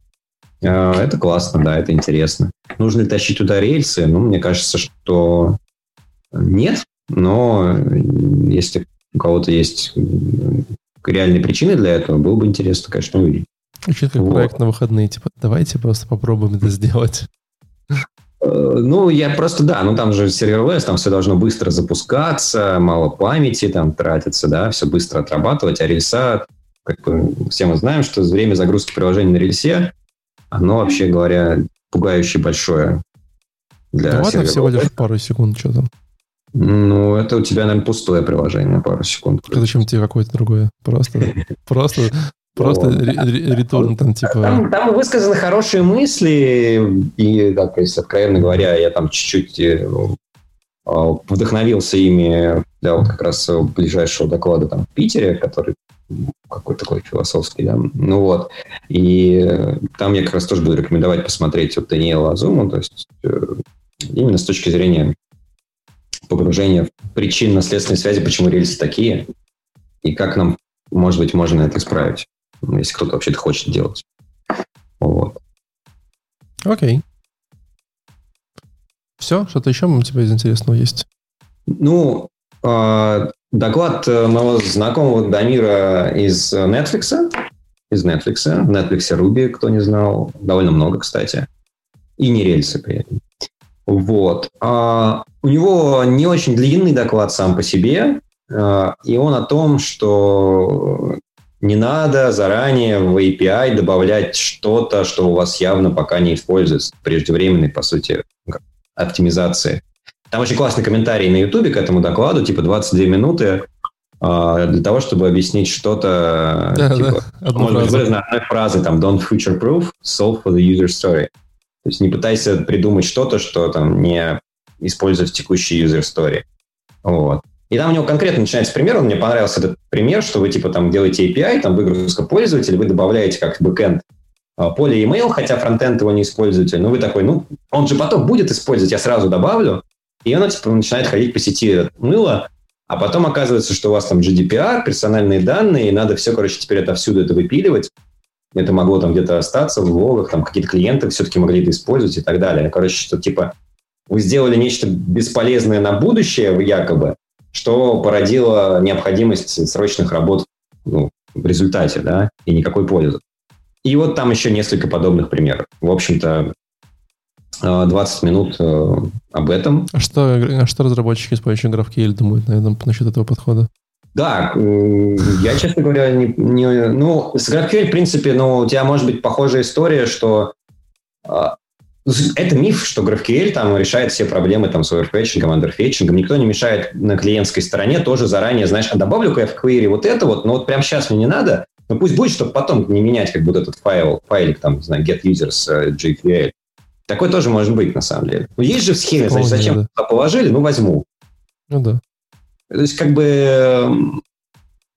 А, это классно, да, это интересно. Нужно ли тащить туда рельсы? Ну, мне кажется, что нет, но если у кого-то есть реальные причины для этого, было бы интересно, конечно, увидеть. Звучит как вот. проект на выходные, типа, давайте просто попробуем это сделать. Э, ну, я просто, да, ну там же серверлесс, там все должно быстро запускаться, мало памяти там тратится, да, все быстро отрабатывать, а рельса, как бы все мы знаем, что время загрузки приложения на рельсе, оно, вообще говоря, пугающе большое. Для да ладно, всего лишь пару секунд, что там. Ну, это у тебя, наверное, пустое приложение, пару секунд. Зачем тебе какое-то другое? Просто, просто Просто ретурн там типа... Там, там высказаны хорошие мысли, и, так, если откровенно говоря, я там чуть-чуть э, а, вдохновился ими для вот как раз ближайшего доклада там в Питере, который какой-то такой философский, да, ну вот, и там я как раз тоже буду рекомендовать посмотреть вот Даниэла Азуму, то есть э, именно с точки зрения погружения в причинно-следственной связи, почему рельсы такие, и как нам, может быть, можно это исправить. Ну, если кто-то вообще-то хочет делать. Вот. Окей. Все? Что-то еще у тебя из интересного есть? Ну, э, доклад моего знакомого Дамира из Netflix. Из Netflix. В Netflix Ruby, кто не знал. Довольно много, кстати. И не рельсы при этом. Вот. А, у него не очень длинный доклад сам по себе. А, и он о том, что не надо заранее в API добавлять что-то, что у вас явно пока не используется, преждевременной, по сути, оптимизации. Там очень классный комментарий на YouTube к этому докладу, типа 22 минуты, э, для того, чтобы объяснить что-то, да, типа, да. может быть, выражено одной фразой, там, don't future-proof, solve for the user story. То есть не пытайся придумать что-то, что там не использует в текущей user story. Вот. И там у него конкретно начинается пример, он мне понравился этот пример, что вы типа там делаете API, там выгрузка пользователя, вы добавляете как бэкэнд а, поле email, хотя фронтенд его не используете, но вы такой, ну, он же потом будет использовать, я сразу добавлю, и оно типа начинает ходить по сети мыло, а потом оказывается, что у вас там GDPR, персональные данные, и надо все, короче, теперь это всюду это выпиливать. Это могло там где-то остаться в логах, там какие-то клиенты все-таки могли это использовать и так далее. Короче, что типа вы сделали нечто бесполезное на будущее, якобы, что породило необходимость срочных работ ну, в результате, да, и никакой пользы. И вот там еще несколько подобных примеров. В общем-то, 20 э, минут э, об этом. А что, а что разработчики, использующие GraphQL, думают наверное, насчет этого подхода? Да, я, честно говоря, не, не, ну, с GraphQL, в принципе, ну, у тебя может быть похожая история, что а, это миф, что GraphQL там решает все проблемы там, с оверфетчингом, андерфетчингом. Никто не мешает на клиентской стороне тоже заранее, знаешь, а добавлю-ка я в query вот это вот, но вот прямо сейчас мне не надо, но пусть будет, чтобы потом не менять как вот этот файл, файлик там, не знаю, get users GQL. Э, Такой тоже может быть, на самом деле. Ну, есть же в схеме, значит, зачем да. положили, ну, возьму. Ну, да. То есть, как бы,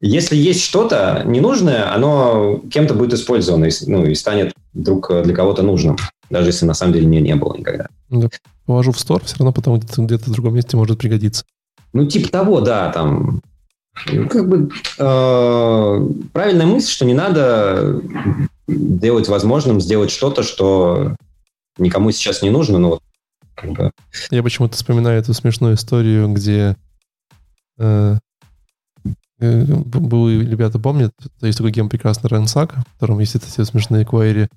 если есть что-то ненужное, оно кем-то будет использовано ну, и станет вдруг для кого-то нужным, даже если на самом деле не, не было никогда. Да. Положу в стор, все равно потом где-то, где-то в другом месте может пригодиться. Ну, типа того, да, там ну, как бы э, правильная мысль, что не надо делать возможным сделать что-то, что никому сейчас не нужно, но вот как бы... Я почему-то вспоминаю эту смешную историю, где э, э, были ребята помнят, есть такой гем прекрасный Ренсак, в котором есть эти все смешные query,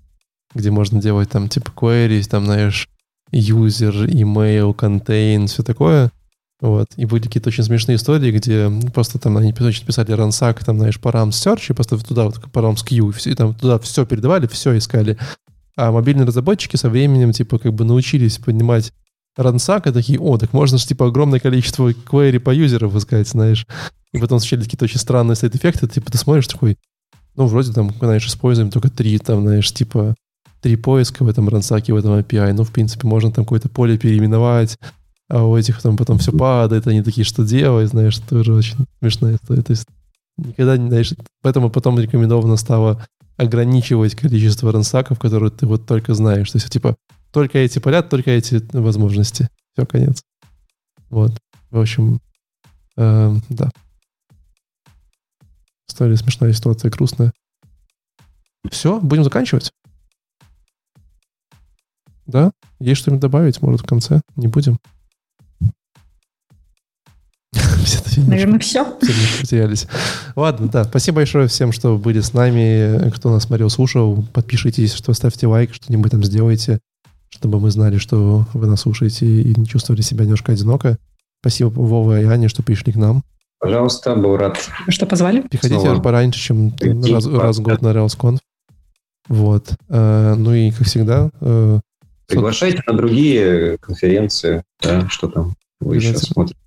где можно делать там типа query, там, знаешь, user, email, contain, все такое. Вот. И были какие-то очень смешные истории, где просто там они очень писали рансак, там, знаешь, RAM search, и просто туда вот RAM queue, и, все, и там туда все передавали, все искали. А мобильные разработчики со временем, типа, как бы научились понимать рансак, и такие, о, так можно же, типа, огромное количество query по юзеров искать, знаешь. И потом случались какие-то очень странные сайт-эффекты, типа, ты смотришь такой, ну, вроде там, знаешь, используем только три, там, знаешь, типа, три поиска в этом рансаке, в этом API. Ну, в принципе, можно там какое-то поле переименовать, а у этих там потом все падает, они такие, что делать, знаешь, тоже очень смешная история. То есть никогда не знаешь, поэтому потом рекомендовано стало ограничивать количество рансаков, которые ты вот только знаешь. То есть, типа, только эти поля, только эти возможности. Все, конец. Вот. В общем, э, да. История смешная, ситуация грустная. Все, будем заканчивать. Да? Есть что-нибудь добавить, может, в конце? Не будем? Наверное, все. Все потерялись. Ладно, да. Спасибо большое всем, что были с нами, кто нас смотрел, слушал. Подпишитесь, что ставьте лайк, что-нибудь там сделайте, чтобы мы знали, что вы нас слушаете и не чувствовали себя немножко одиноко. Спасибо Вова и Ане, что пришли к нам. Пожалуйста, был рад. Что позвали? Приходите Снова. пораньше, чем раз, раз в год на RailsConf. Вот. Э, ну и, как всегда... Э, Приглашайте на другие конференции, да, что там вы еще смотрите.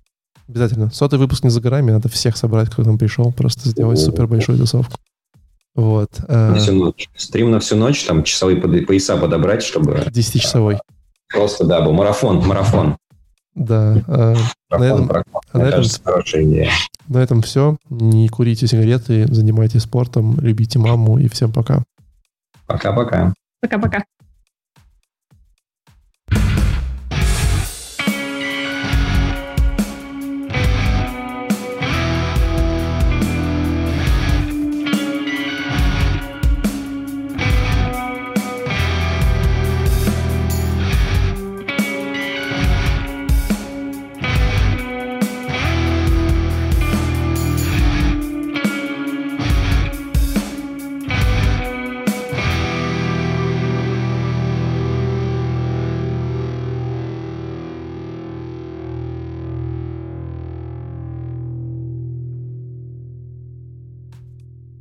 Обязательно. Сотый выпуск не за горами, надо всех собрать, кто там пришел, просто сделать супер большую тусовку. Вот. На всю ночь. Стрим на всю ночь, там часовые пояса подобрать, чтобы... 10-часовой. Просто, да, был марафон, марафон. Да. А, на этом, а на, этом, хорошая идея. на этом все. Не курите сигареты, занимайтесь спортом, любите маму и всем пока. Пока-пока. Пока-пока.